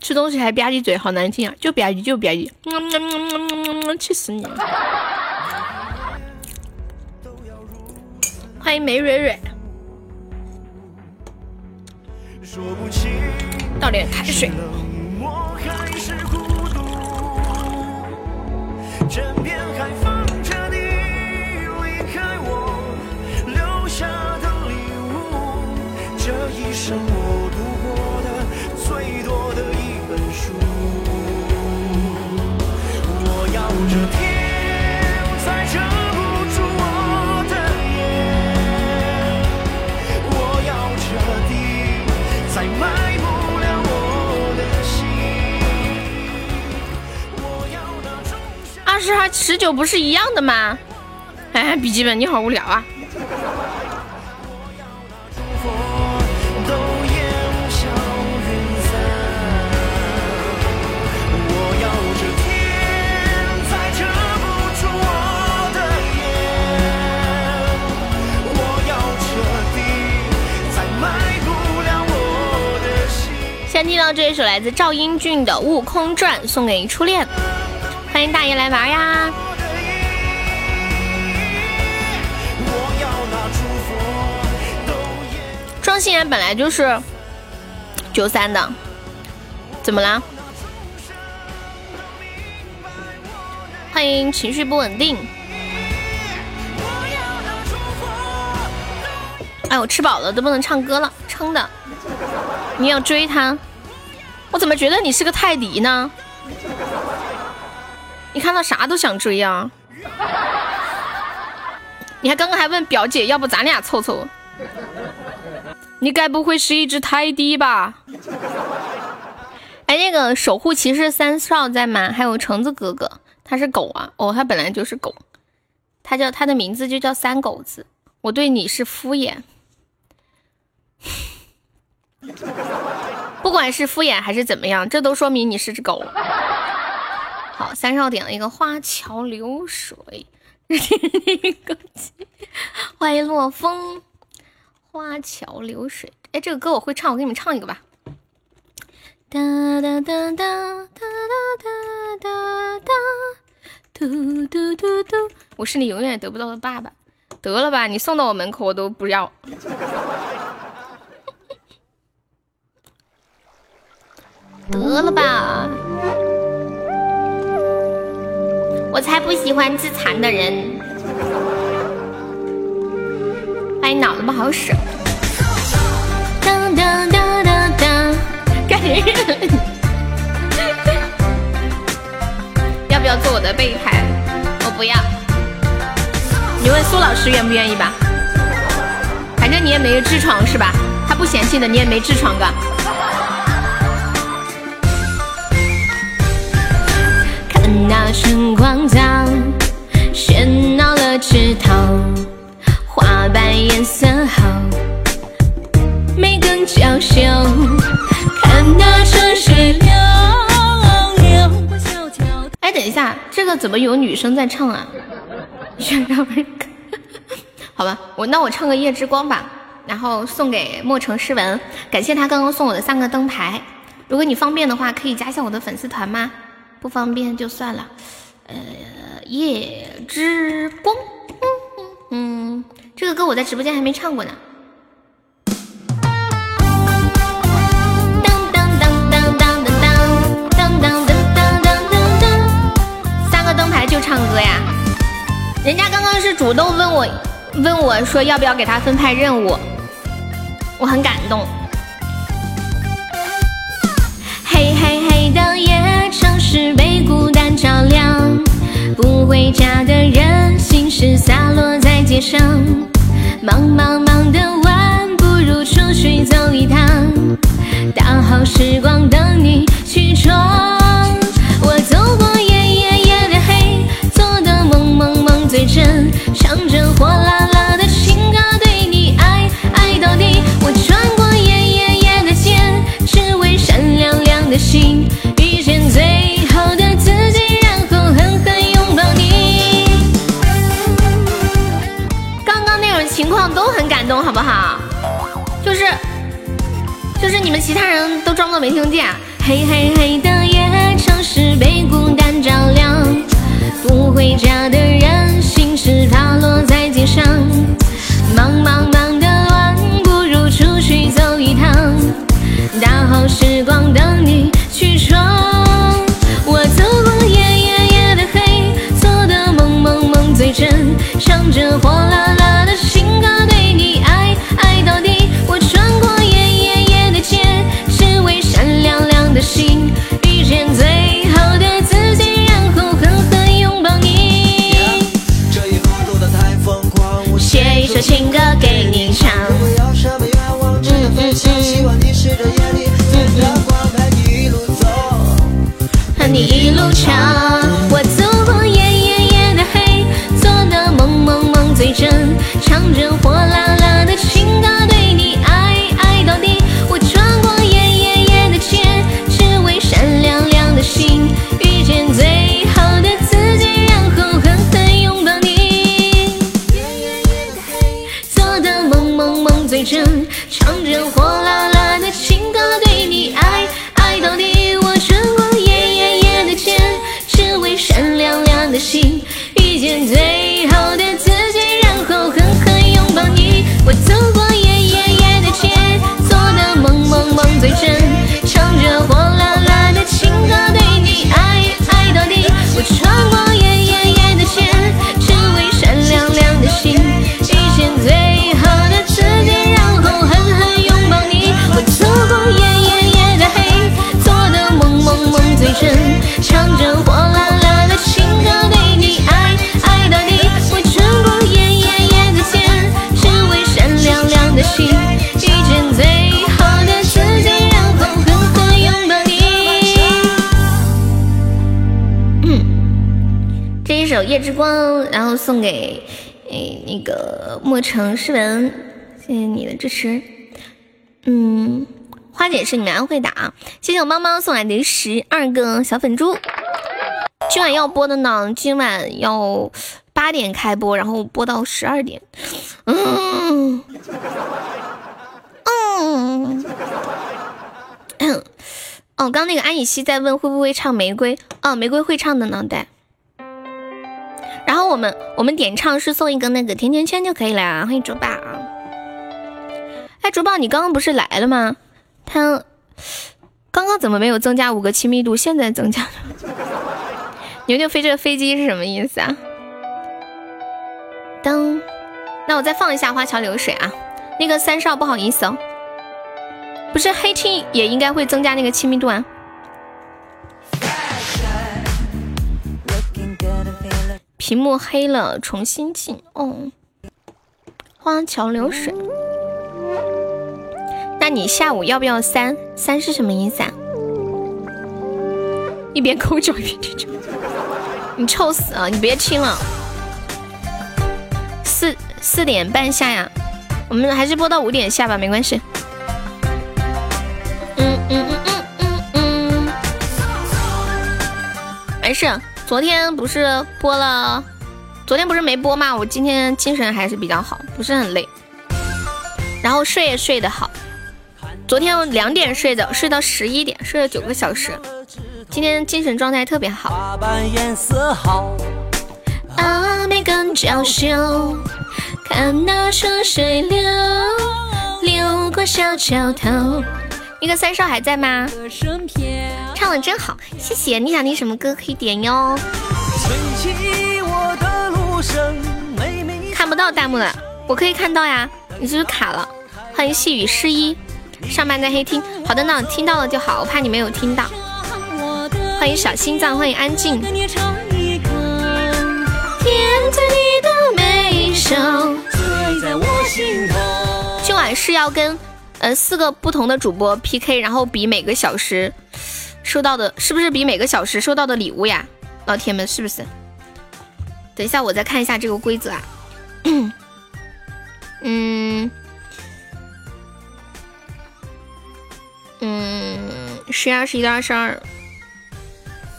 吃东西还吧唧嘴，好难听啊！就吧唧就吧唧，气死你！欢迎梅蕊蕊，倒点开水。枕边还放着你离开我留下的礼物这一生我读过的最多的一本书。我要这天二十和十九不是一样的吗？哎，笔记本你好无聊啊！先听到这一首来自赵英俊的《悟空传》，送给初恋。欢迎大爷来玩呀！庄心妍本来就是九三的，怎么啦？欢迎情绪不稳定。哎，我吃饱了都不能唱歌了，撑的。你要追他？我怎么觉得你是个泰迪呢？你看到啥都想追啊？你还刚刚还问表姐，要不咱俩凑凑？你该不会是一只泰迪吧？哎，那个守护骑士三少在吗？还有橙子哥哥，他是狗啊？哦，他本来就是狗，他叫他的名字就叫三狗子。我对你是敷衍，不管是敷衍还是怎么样，这都说明你是只狗。好，三少点了一个花桥流水，欢迎洛风。花桥流水，哎，这个歌我会唱，我给你们唱一个吧。哒哒哒哒哒哒哒哒，嘟嘟嘟嘟，我是你永远得不到的爸爸。得了吧，你送到我门口我都不要。得了吧。我才不喜欢自残的人，欢迎脑子不好使。噔噔噔噔噔，干！要不要做我的备胎？我不要。你问苏老师愿不愿意吧，反正你也没痔疮是吧？他不嫌弃的，你也没痔疮吧？那春光早，喧闹了枝头，花瓣颜色好，每根娇羞。看那春水流流。哎，等一下，这个怎么有女生在唱啊？好吧，我那我唱个夜之光吧，然后送给莫城诗文，感谢他刚刚送我的三个灯牌。如果你方便的话，可以加一下我的粉丝团吗？不方便就算了。呃，夜之光，嗯，这个歌我在直播间还没唱过呢。当当当当当当当当当当当当当，三个灯牌就唱歌呀？人家刚刚是主动问我。问我说要不要给他分派任务，我很感动。是，被孤单照亮，不回家的人心事洒落在街上。忙忙忙的晚，不如出去走一趟，大好时光等你去闯。就是你们其他人都装作没听见。黑黑黑的夜，城市被孤单照亮，不回家的人心事洒落在街上。忙忙忙的乱，不如出去走一趟，大好时光等你。去闯，我走过夜夜夜的黑，做的梦梦梦最真，唱着火辣辣的一路唱，我走过夜夜夜的黑，做的梦梦梦最真，唱着火辣辣夜之光》，然后送给诶那个墨城诗文，谢谢你的支持。嗯，花姐是你们安徽的啊，谢谢我猫猫送来的十二个小粉猪。今晚要播的呢，今晚要八点开播，然后播到十二点。嗯嗯。哦，刚那个安以熙在问会不会唱《玫瑰》，哦，《玫瑰》会唱的呢，对。然后我们我们点唱是送一个那个甜甜圈就可以了啊。欢迎竹宝啊，哎，竹宝，你刚刚不是来了吗？他刚刚怎么没有增加五个亲密度？现在增加了。牛牛飞这个飞机是什么意思啊？噔，那我再放一下花桥流水啊。那个三少不好意思哦。不是黑青也应该会增加那个亲密度啊。屏幕黑了，重新进。哦，花桥流水。那你下午要不要三三是什么意思啊？一边抠脚一边听着，你臭死啊！你别亲了。四四点半下呀，我们还是播到五点下吧，没关系。嗯嗯嗯嗯嗯嗯，没事。昨天不是播了，昨天不是没播吗？我今天精神还是比较好，不是很累，然后睡也睡得好。昨天两点睡的，睡到十一点，睡了九个小时。今天精神状态特别好。阿妹更娇羞，看那春水流，流过小桥头。一个三少还在吗？唱的真好，谢谢。你想听什么歌可以点哟。看不到弹幕了，我可以看到呀。你是不是卡了？欢迎细雨诗一，上班在黑听。好的呢，听到了就好，我怕你没有听到。欢迎小心脏，欢迎安静。今晚是要跟。呃，四个不同的主播 PK，然后比每个小时收到的，是不是比每个小时收到的礼物呀？老铁们，是不是？等一下，我再看一下这个规则啊。嗯嗯，十一、二十一到二十二，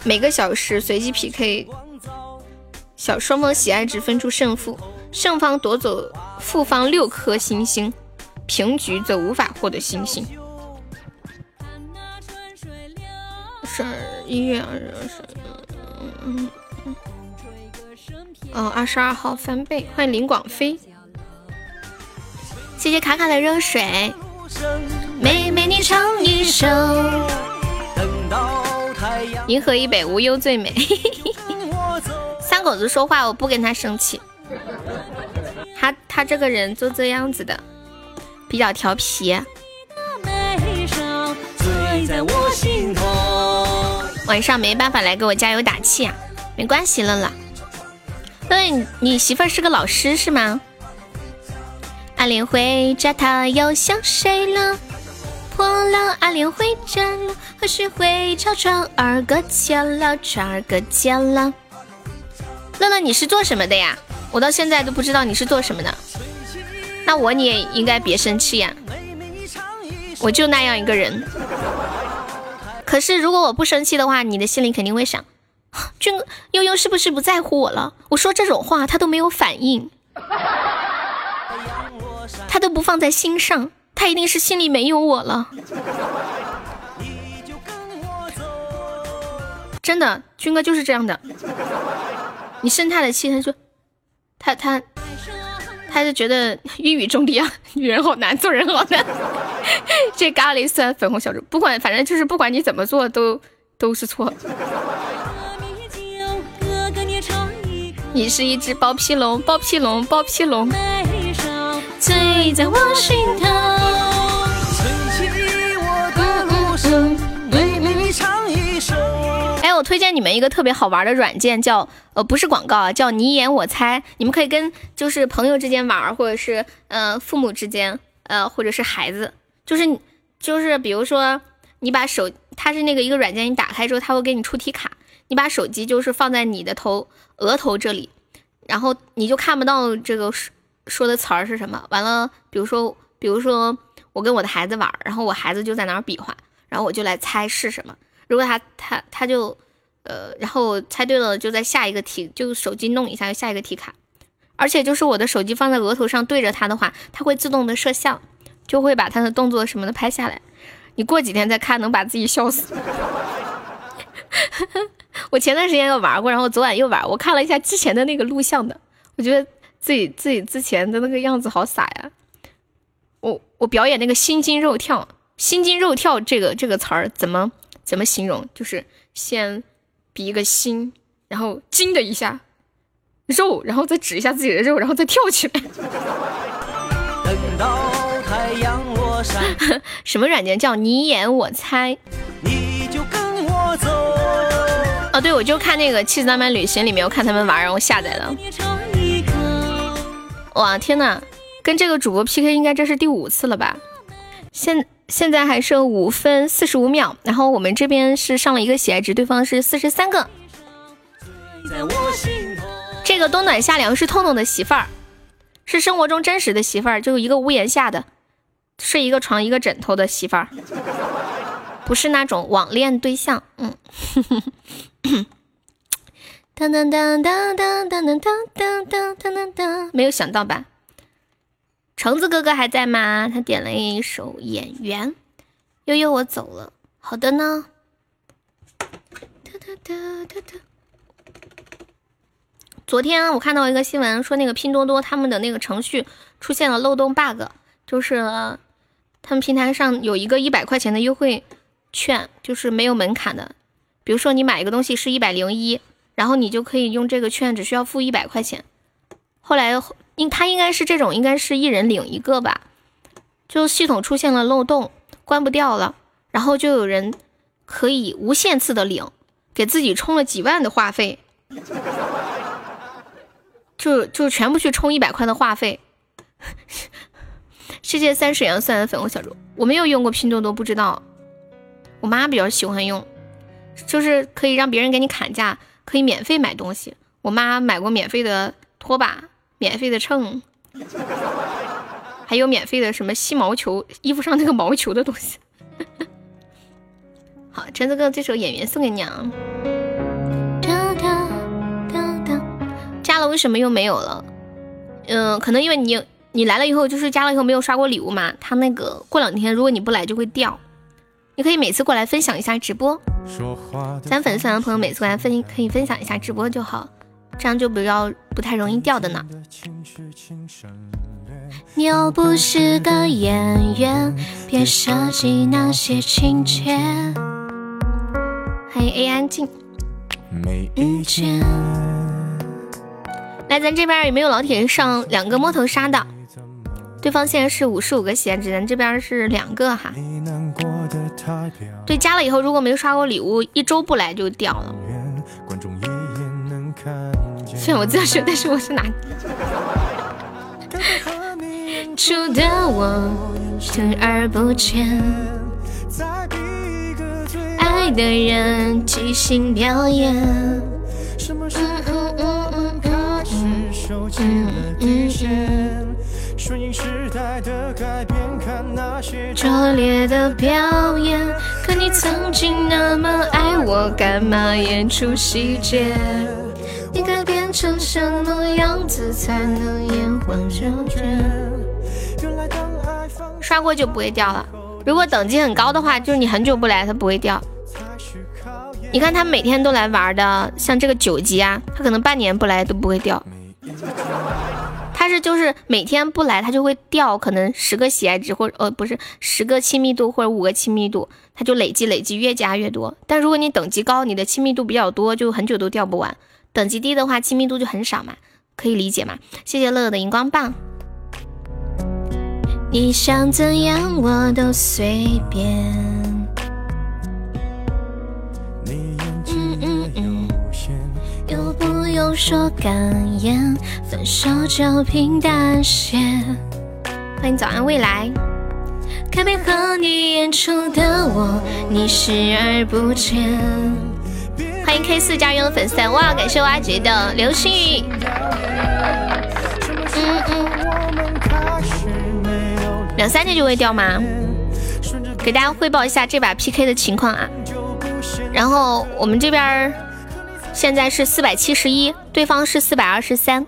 每个小时随机 PK，小双方喜爱值分出胜负，胜方夺走负方六颗星星。平局则无法获得星星。十二一月二十二，嗯嗯哦，二十二号翻倍，欢迎林广飞，谢谢卡卡的热水。妹妹，你唱一首。银河以北，无忧最美。三狗子说话，我不跟他生气。他他这个人就这样子的。比较调皮，晚上没办法来给我加油打气啊，没关系乐乐。乐，你媳妇儿是个老师是吗？阿莲回家，他又想谁了？破了，阿莲回家了，何时会敲窗儿搁浅了？窗儿搁浅了。乐乐，你是做什么的呀？我到现在都不知道你是做什么的。那我你也应该别生气呀，我就那样一个人。可是如果我不生气的话，你的心里肯定会想，俊哥悠悠是不是不在乎我了？我说这种话他都没有反应，他都不放在心上，他一定是心里没有我了。真的，军哥就是这样的。你生他的气，他说他他。他就觉得一语中的啊，女人好难，做人好难。这咖喱酸粉红小猪，不管反正就是不管你怎么做都都是错。你是一只包皮龙，包皮龙，包皮龙。醉在我心头。我我推荐你们一个特别好玩的软件，叫呃不是广告啊，叫你演我猜。你们可以跟就是朋友之间玩，或者是呃父母之间，呃或者是孩子，就是就是比如说你把手，它是那个一个软件，你打开之后它会给你出题卡，你把手机就是放在你的头额头这里，然后你就看不到这个说说的词儿是什么。完了，比如说比如说我跟我的孩子玩，然后我孩子就在那儿比划，然后我就来猜是什么。如果他他他就。呃，然后猜对了，就在下一个题，就手机弄一下，下一个题卡。而且就是我的手机放在额头上对着它的话，它会自动的摄像，就会把它的动作什么的拍下来。你过几天再看，能把自己笑死。我前段时间又玩过，然后昨晚又玩，我看了一下之前的那个录像的，我觉得自己自己之前的那个样子好傻呀。我我表演那个心惊肉跳，心惊肉跳这个这个词儿怎么怎么形容？就是先。比一个心，然后惊的一下，肉，然后再指一下自己的肉，然后再跳起来。等到太阳落什么软件叫你演我猜？哦，对，我就看那个《妻子浪漫旅行》里面，我看他们玩，然后下载的。哇，天呐，跟这个主播 PK 应该这是第五次了吧？现现在还剩五分四十五秒，然后我们这边是上了一个喜爱值，对方是四十三个。这个冬暖夏凉是痛痛的媳妇儿，是生活中真实的媳妇儿，就一个屋檐下的，睡一个床一个枕头的媳妇儿，不是那种网恋对象。嗯，当当当当当当当当当当当，没有想到吧？橙子哥哥还在吗？他点了一首《演员》，悠悠我走了。好的呢。哒哒哒哒哒。昨天我看到一个新闻，说那个拼多多他们的那个程序出现了漏洞 bug，就是他们平台上有一个一百块钱的优惠券，就是没有门槛的。比如说你买一个东西是一百零一，然后你就可以用这个券，只需要付一百块钱。后来应他应该是这种，应该是一人领一个吧。就系统出现了漏洞，关不掉了，然后就有人可以无限次的领，给自己充了几万的话费。就就全部去充一百块的话费。谢谢三水杨蒜的粉红小猪，我没有用过拼多多，不知道。我妈比较喜欢用，就是可以让别人给你砍价，可以免费买东西。我妈买过免费的拖把，免费的秤，还有免费的什么吸毛球，衣服上那个毛球的东西。好，橙子哥这首演员送给你啊。加了为什么又没有了？嗯，可能因为你你来了以后就是加了以后没有刷过礼物嘛。他那个过两天如果你不来就会掉。你可以每次过来分享一下直播，咱粉丝团的朋友每次过来分可以分享一下直播就好，这样就比较不太容易掉的呢。你又不是个演员，别设计那些情节。欢迎 A 安静。没遇见。来，咱这边有没有老铁上两个摸头杀的？对方现在是五十五个血值，咱这边是两个哈。对，加了以后如果没刷过礼物，一周不来就掉了。虽我知道是但是我是男的我而不见爱的人即兴表演拙劣的表演可你曾经那么爱我干嘛演出细节你该变成什么样子才能延缓纠结？刷过就不会掉了。如果等级很高的话，就是你很久不来，它不会掉。你看他每天都来玩的，像这个九级啊，他可能半年不来都不会掉。他是就是每天不来，他就会掉，可能十个喜爱值或者呃不是十个亲密度或者五个亲密度，他就累积累积越加越多。但如果你等级高，你的亲密度比较多，就很久都掉不完。等级低的话，亲密度就很少嘛，可以理解嘛？谢谢乐乐的荧光棒。你想怎样我都随便。又不用说感言，分手就平淡些。欢迎早安未来，改变和你演出的我，你视而不见。欢迎 K 四家园的粉丝哇，感谢我阿杰的流星雨。嗯嗯。两三天就会掉吗？给大家汇报一下这把 PK 的情况啊。然后我们这边。现在是四百七十一，对方是四百二十三，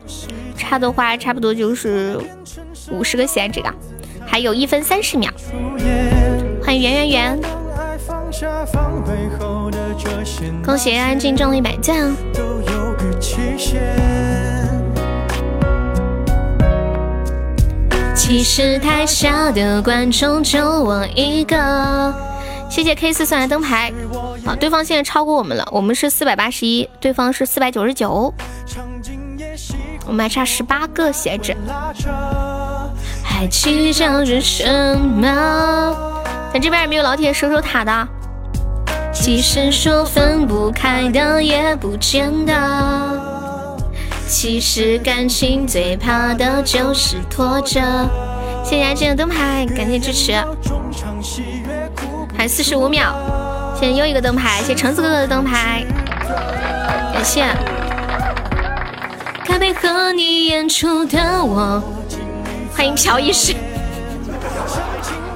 差的话差不多就是五十个血这个，还有一分三十秒。欢迎圆圆圆，恭喜安静中了一百赞。其实台下的观众就我一个。谢谢 K 四送来灯牌，好，对方现在超过我们了，我们是四百八十一，对方是四百九十九，我们还差十八个血值。还计较着什么？咱这边有没有老铁守守塔的。即使说分不开的，也不见得。其实感情最怕的就是拖着。谢谢阿静的灯牌，感谢支持。还四十五秒，谢谢又一个灯牌，谢谢橙子哥哥的灯牌，感谢。该配合你演出的我，欢迎朴医师，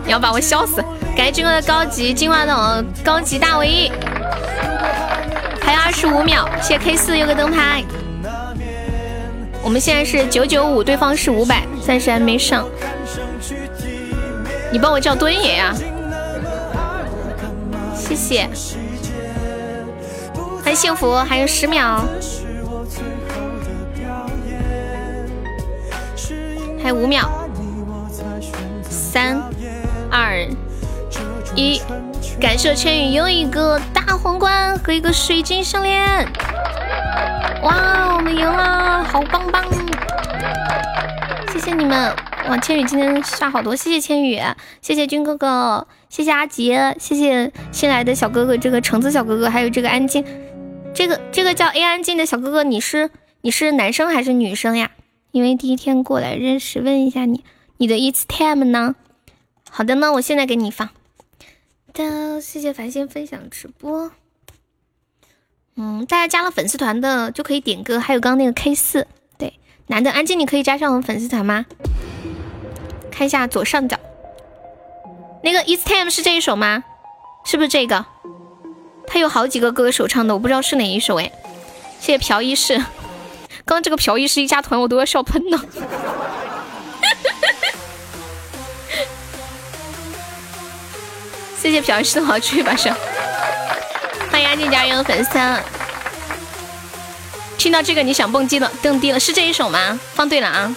你要把我笑死！感谢军哥的高级金话筒，高级大 V，还有二十五秒，谢 K 四又个灯牌。我们现在是九九五，对方是五百，暂时还没上。你帮我叫墩爷呀，谢谢。欢迎幸福，还有十秒，还有五秒，三二一，感谢千羽又一个大皇冠和一个水晶项链。哇，我们赢了，好棒棒！谢谢你们，哇，千羽今天刷好多，谢谢千羽，谢谢军哥哥，谢谢阿杰，谢谢新来的小哥哥，这个橙子小哥哥，还有这个安静，这个这个叫 A 安静的小哥哥，你是你是男生还是女生呀？因为第一天过来认识，问一下你，你的 It's time 呢？好的呢，我现在给你放。的，谢谢繁星分享直播。嗯，大家加了粉丝团的就可以点歌，还有刚刚那个 K 四，对，男的安静，你可以加上我们粉丝团吗？看一下左上角，那个 It's Time 是这一首吗？是不是这个？他有好几个歌手唱的，我不知道是哪一首哎。谢谢朴医师，刚刚这个朴医师一加团，我都要笑喷了。谢谢朴医师的好吹把手。欢迎安静家园的粉丝，听到这个你想蹦迪了，蹦迪了，是这一首吗？放对了啊，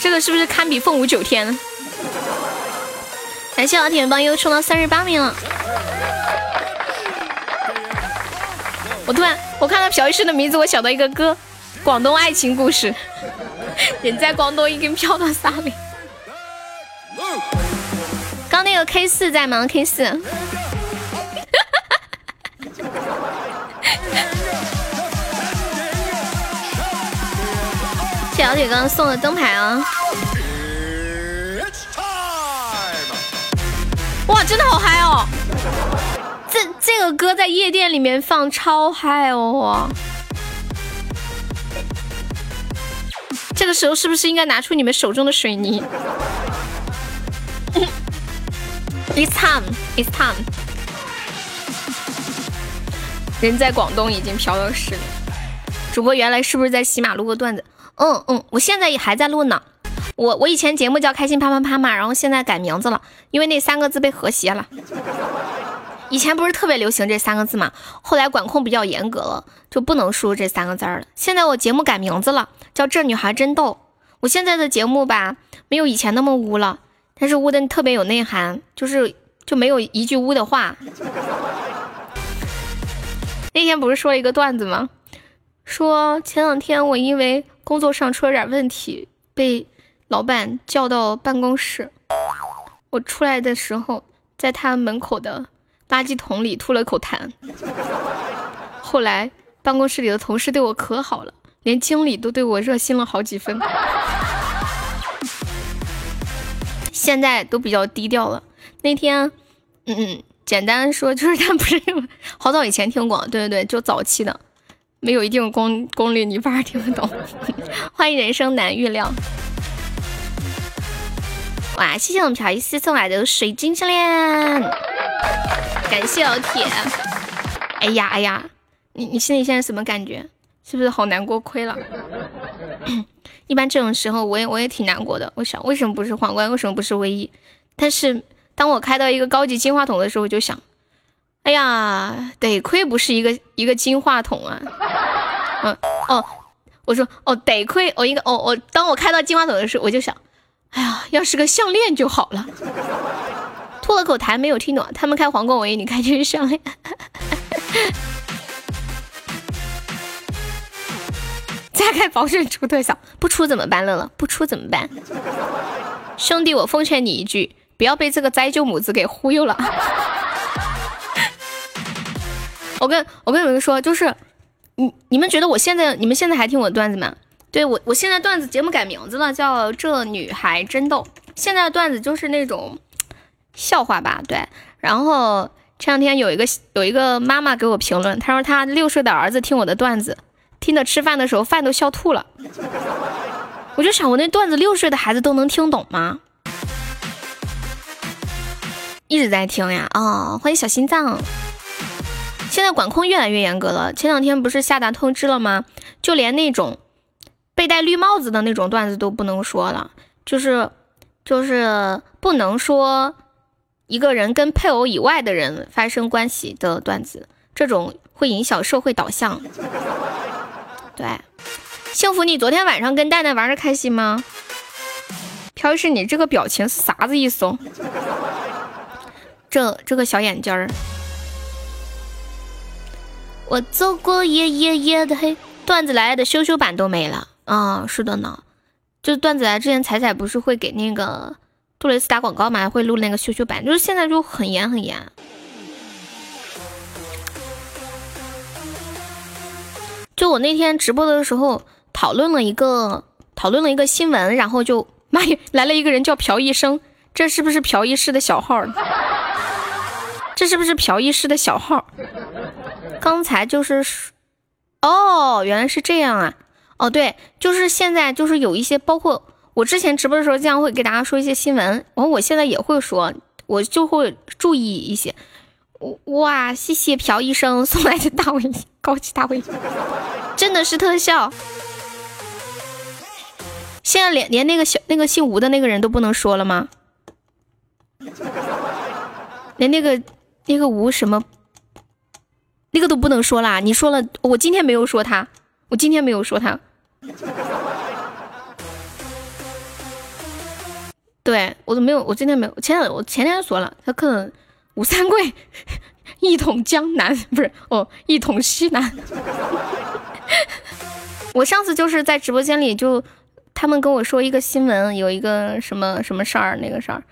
这个是不是堪比凤舞九天？感谢老铁们帮又冲到三十八名了。我突然我看到朴医师的名字，我想到一个歌，广东爱情故事，人在广东已经飘到沙里。刚那个 K 四在吗？K 四。谢小铁刚刚送的灯牌啊！哇，真的好嗨哦！这这个歌在夜店里面放超嗨哦！这个时候是不是应该拿出你们手中的水泥？It's time, it's time。人在广东已经飘到市里。主播原来是不是在喜马录个段子？嗯嗯，我现在也还在录呢。我我以前节目叫开心啪啪啪嘛，然后现在改名字了，因为那三个字被和谐了。以前不是特别流行这三个字嘛，后来管控比较严格了，就不能输这三个字了。现在我节目改名字了，叫这女孩真逗。我现在的节目吧，没有以前那么污了，但是乌灯特别有内涵，就是就没有一句污的话。那天不是说一个段子吗？说前两天我因为工作上出了点问题，被老板叫到办公室。我出来的时候，在他门口的垃圾桶里吐了口痰。后来办公室里的同事对我可好了，连经理都对我热心了好几分。现在都比较低调了。那天，嗯嗯，简单说就是他不是好早以前听过，对对对，就早期的。没有一定功功力，你反而听不懂。欢迎人生难预料。哇，谢谢我们朴一思送来的水晶项链，感谢老铁。哎呀哎呀，你你心里现在什么感觉？是不是好难过？亏了。一般这种时候，我也我也挺难过的。我想，为什么不是皇冠？为什么不是唯一？但是当我开到一个高级金话筒的时候，我就想。哎呀，得亏不是一个一个金话筒啊！嗯哦，我说哦，得亏我一个哦我当我开到金话筒的时候，我就想，哎呀，要是个项链就好了。吐了口痰，没有听懂。他们开皇冠唯一，你开就是项链。再开保证出特效，不出怎么办？乐乐不出怎么办？兄弟，我奉劝你一句，不要被这个灾舅母子给忽悠了。我跟我跟你们说，就是你你们觉得我现在你们现在还听我段子吗？对我我现在段子节目改名字了，叫这女孩真逗。现在的段子就是那种笑话吧，对。然后前两天有一个有一个妈妈给我评论，她说她六岁的儿子听我的段子，听的吃饭的时候饭都笑吐了。我就想，我那段子六岁的孩子都能听懂吗？一直在听呀，哦，欢迎小心脏。现在管控越来越严格了，前两天不是下达通知了吗？就连那种被戴绿帽子的那种段子都不能说了，就是就是不能说一个人跟配偶以外的人发生关系的段子，这种会影响社会导向。对。幸福，你昨天晚上跟蛋蛋玩的开心吗？朴医师，你这个表情是啥子意思哦？这这个小眼睛儿，我走过夜夜夜的黑，段子来的羞羞版都没了啊！是的呢，就段子来之前，彩彩不是会给那个杜蕾斯打广告吗？会录那个羞羞版，就是现在就很严很严。就我那天直播的时候。讨论了一个讨论了一个新闻，然后就妈 呀来了一个人叫朴医生，这是不是朴医师的小号？这是不是朴医师的小号？刚才就是哦，原来是这样啊！哦对，就是现在就是有一些，包括我之前直播的时候，经常会给大家说一些新闻，完我现在也会说，我就会注意一些。哇，谢谢朴医生送来的大卫高级大卫，真的是特效。现在连连那个小那个姓吴的那个人都不能说了吗？连那个那个吴什么那个都不能说啦？你说了，我今天没有说他，我今天没有说他。对我都没有，我今天没有，前天我前天说了，他可能吴三桂一统江南，不是哦，一统西南。我上次就是在直播间里就。他们跟我说一个新闻，有一个什么什么事儿，那个事儿，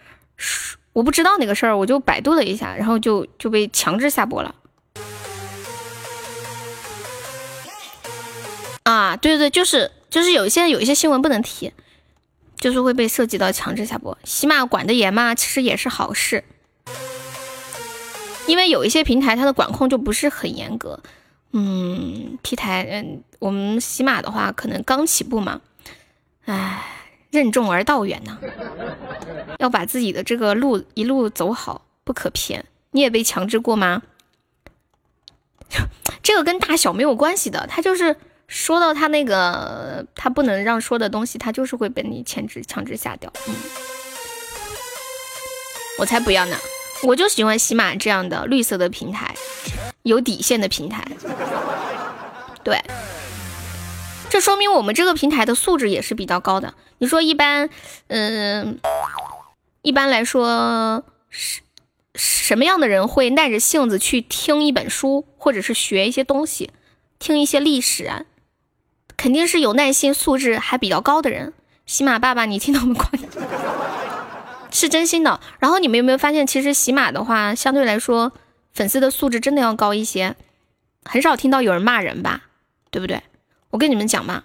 我不知道那个事儿，我就百度了一下，然后就就被强制下播了。啊，对对对，就是就是有一些有一些新闻不能提，就是会被涉及到强制下播。起码管的严嘛，其实也是好事，因为有一些平台它的管控就不是很严格。嗯，P 台，嗯，我们喜马的话可能刚起步嘛。唉，任重而道远呢，要把自己的这个路一路走好，不可偏。你也被强制过吗？这个跟大小没有关系的，他就是说到他那个他不能让说的东西，他就是会被你强制强制下掉。嗯，我才不要呢，我就喜欢喜马这样的绿色的平台，有底线的平台。对。这说明我们这个平台的素质也是比较高的。你说一般，嗯，一般来说，什什么样的人会耐着性子去听一本书，或者是学一些东西，听一些历史啊？肯定是有耐心、素质还比较高的人。喜马爸爸，你听到没？是真心的。然后你们有没有发现，其实喜马的话，相对来说，粉丝的素质真的要高一些，很少听到有人骂人吧？对不对？我跟你们讲嘛，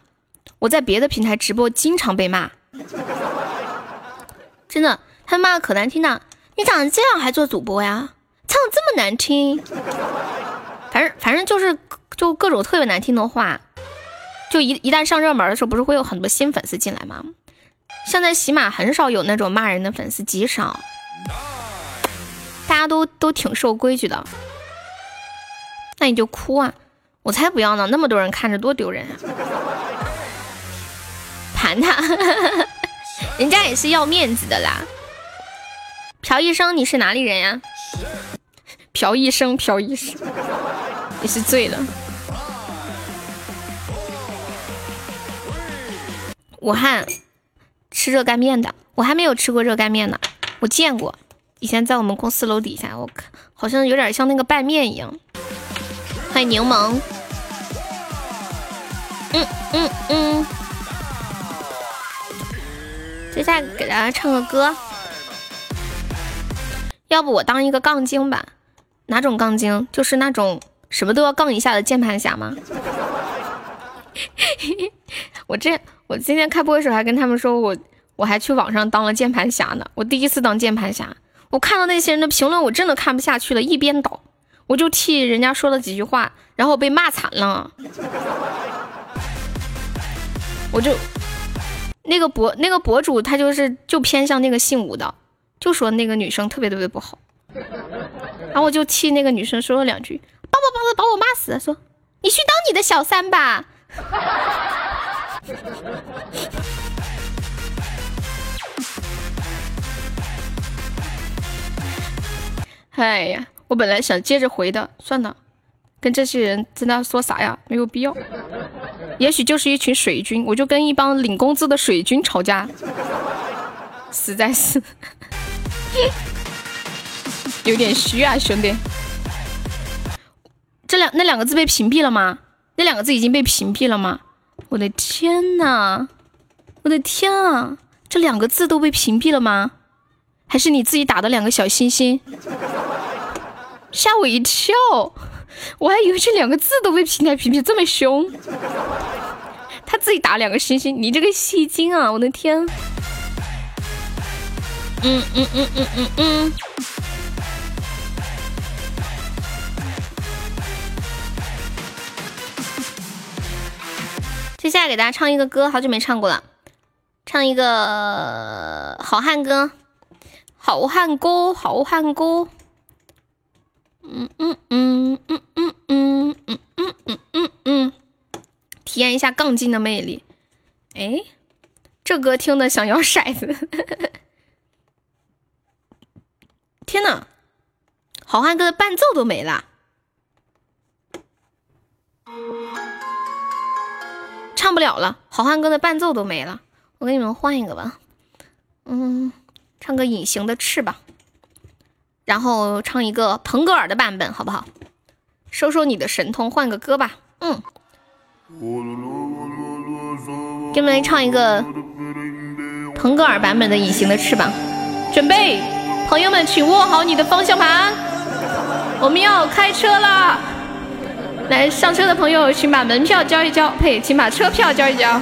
我在别的平台直播经常被骂，真的，他骂的可难听了。你长这样还做主播呀？唱这么难听，反正反正就是就各种特别难听的话，就一一旦上热门的时候，不是会有很多新粉丝进来吗？现在喜马很少有那种骂人的粉丝，极少，大家都都挺守规矩的。那你就哭啊！我才不要呢！那么多人看着多丢人啊！盘他，人家也是要面子的啦。朴医生，你是哪里人呀？朴医生，朴医生，你是醉了。武汉吃热干面的，我还没有吃过热干面呢。我见过，以前在我们公司楼底下，我看好像有点像那个拌面一样。欢迎柠檬。嗯嗯嗯，接下来给大家唱个歌，要不我当一个杠精吧？哪种杠精？就是那种什么都要杠一下的键盘侠吗？我这我今天开播的时候还跟他们说，我我还去网上当了键盘侠呢。我第一次当键盘侠，我看到那些人的评论，我真的看不下去了，一边倒，我就替人家说了几句话，然后被骂惨了。我就那个博那个博主，他就是就偏向那个姓吴的，就说那个女生特别特别不好。然后我就替那个女生说了两句，把我把我把我骂死了，说你去当你的小三吧。哎呀，我本来想接着回的，算了，跟这些人在那说啥呀？没有必要。也许就是一群水军，我就跟一帮领工资的水军吵架，实在是有点虚啊，兄弟。这两那两个字被屏蔽了吗？那两个字已经被屏蔽了吗？我的天呐！我的天啊！这两个字都被屏蔽了吗？还是你自己打的两个小心心？吓我一跳！我还以为这两个字都被平台屏蔽，这么凶。他自己打两个星星，你这个戏精啊！我的天。嗯嗯嗯嗯嗯嗯。接下来给大家唱一个歌，好久没唱过了，唱一个好汉歌，好汉歌，好汉歌。嗯嗯嗯嗯嗯嗯嗯嗯嗯嗯嗯，体验一下杠精的魅力。哎，这歌听的想要骰子。天呐，好汉歌的伴奏都没了，唱不了了。好汉歌的伴奏都没了，我给你们换一个吧。嗯，唱个隐形的翅膀。然后唱一个腾格尔的版本，好不好？收收你的神通，换个歌吧。嗯，给你们唱一个腾格尔版本的《隐形的翅膀》。准备，朋友们，请握好你的方向盘，我们要开车了。来上车的朋友，请把门票交一交，呸，请把车票交一交。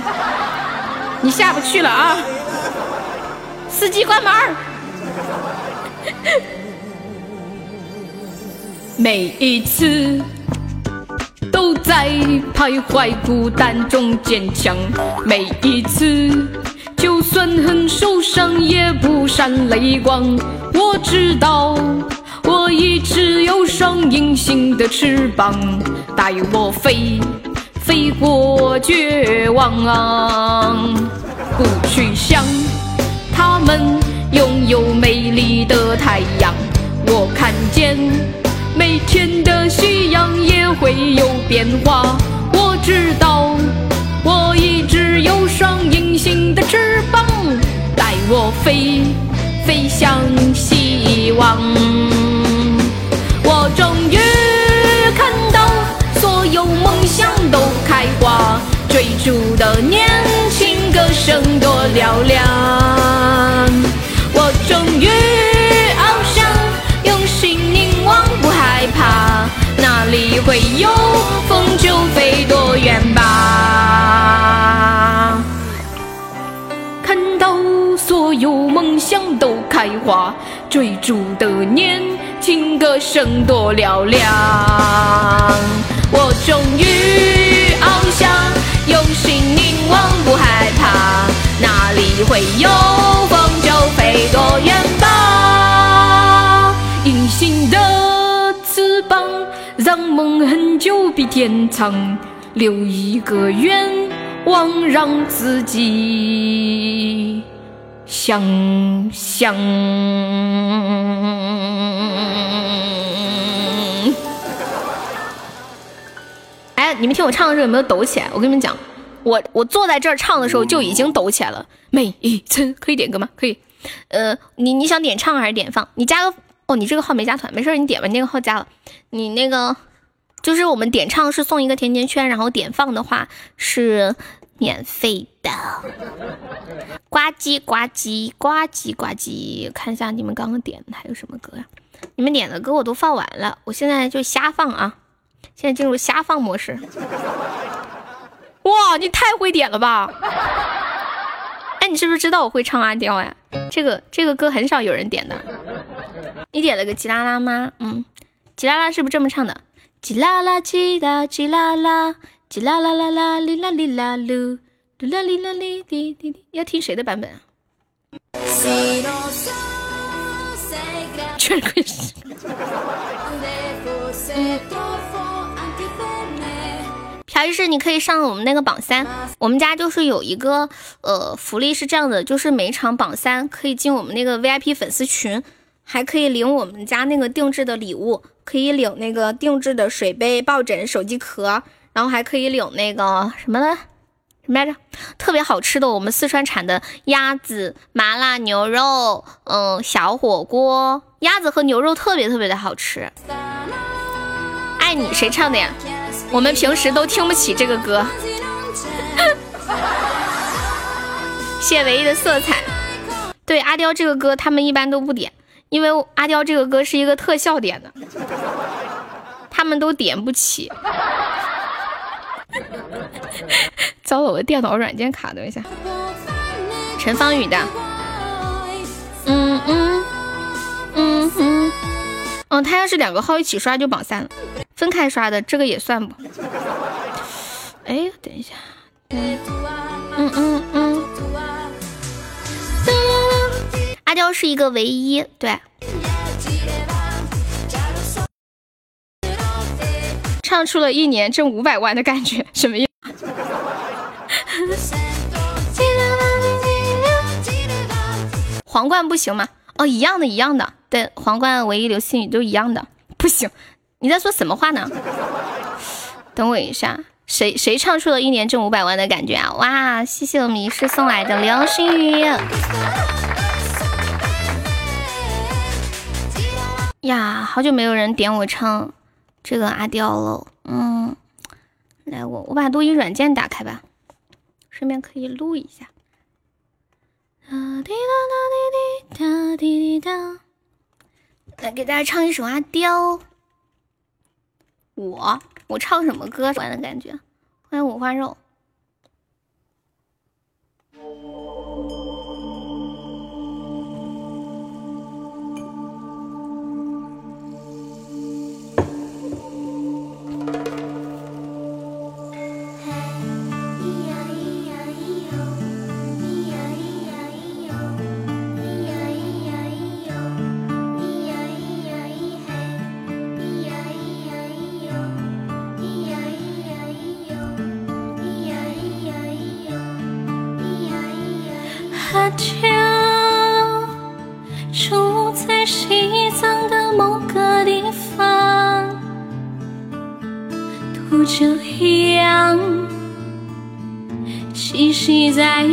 你下不去了啊！司机关门。每一次都在徘徊孤单中坚强，每一次就算很受伤也不闪泪光。我知道我一直有双隐形的翅膀，带我飞，飞过绝望。不去想他们拥有美丽的太阳，我看见。每天的夕阳也会有变化，我知道，我一直有双隐形的翅膀，带我飞，飞向希望。我终于看到所有梦想都开花，追逐的年轻歌声多嘹亮。我终于翱翔，用心凝望，不害。怕哪里会有风就飞都开花，追逐的年轻歌声多嘹亮。我终于翱翔，用心凝望不害怕，哪里会有风就飞多远吧。隐形的。翅膀让梦很久比天长，留一个愿望让自己香香。哎，你们听我唱的时候有没有抖起来？我跟你们讲，我我坐在这儿唱的时候就已经抖起来了。每一次可以点歌吗？可以。呃，你你想点唱还是点放？你加个。哦，你这个号没加团，没事你点吧，那个号加了。你那个就是我们点唱是送一个甜甜圈，然后点放的话是免费的。呱唧呱唧呱唧呱唧，看一下你们刚刚点的还有什么歌呀？你们点的歌我都放完了，我现在就瞎放啊！现在进入瞎放模式。哇，你太会点了吧！哎，你是不是知道我会唱阿刁呀？这个这个歌很少有人点的。你点了个吉拉拉吗？嗯，吉拉拉是不是这么唱的？吉拉拉吉拉吉拉拉，吉啦啦啦啦哩啦哩啦噜，噜啦哩啦哩滴滴滴。要听谁的版本啊？全会是。朴医师，你可以上我们那个榜三。我们家就是有一个呃福利是这样的，就是每场榜三可以进我们那个 VIP 粉丝群，还可以领我们家那个定制的礼物，可以领那个定制的水杯、抱枕、手机壳，然后还可以领那个什么的，什么来着？特别好吃的，我们四川产的鸭子、麻辣牛肉，嗯，小火锅，鸭子和牛肉特别特别的好吃。爱你谁唱的呀？我们平时都听不起这个歌。谢唯一的色彩。对阿刁这个歌，他们一般都不点，因为阿刁这个歌是一个特效点的，他们都点不起。糟了，我的电脑软件卡，等一下。陈芳宇的。嗯嗯嗯嗯。嗯，他要是两个号一起刷就榜三了，分开刷的这个也算不？哎，等一下，嗯嗯嗯，阿刁是一个唯一，对，唱出了一年挣五百万的感觉，什么意？皇冠不行吗？哦，一样的，一样的。对，皇冠、唯一、流星雨都一样的，不行！你在说什么话呢？等我一下，谁谁唱出了一年挣五百万的感觉啊？哇，谢谢我迷失送来的流星雨呀！好久没有人点我唱这个阿刁了，嗯，来我我把录音软件打开吧，顺便可以录一下。哒滴哒哒滴滴哒滴滴哒。来给大家唱一首阿刁。我我唱什么歌？玩的感觉。欢迎五花肉。栖息在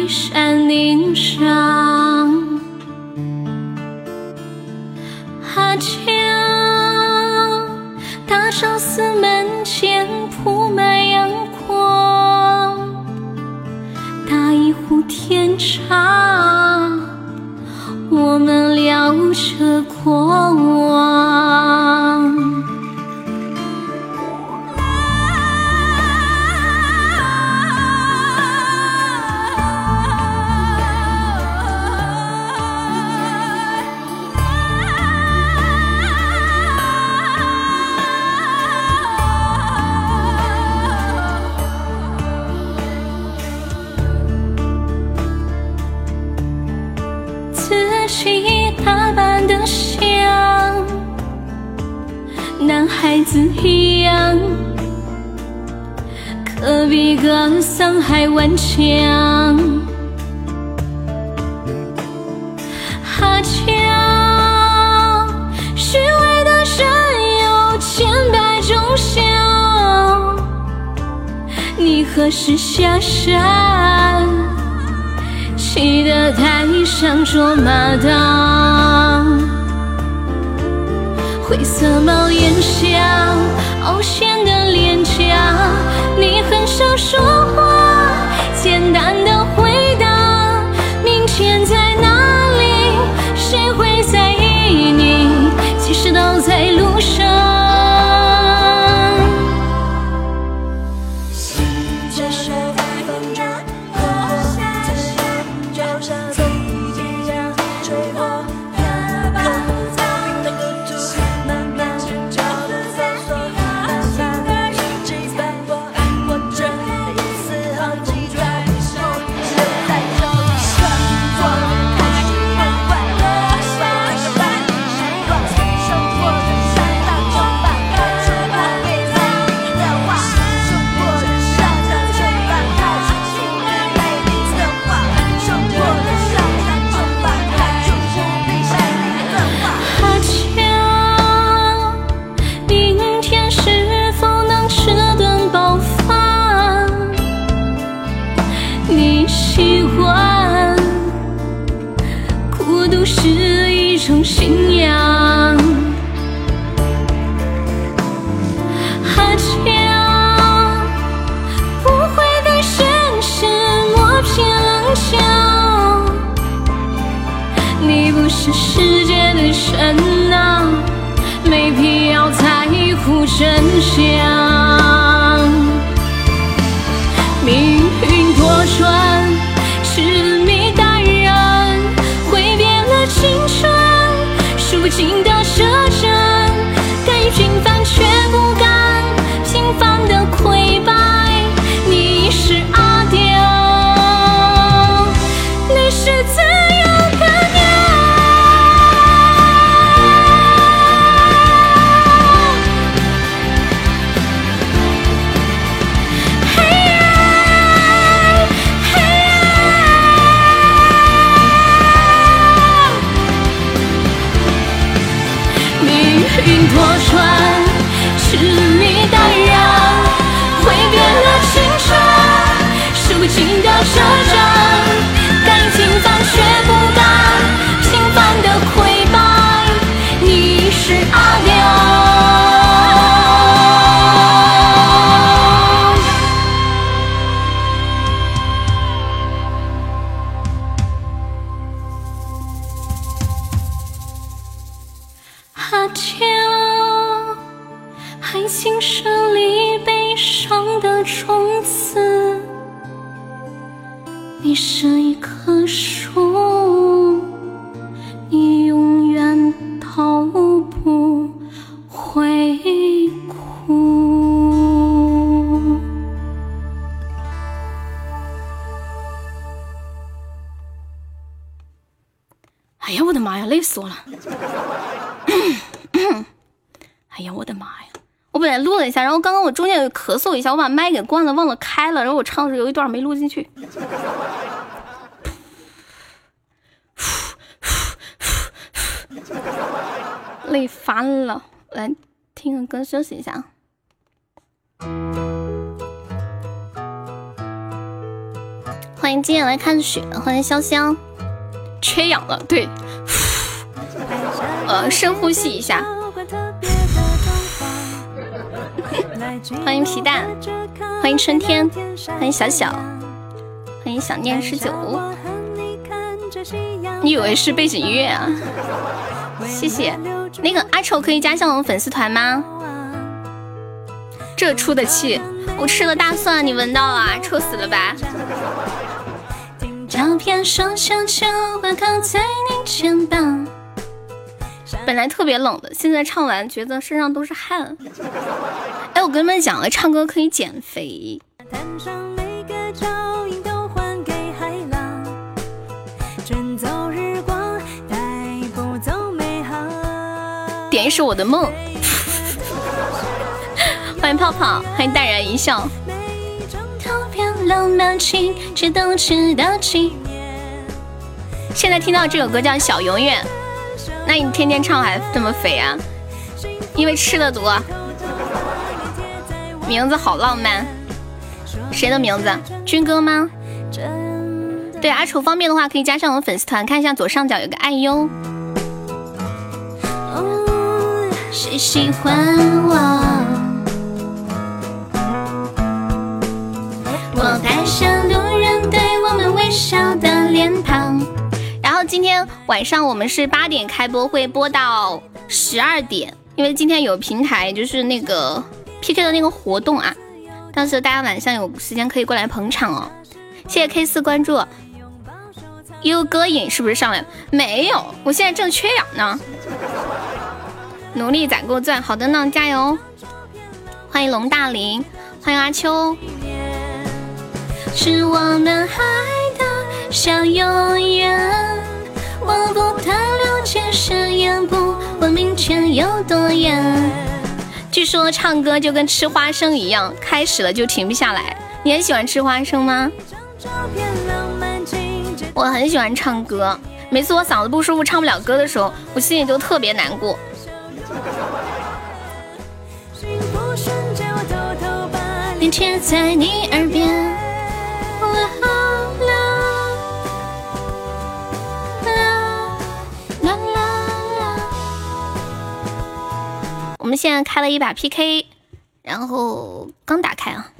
一下，我把麦给关了，忘了开了。然后我唱的时候有一段没录进去，累翻了。来听个歌休息一下。欢迎今夜来看雪，欢迎潇湘。缺氧了，对，呃，深呼吸一下。欢迎皮蛋，欢迎春天，欢迎小小，欢迎想念十九。你以为是背景音乐啊？谢谢。那个阿丑可以加上我们粉丝团吗？这出的气，我吃了大蒜，你闻到了？臭死了吧！本来特别冷的，现在唱完觉得身上都是汗。哎，我跟你们讲了，唱歌可以减肥。点一首我的梦。欢迎泡泡，欢迎淡然一笑。现在听到这首歌叫《小永远》。那你天天唱还这么肥啊？因为吃的多。名字好浪漫，谁的名字？军哥吗？对，阿楚方便的话可以加上我们粉丝团，看一下左上角有个爱哟。谁喜欢我？我太像路人对我们微笑的脸庞。然后今天晚上我们是八点开播，会播到十二点，因为今天有平台，就是那个 PK 的那个活动啊，到时候大家晚上有时间可以过来捧场哦。谢谢 K 四关注，悠歌影是不是上来了？没有，我现在正缺氧呢，努力攒够钻。好的呢，加油！欢迎龙大林，欢迎阿秋。是我们爱的像永远，我不太了解誓言不问明天有多远。说唱歌就跟吃花生一样，开始了就停不下来。你很喜欢吃花生吗？我很喜欢唱歌，每次我嗓子不舒服唱不了歌的时候，我心里都特别难过。贴在你耳边。我们现在开了一把 PK，然后刚打开啊，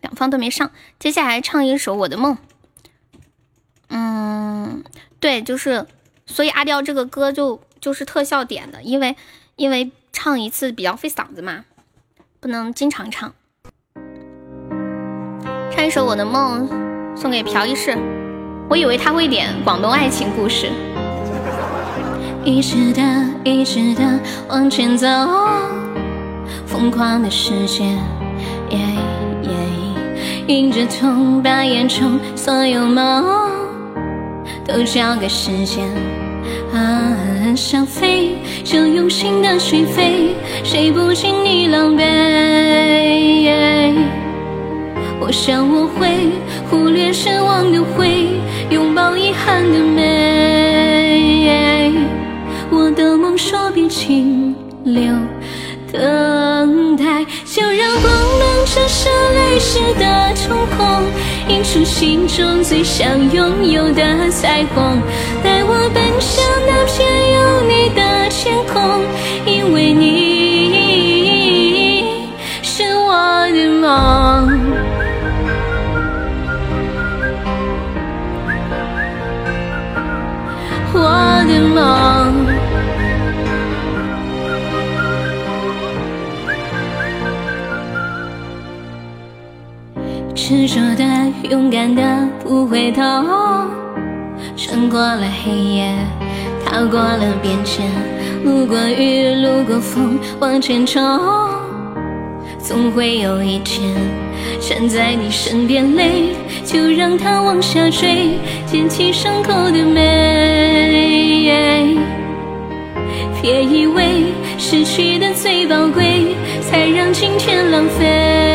两方都没上。接下来唱一首《我的梦》。嗯，对，就是，所以阿刁这个歌就就是特效点的，因为因为唱一次比较费嗓子嘛，不能经常唱。唱一首《我的梦》送给朴一世，我以为他会点广东爱情故事。一直的，一直的往前走，疯狂的世界，迎着痛，把眼中所有梦。都交给时间，啊，想飞就用心的去飞，谁不经意狼狈？我想我会忽略失望的灰，拥抱遗憾的美。我的梦说别停留。等待，就让光芒折射泪湿的瞳孔，映出心中最想拥有的彩虹。带我奔向那片有你的天空，因为你是我的梦，执着的，勇敢的，不回头。穿过了黑夜，踏过了变迁，路过雨，路过风，往前冲。总会有一天，站在你身边，泪就让它往下坠，捡起伤口的美。别以为失去的最宝贵，才让今天浪费。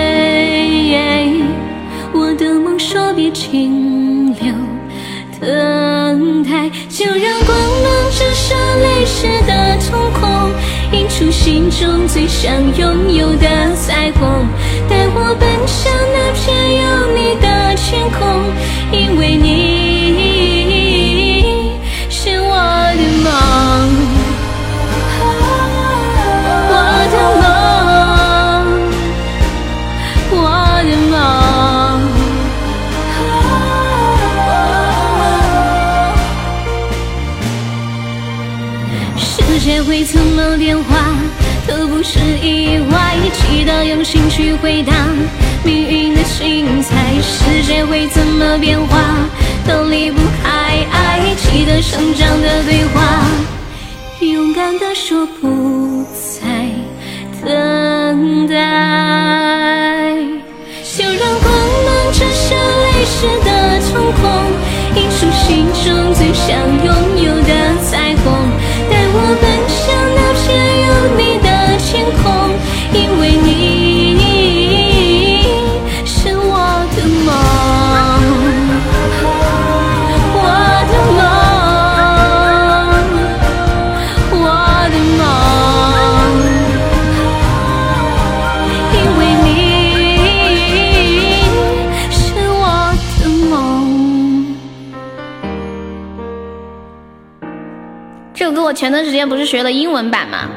的梦说别停留，等待，就让光芒折射泪湿的瞳孔，映出心中最想拥有的彩虹。带我奔向那片有你的天空，因为你用心去回答命运的精彩。世界会怎么变化都离不开爱，记得成长的对话，勇敢的说不再等待。就让光芒折射泪湿的瞳孔，映出心中最想拥有的彩虹。带我奔向那片我前段时间不是学了英文版吗？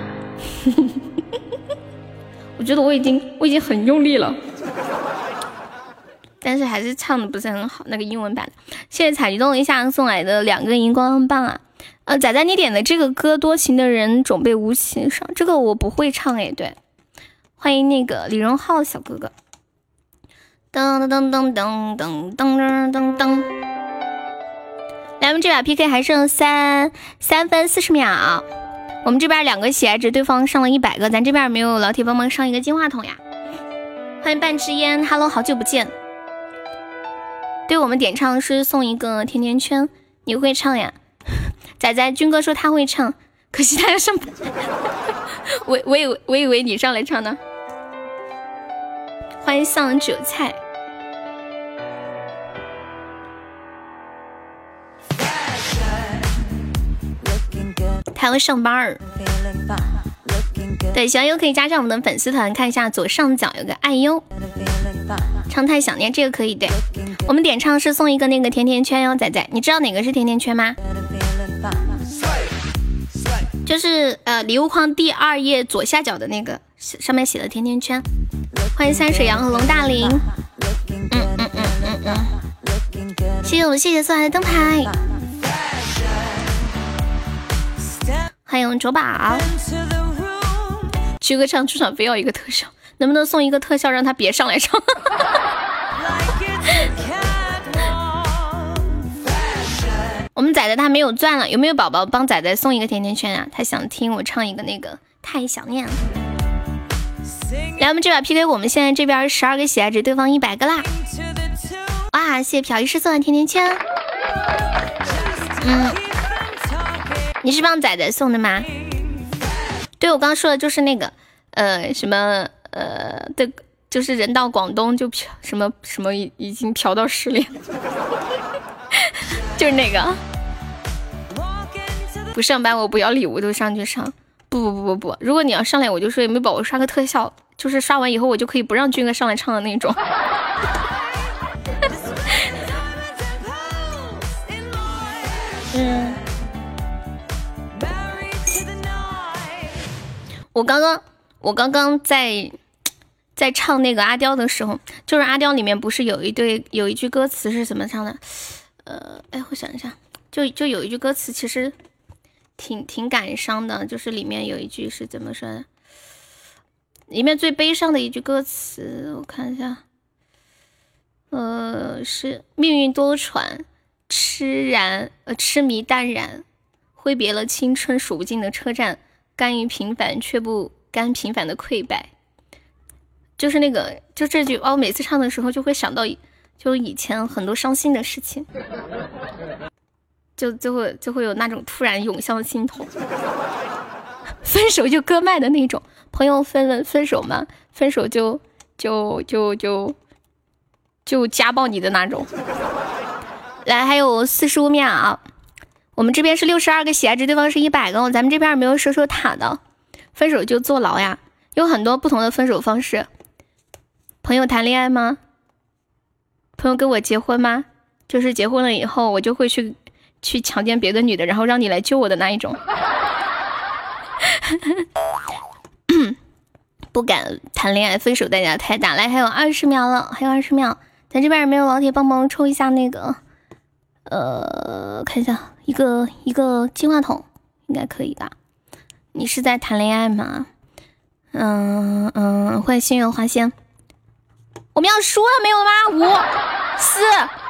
我觉得我已经我已经很用力了，但是还是唱的不是很好。那个英文版，谢谢采菊动一下送来的两个荧光棒啊！呃，仔仔，你点的这个歌《多情的人总被无情伤》，这个我不会唱哎。对，欢迎那个李荣浩小哥哥。噔噔噔噔噔噔噔噔噔。来，我们这把 PK 还剩三三分四十秒。我们这边两个喜爱值，对方上了一百个，咱这边没有老铁帮忙上一个金话筒呀？欢迎半支烟，Hello，好久不见。对我们点唱是送一个甜甜圈，你会唱呀？仔仔军哥说他会唱，可惜他要上。我我以为我以为你上来唱呢。欢迎上韭菜。他要上班儿。对，小优可以加上我们的粉丝团，看一下左上角有个爱优，唱太想念这个可以。对，我们点唱是送一个那个甜甜圈哟，仔仔，你知道哪个是甜甜圈吗？就是呃礼物框第二页左下角的那个，上面写的甜甜圈。欢迎三水羊和龙大林。嗯嗯嗯嗯嗯。谢谢我们谢谢送来的灯牌。欢迎卓宝。曲哥唱出场非要一个特效，能不能送一个特效让他别上来唱？我们仔仔他没有钻了，有没有宝宝帮仔仔送一个甜甜圈啊？他想听我唱一个那个太想念了。来，我们这把 PK，我们现在这边十二个喜爱值，对方一百个啦！哇，谢谢朴医师送的甜甜圈。嗯，你是帮仔仔送的吗？对，我刚刚说的就是那个，呃，什么，呃，的，就是人到广东就嫖什么什么已已经嫖到失恋。就是那个，不上班我不要礼物都上去上，不不不不不，如果你要上来，我就说有没有宝宝刷个特效，就是刷完以后我就可以不让军哥上来唱的那种。嗯，我刚刚我刚刚在在唱那个阿刁的时候，就是阿刁里面不是有一对有一句歌词是怎么唱的？呃，哎，我想一下，就就有一句歌词，其实挺挺感伤的，就是里面有一句是怎么说的？里面最悲伤的一句歌词，我看一下，呃，是命运多舛，痴然呃痴迷淡然，挥别了青春数不尽的车站，甘于平凡却不甘平凡的溃败，就是那个就这句，我每次唱的时候就会想到。就以前很多伤心的事情，就就会就会有那种突然涌向心头，分手就割脉的那种。朋友分了分手嘛，分手就就就就就家暴你的那种。来，还有四十五秒，我们这边是六十二个喜爱值，对方是一百个，咱们这边没有收收塔的，分手就坐牢呀。有很多不同的分手方式。朋友谈恋爱吗？朋友跟我结婚吗？就是结婚了以后，我就会去去强奸别的女的，然后让你来救我的那一种。不敢谈恋爱，分手代价太大。来，还有二十秒了，还有二十秒，咱这边有没有老铁帮忙抽一下那个？呃，看一下，一个一个金话筒，应该可以吧？你是在谈恋爱吗？嗯嗯，欢迎心愿花仙。我们要输了没有吗？五、四、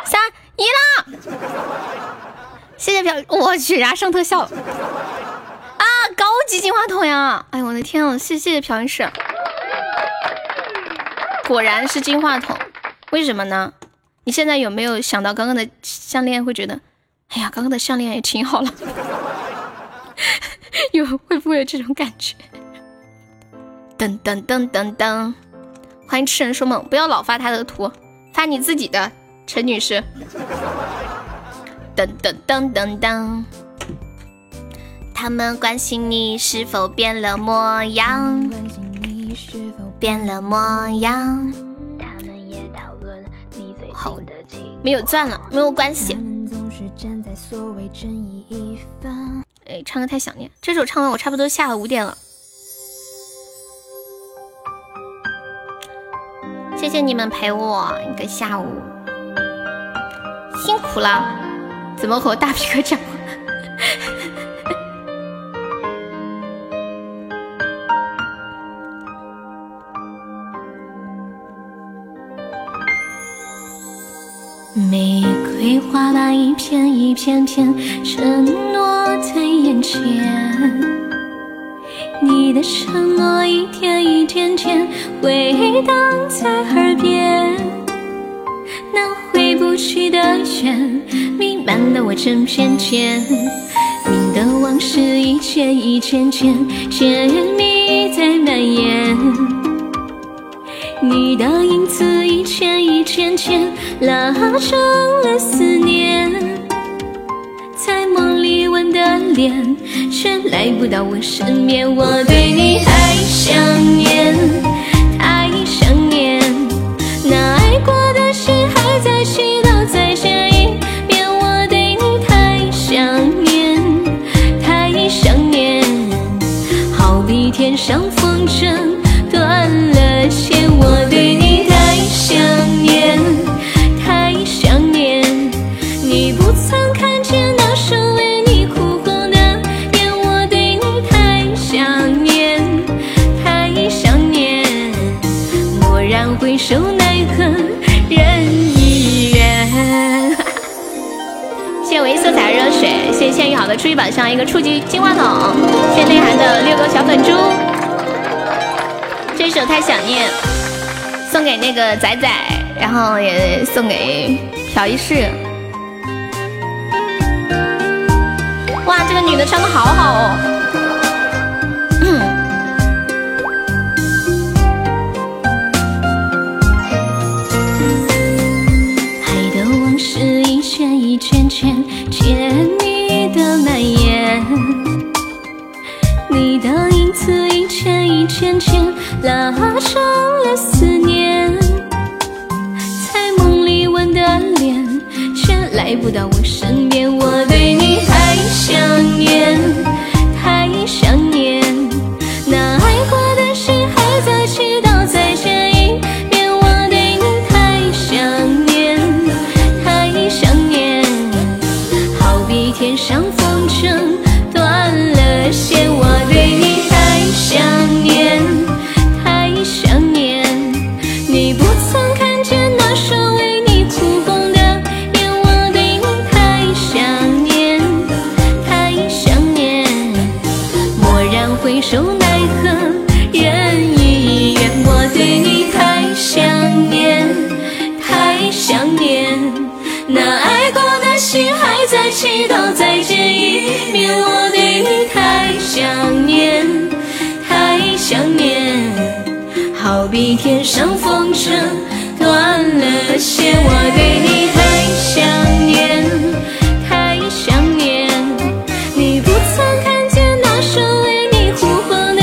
三、一啦！谢谢表，我去，然后上特效啊！高级金话筒呀！哎呦我的天啊！谢谢朴恩师，果然是金话筒，为什么呢？你现在有没有想到刚刚的项链？会觉得，哎呀，刚刚的项链也挺好了，有会不会有这种感觉？噔噔噔噔噔。欢迎痴人说梦，不要老发他的图，发你自己的，陈女士。噔噔噔噔噔，他们关心你是否变了模样，变了模样。好，没有钻了，没有关系。是站在所谓正义一方。哎，唱歌太想念，这首唱完我差不多下午五点了。谢谢你们陪我一个下午，辛苦了。怎么和大皮哥讲？玫瑰花瓣一片一片片，承诺在眼前。你的承诺一天一天天回荡在耳边，那回不去的缘，弥漫了我整片天。你的往事一件一件件，甜蜜在蔓延。你的影子一圈一圈圈，拉长了思念，在梦里吻的脸，却来不到我身边。我对你太想念，太想念，那爱过的心还在祈水，谢谢千羽好的初级宝箱一个初级金话筒，谢谢内涵的六个小粉猪。这首太想念，送给那个仔仔，然后也送给朴一世。哇，这个女的唱的好好哦。爱的往事一圈一圈圈，甜你的蔓延。你的影子一圈一圈圈，拉长了思念，在梦里吻的脸，却来不到我身边。我对你太想念，天上风筝断了线。我对你太想念，太想念，你不曾看见那双为你哭红的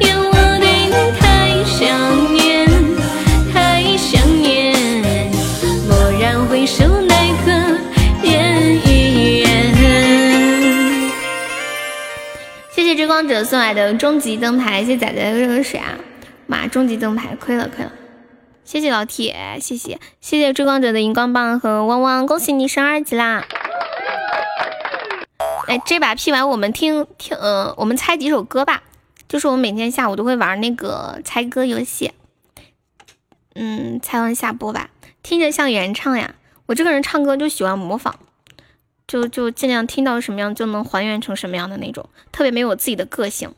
眼。我对你太想念，太想念，蓦然回首，奈何。谢谢追光者送来。的终极灯牌，谢谢仔仔的热水啊！妈，终极灯牌，亏了亏了！谢谢老铁，谢谢谢谢追光者的荧光棒和汪汪，恭喜你升二级啦！哎，这把 P 完我们听听，呃，我们猜几首歌吧。就是我每天下午都会玩那个猜歌游戏，嗯，猜完下播吧。听着像原唱呀，我这个人唱歌就喜欢模仿。就就尽量听到什么样就能还原成什么样的那种，特别没有我自己的个性。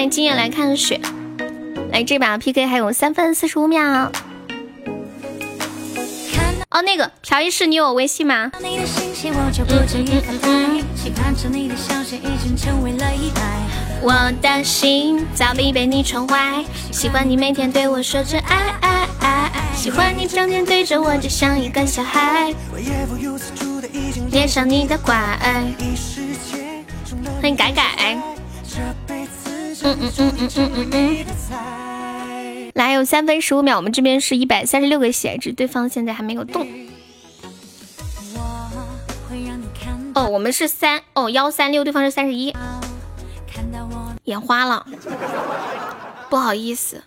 欢迎今夜来看雪，来这把 PK 还有三分四十五秒。哦，那个朴医师，你有我微信吗？我的心早已被你宠坏，喜欢你每天对我说着爱爱爱，喜欢你整天对着我就像一个小孩，恋上你的乖，欢迎改改，嗯嗯嗯嗯嗯嗯嗯，来有三分十五秒，我们这边是一百三十六个血值，对方现在还没有动。哦，我们是三哦幺三六，对方是三十一。眼花了，不好意思，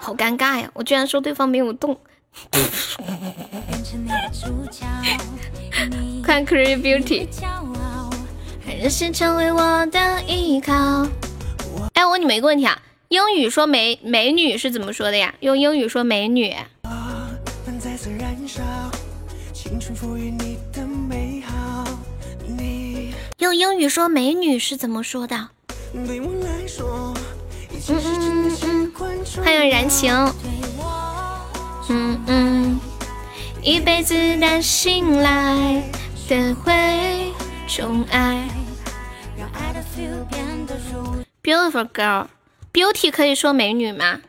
好尴尬呀！我居然说对方没有动。看 Creepy Beauty，任性成为我的依靠。哎，我问你们一个问题啊，英语说美美女是怎么说的呀？用英语说美女。用英语说美女是怎么说的？嗯嗯嗯，欢迎燃情。嗯嗯，一辈子的信赖的会宠爱。Beautiful girl，beauty 可以说美女吗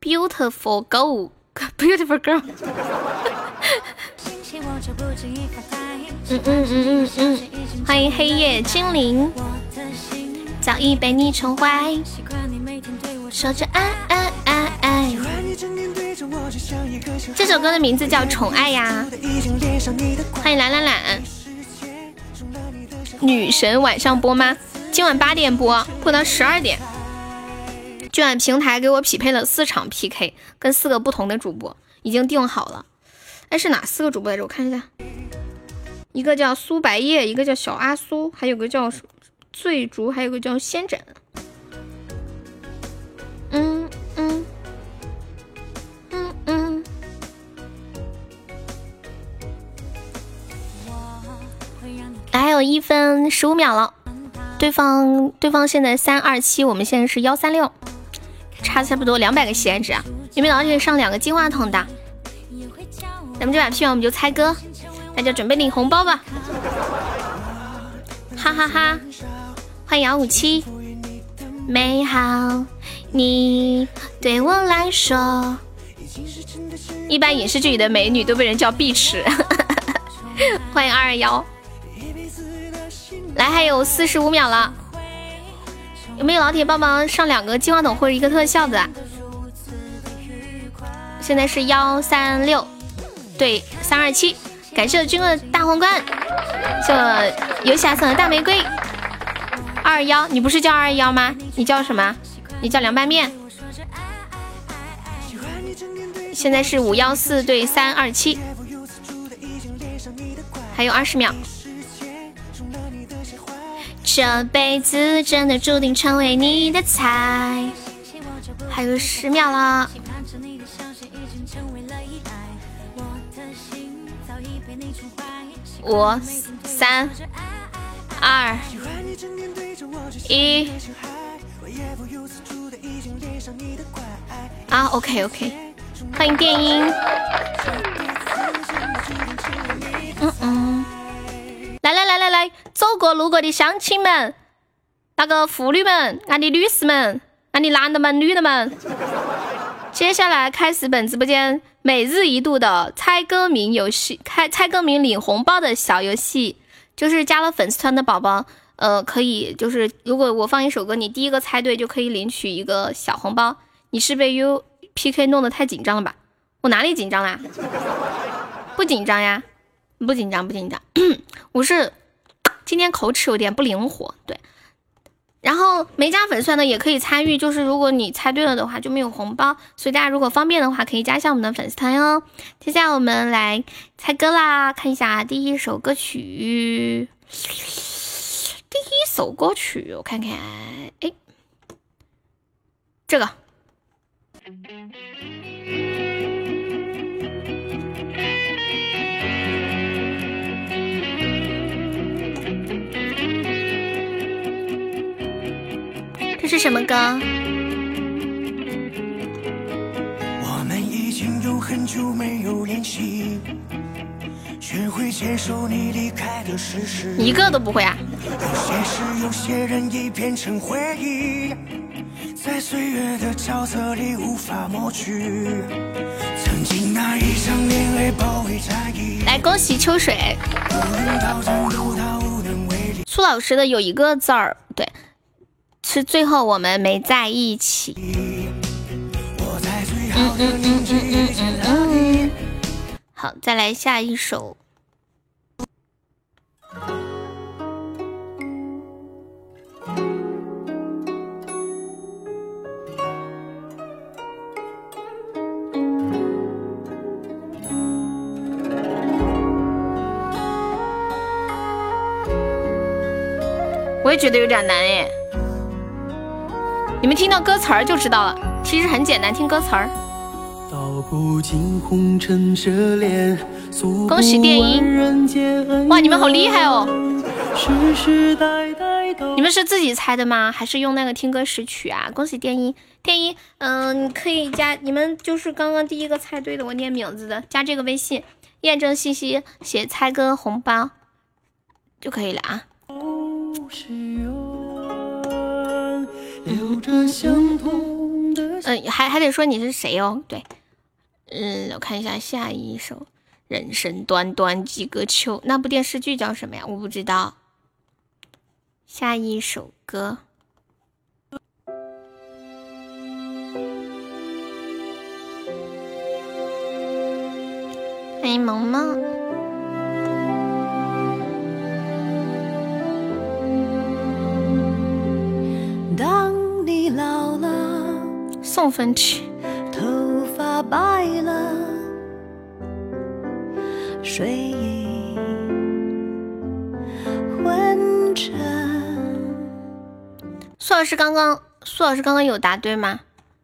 ？Beautiful girl，beautiful girl。嗯嗯嗯嗯嗯，欢迎黑夜精灵，早已被你宠坏，说着爱爱爱爱。这首歌的名字叫《宠爱》呀，欢迎懒懒懒。女神晚上播吗？今晚八点播，播到十二点。今晚平台给我匹配了四场 PK，跟四个不同的主播，已经定好了。哎，是哪四个主播来着？我看一下，一个叫苏白叶，一个叫小阿苏，还有个叫醉竹，还有个叫仙枕。嗯嗯嗯一分十五秒了，对方对方现在三二七，我们现在是幺三六，差差不多两百个喜爱值啊！有没有老铁上两个金话筒的？咱们这把 P 完我们就猜歌，大家准备领红包吧！哈哈哈！欢迎幺五七，美好，你对我来说，一般影视剧里的美女都被人叫碧池。欢迎二二幺，来还有四十五秒了，有没有老铁帮忙上两个金话筒或者一个特效的？现在是幺三六。对，三二七，感谢军哥的大皇冠，谢游侠送的大玫瑰。二幺，你不是叫二幺吗？你叫什么？你叫凉拌面。现在是五幺四对三二七，还有二十秒。这辈子真的注定成为你的菜，还有十秒了。五、三、二、一，啊，OK OK，欢迎电音，嗯嗯，来来来来来，走过路过的乡亲们，那个妇女们，俺的女士们，俺的男的们、女的们，接下来开始本直播间。每日一度的猜歌名游戏，开猜歌名领红包的小游戏，就是加了粉丝团的宝宝，呃，可以就是如果我放一首歌，你第一个猜对就可以领取一个小红包。你是被 U P K 弄得太紧张了吧？我哪里紧张啦？不紧张呀，不紧张不紧张，我是今天口齿有点不灵活，对。然后没加粉丝的也可以参与，就是如果你猜对了的话就没有红包，所以大家如果方便的话可以加一下我们的粉丝团哟。接下来我们来猜歌啦，看一下第一首歌曲，第一首歌曲我看看，哎，这个。这是什么歌？我们已经有很久没有联系，学会接受你离开的事实。一个都不会啊！有些事，有些人已变成回忆，在岁月的沼泽里无法抹去。曾经那一场恋爱包围战役。来，恭喜秋水。苏老师的有一个字儿，对。是最后我们没在一起。好，再来下一首。我也觉得有点难哎。你们听到歌词儿就知道了，其实很简单，听歌词儿。恭喜电音！哇，你们好厉害哦！你们是自己猜的吗？还是用那个听歌识曲啊？恭喜电音，电音，嗯，可以加你们就是刚刚第一个猜对的，我念名字的，加这个微信，验证信息写猜歌红包就可以了啊。嗯，还还得说你是谁哦？对，嗯，我看一下下一首。人生短短几个秋，那部电视剧叫什么呀？我不知道。下一首歌，欢迎萌萌。当你老了，送分题。头发白了。睡意昏沉。苏老师刚刚，苏老师刚刚有答对吗？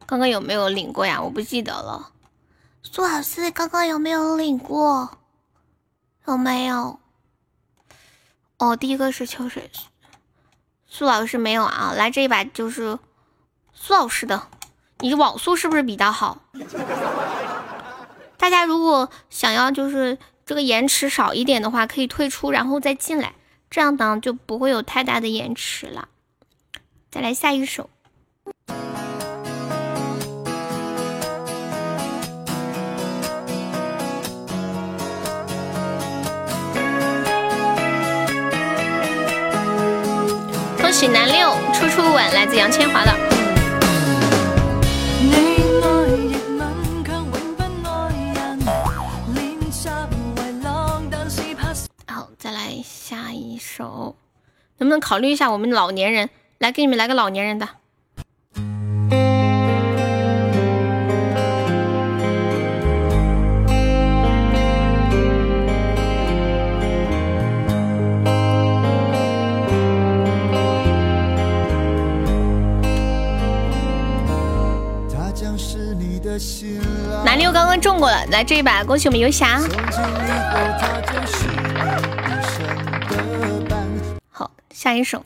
刚刚有没有领过呀？我不记得了。苏老师刚刚有没有领过？有没有？哦，第一个是秋水。苏老师没有啊。来这一把就是苏老师的。你网速是不是比较好？大家如果想要就是。这个延迟少一点的话，可以退出，然后再进来，这样呢就不会有太大的延迟了。再来下一首。恭喜南六初初吻，来自杨千华的。下一首，能不能考虑一下我们老年人？来，给你们来个老年人的。南六刚刚中过了，来这一把，恭喜我们游侠。下一首。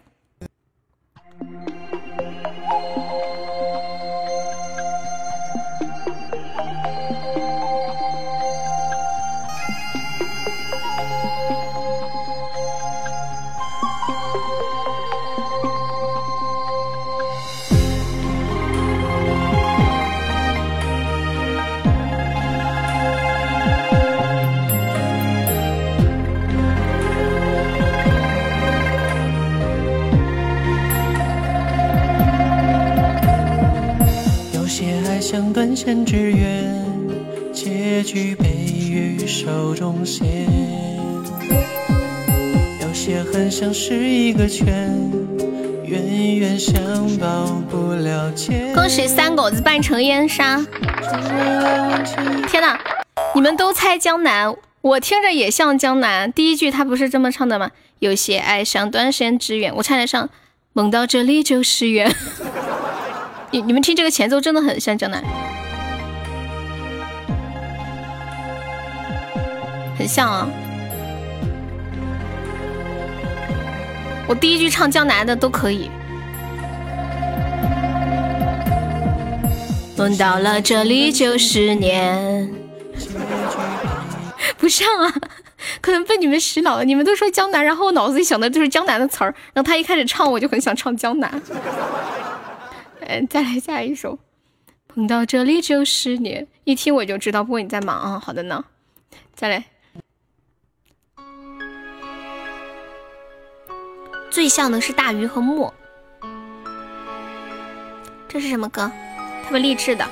像断线之缘，结局被于手中线。有些恨像是一个圈，冤冤相报不了结。恭喜三狗子扮成烟沙！天哪，你们都猜江南，我听着也像江南。第一句他不是这么唱的吗？有些爱像断线之缘，我差点上梦到这里就是缘。你你们听这个前奏真的很像江南，很像啊！我第一句唱江南的都可以。梦到了这里就是年，不像啊，可能被你们洗脑了。你们都说江南，然后我脑子里想的就是江南的词儿，然后他一开始唱，我就很想唱江南。嗯，再来下一首。碰到这里就是你，一听我就知道，不过你在忙啊。好的呢，再来。最像的是大鱼和墨。这是什么歌？特别励志的。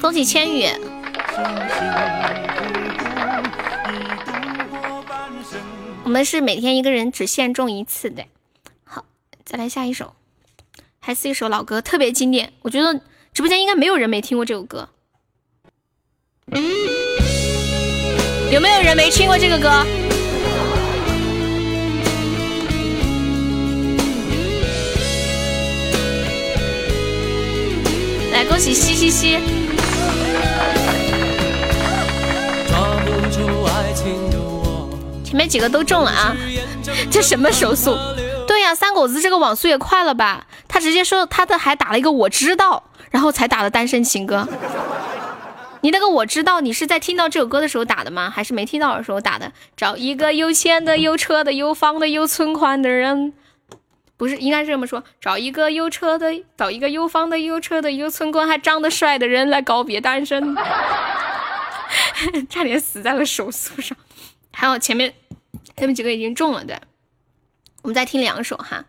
恭喜千羽。我们是每天一个人只限中一次的。好，再来下一首，还是一首老歌，特别经典。我觉得直播间应该没有人没听过这首歌。有没有人没听过这个歌？来，恭喜西西西！前面几个都中了啊！这什么手速？对呀，三狗子这个网速也快了吧？他直接说他的还打了一个我知道，然后才打的单身情歌。你那个我知道，你是在听到这首歌的时候打的吗？还是没听到的时候打的？找一个有钱的、有车的、有房的、有存款的人，不是应该是这么说？找一个有车的，找一个有房的、有车的、有存款还长得帅的人来告别单身。差点死在了手速上。还有前面，前面几个已经中了，对。我们再听两首哈，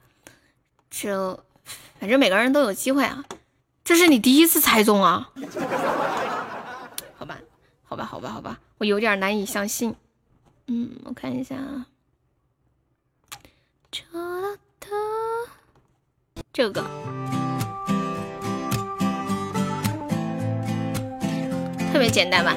就反正每个人都有机会啊。这是你第一次猜中啊？好吧，好吧，好吧，好吧，我有点难以相信。嗯，我看一下啊，这个特别简单吧？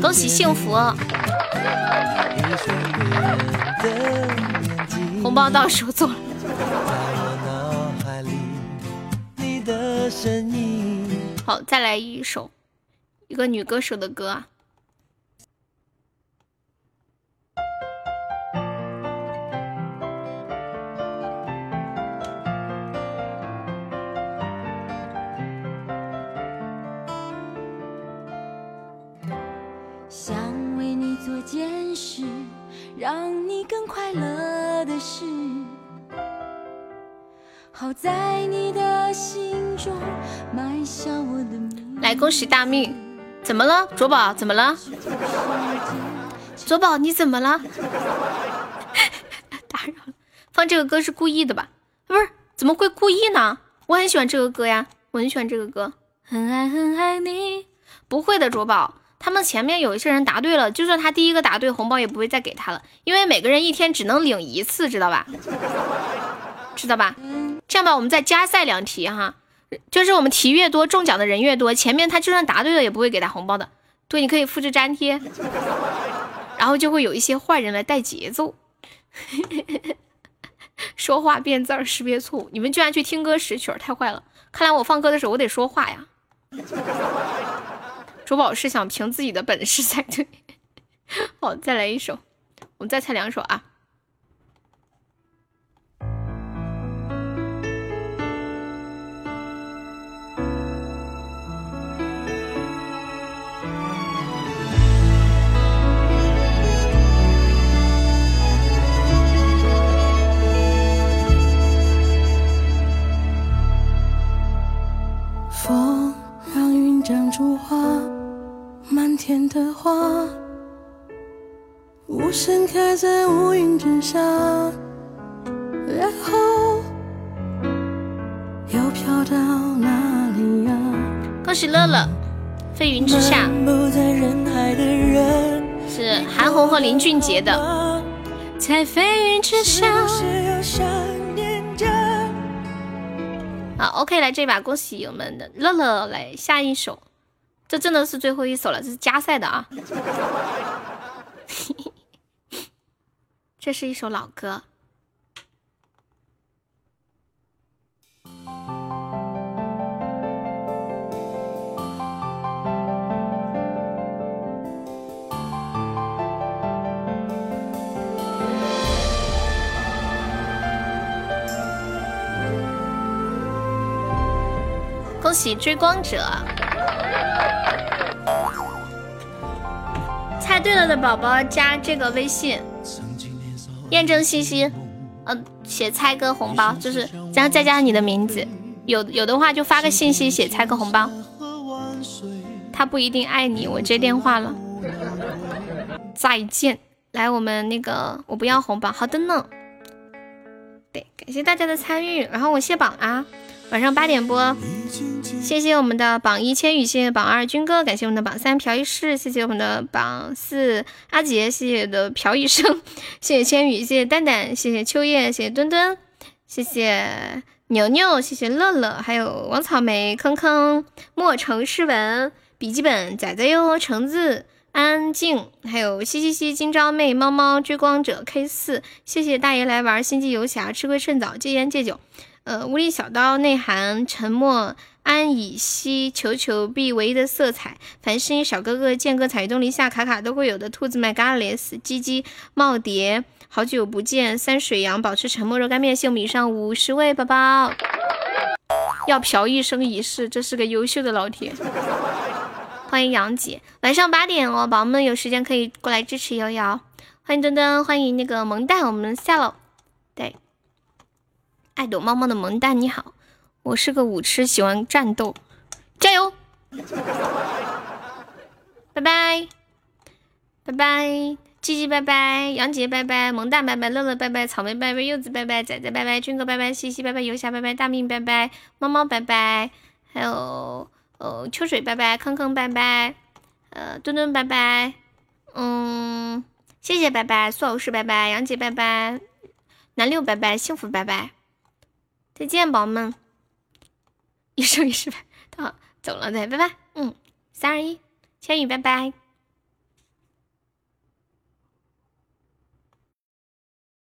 恭喜幸福！红包到手走了。好，再来一首，一个女歌手的歌啊。让你更快乐的事，好在你的心中埋下我的名。来，恭喜大命！怎么了，卓宝？怎么了？卓宝，你怎么了？打扰了。放这个歌是故意的吧？不是，怎么会故意呢？我很喜欢这个歌呀，我很喜欢这个歌。很爱很爱你。不会的，卓宝。他们前面有一些人答对了，就算他第一个答对，红包也不会再给他了，因为每个人一天只能领一次，知道吧？知道吧？这样吧，我们再加赛两题哈，就是我们题越多，中奖的人越多，前面他就算答对了，也不会给他红包的。对，你可以复制粘贴，然后就会有一些坏人来带节奏，说话变字儿，识别错误。你们居然去听歌识曲，太坏了！看来我放歌的时候我得说话呀。珠宝是想凭自己的本事 才对。好，再来一首，我们再猜两首啊。天的花，无声开在乌云之下，然后又飘到哪里呀？恭喜乐乐，飞云之下是韩红和林俊杰的，在飞云之下。好，OK，来这把，恭喜我们的乐乐来下一首。这真的是最后一首了，这是加赛的啊！这是一首老歌。恭喜追光者！猜对了的宝宝加这个微信，验证信息，嗯，写猜歌红包，就是然后再加上你的名字，有有的话就发个信息写猜个红包。他不一定爱你，我接电话了，再见。来，我们那个我不要红包，好的呢。对，感谢大家的参与，然后我卸榜啊。晚上八点播。谢谢我们的榜一千羽，谢谢榜二军哥，感谢我们的榜三朴一世，谢谢我们的榜四阿杰，谢谢的朴医生，谢谢千羽，谢谢蛋蛋，谢谢秋叶，谢谢墩墩，谢谢牛牛，谢谢乐乐，还有王草莓、坑坑、莫城诗文、笔记本仔仔哟、橙子、安静，还有嘻嘻嘻、今朝妹、猫猫、追光者 K 四，谢谢大爷来玩星际游侠，吃亏趁早，戒烟戒酒。呃，无理小刀内涵沉默，安以息，球球币唯一的色彩，繁星小哥哥，剑哥彩东篱下，卡卡都会有的兔子麦 g a l e s 鸡鸡耄耋，好久不见，三水羊保持沉默，热干面，谢我们以上五十位宝宝，要嫖一生一世，这是个优秀的老铁，欢迎杨姐，晚上八点哦，宝宝们有时间可以过来支持瑶瑶，欢迎墩墩，欢迎那个萌蛋，我们下了，爱躲猫猫的萌蛋，你好，我是个舞痴，喜欢战斗，加油！拜拜，拜拜，鸡鸡拜拜，杨杰拜拜，萌蛋拜拜，乐乐拜拜，草莓拜拜，柚子拜拜，仔仔拜拜，军哥拜拜，西西拜拜，游侠拜拜，大命拜拜，猫猫拜拜，还有呃秋水拜拜，坑坑拜拜，呃墩墩拜拜，嗯，谢谢拜拜，苏老师拜拜，杨杰拜拜，南六拜拜，幸福拜拜。再见，宝宝们！一生一世，好，走了，对，拜拜。嗯，三二一，千羽，拜拜。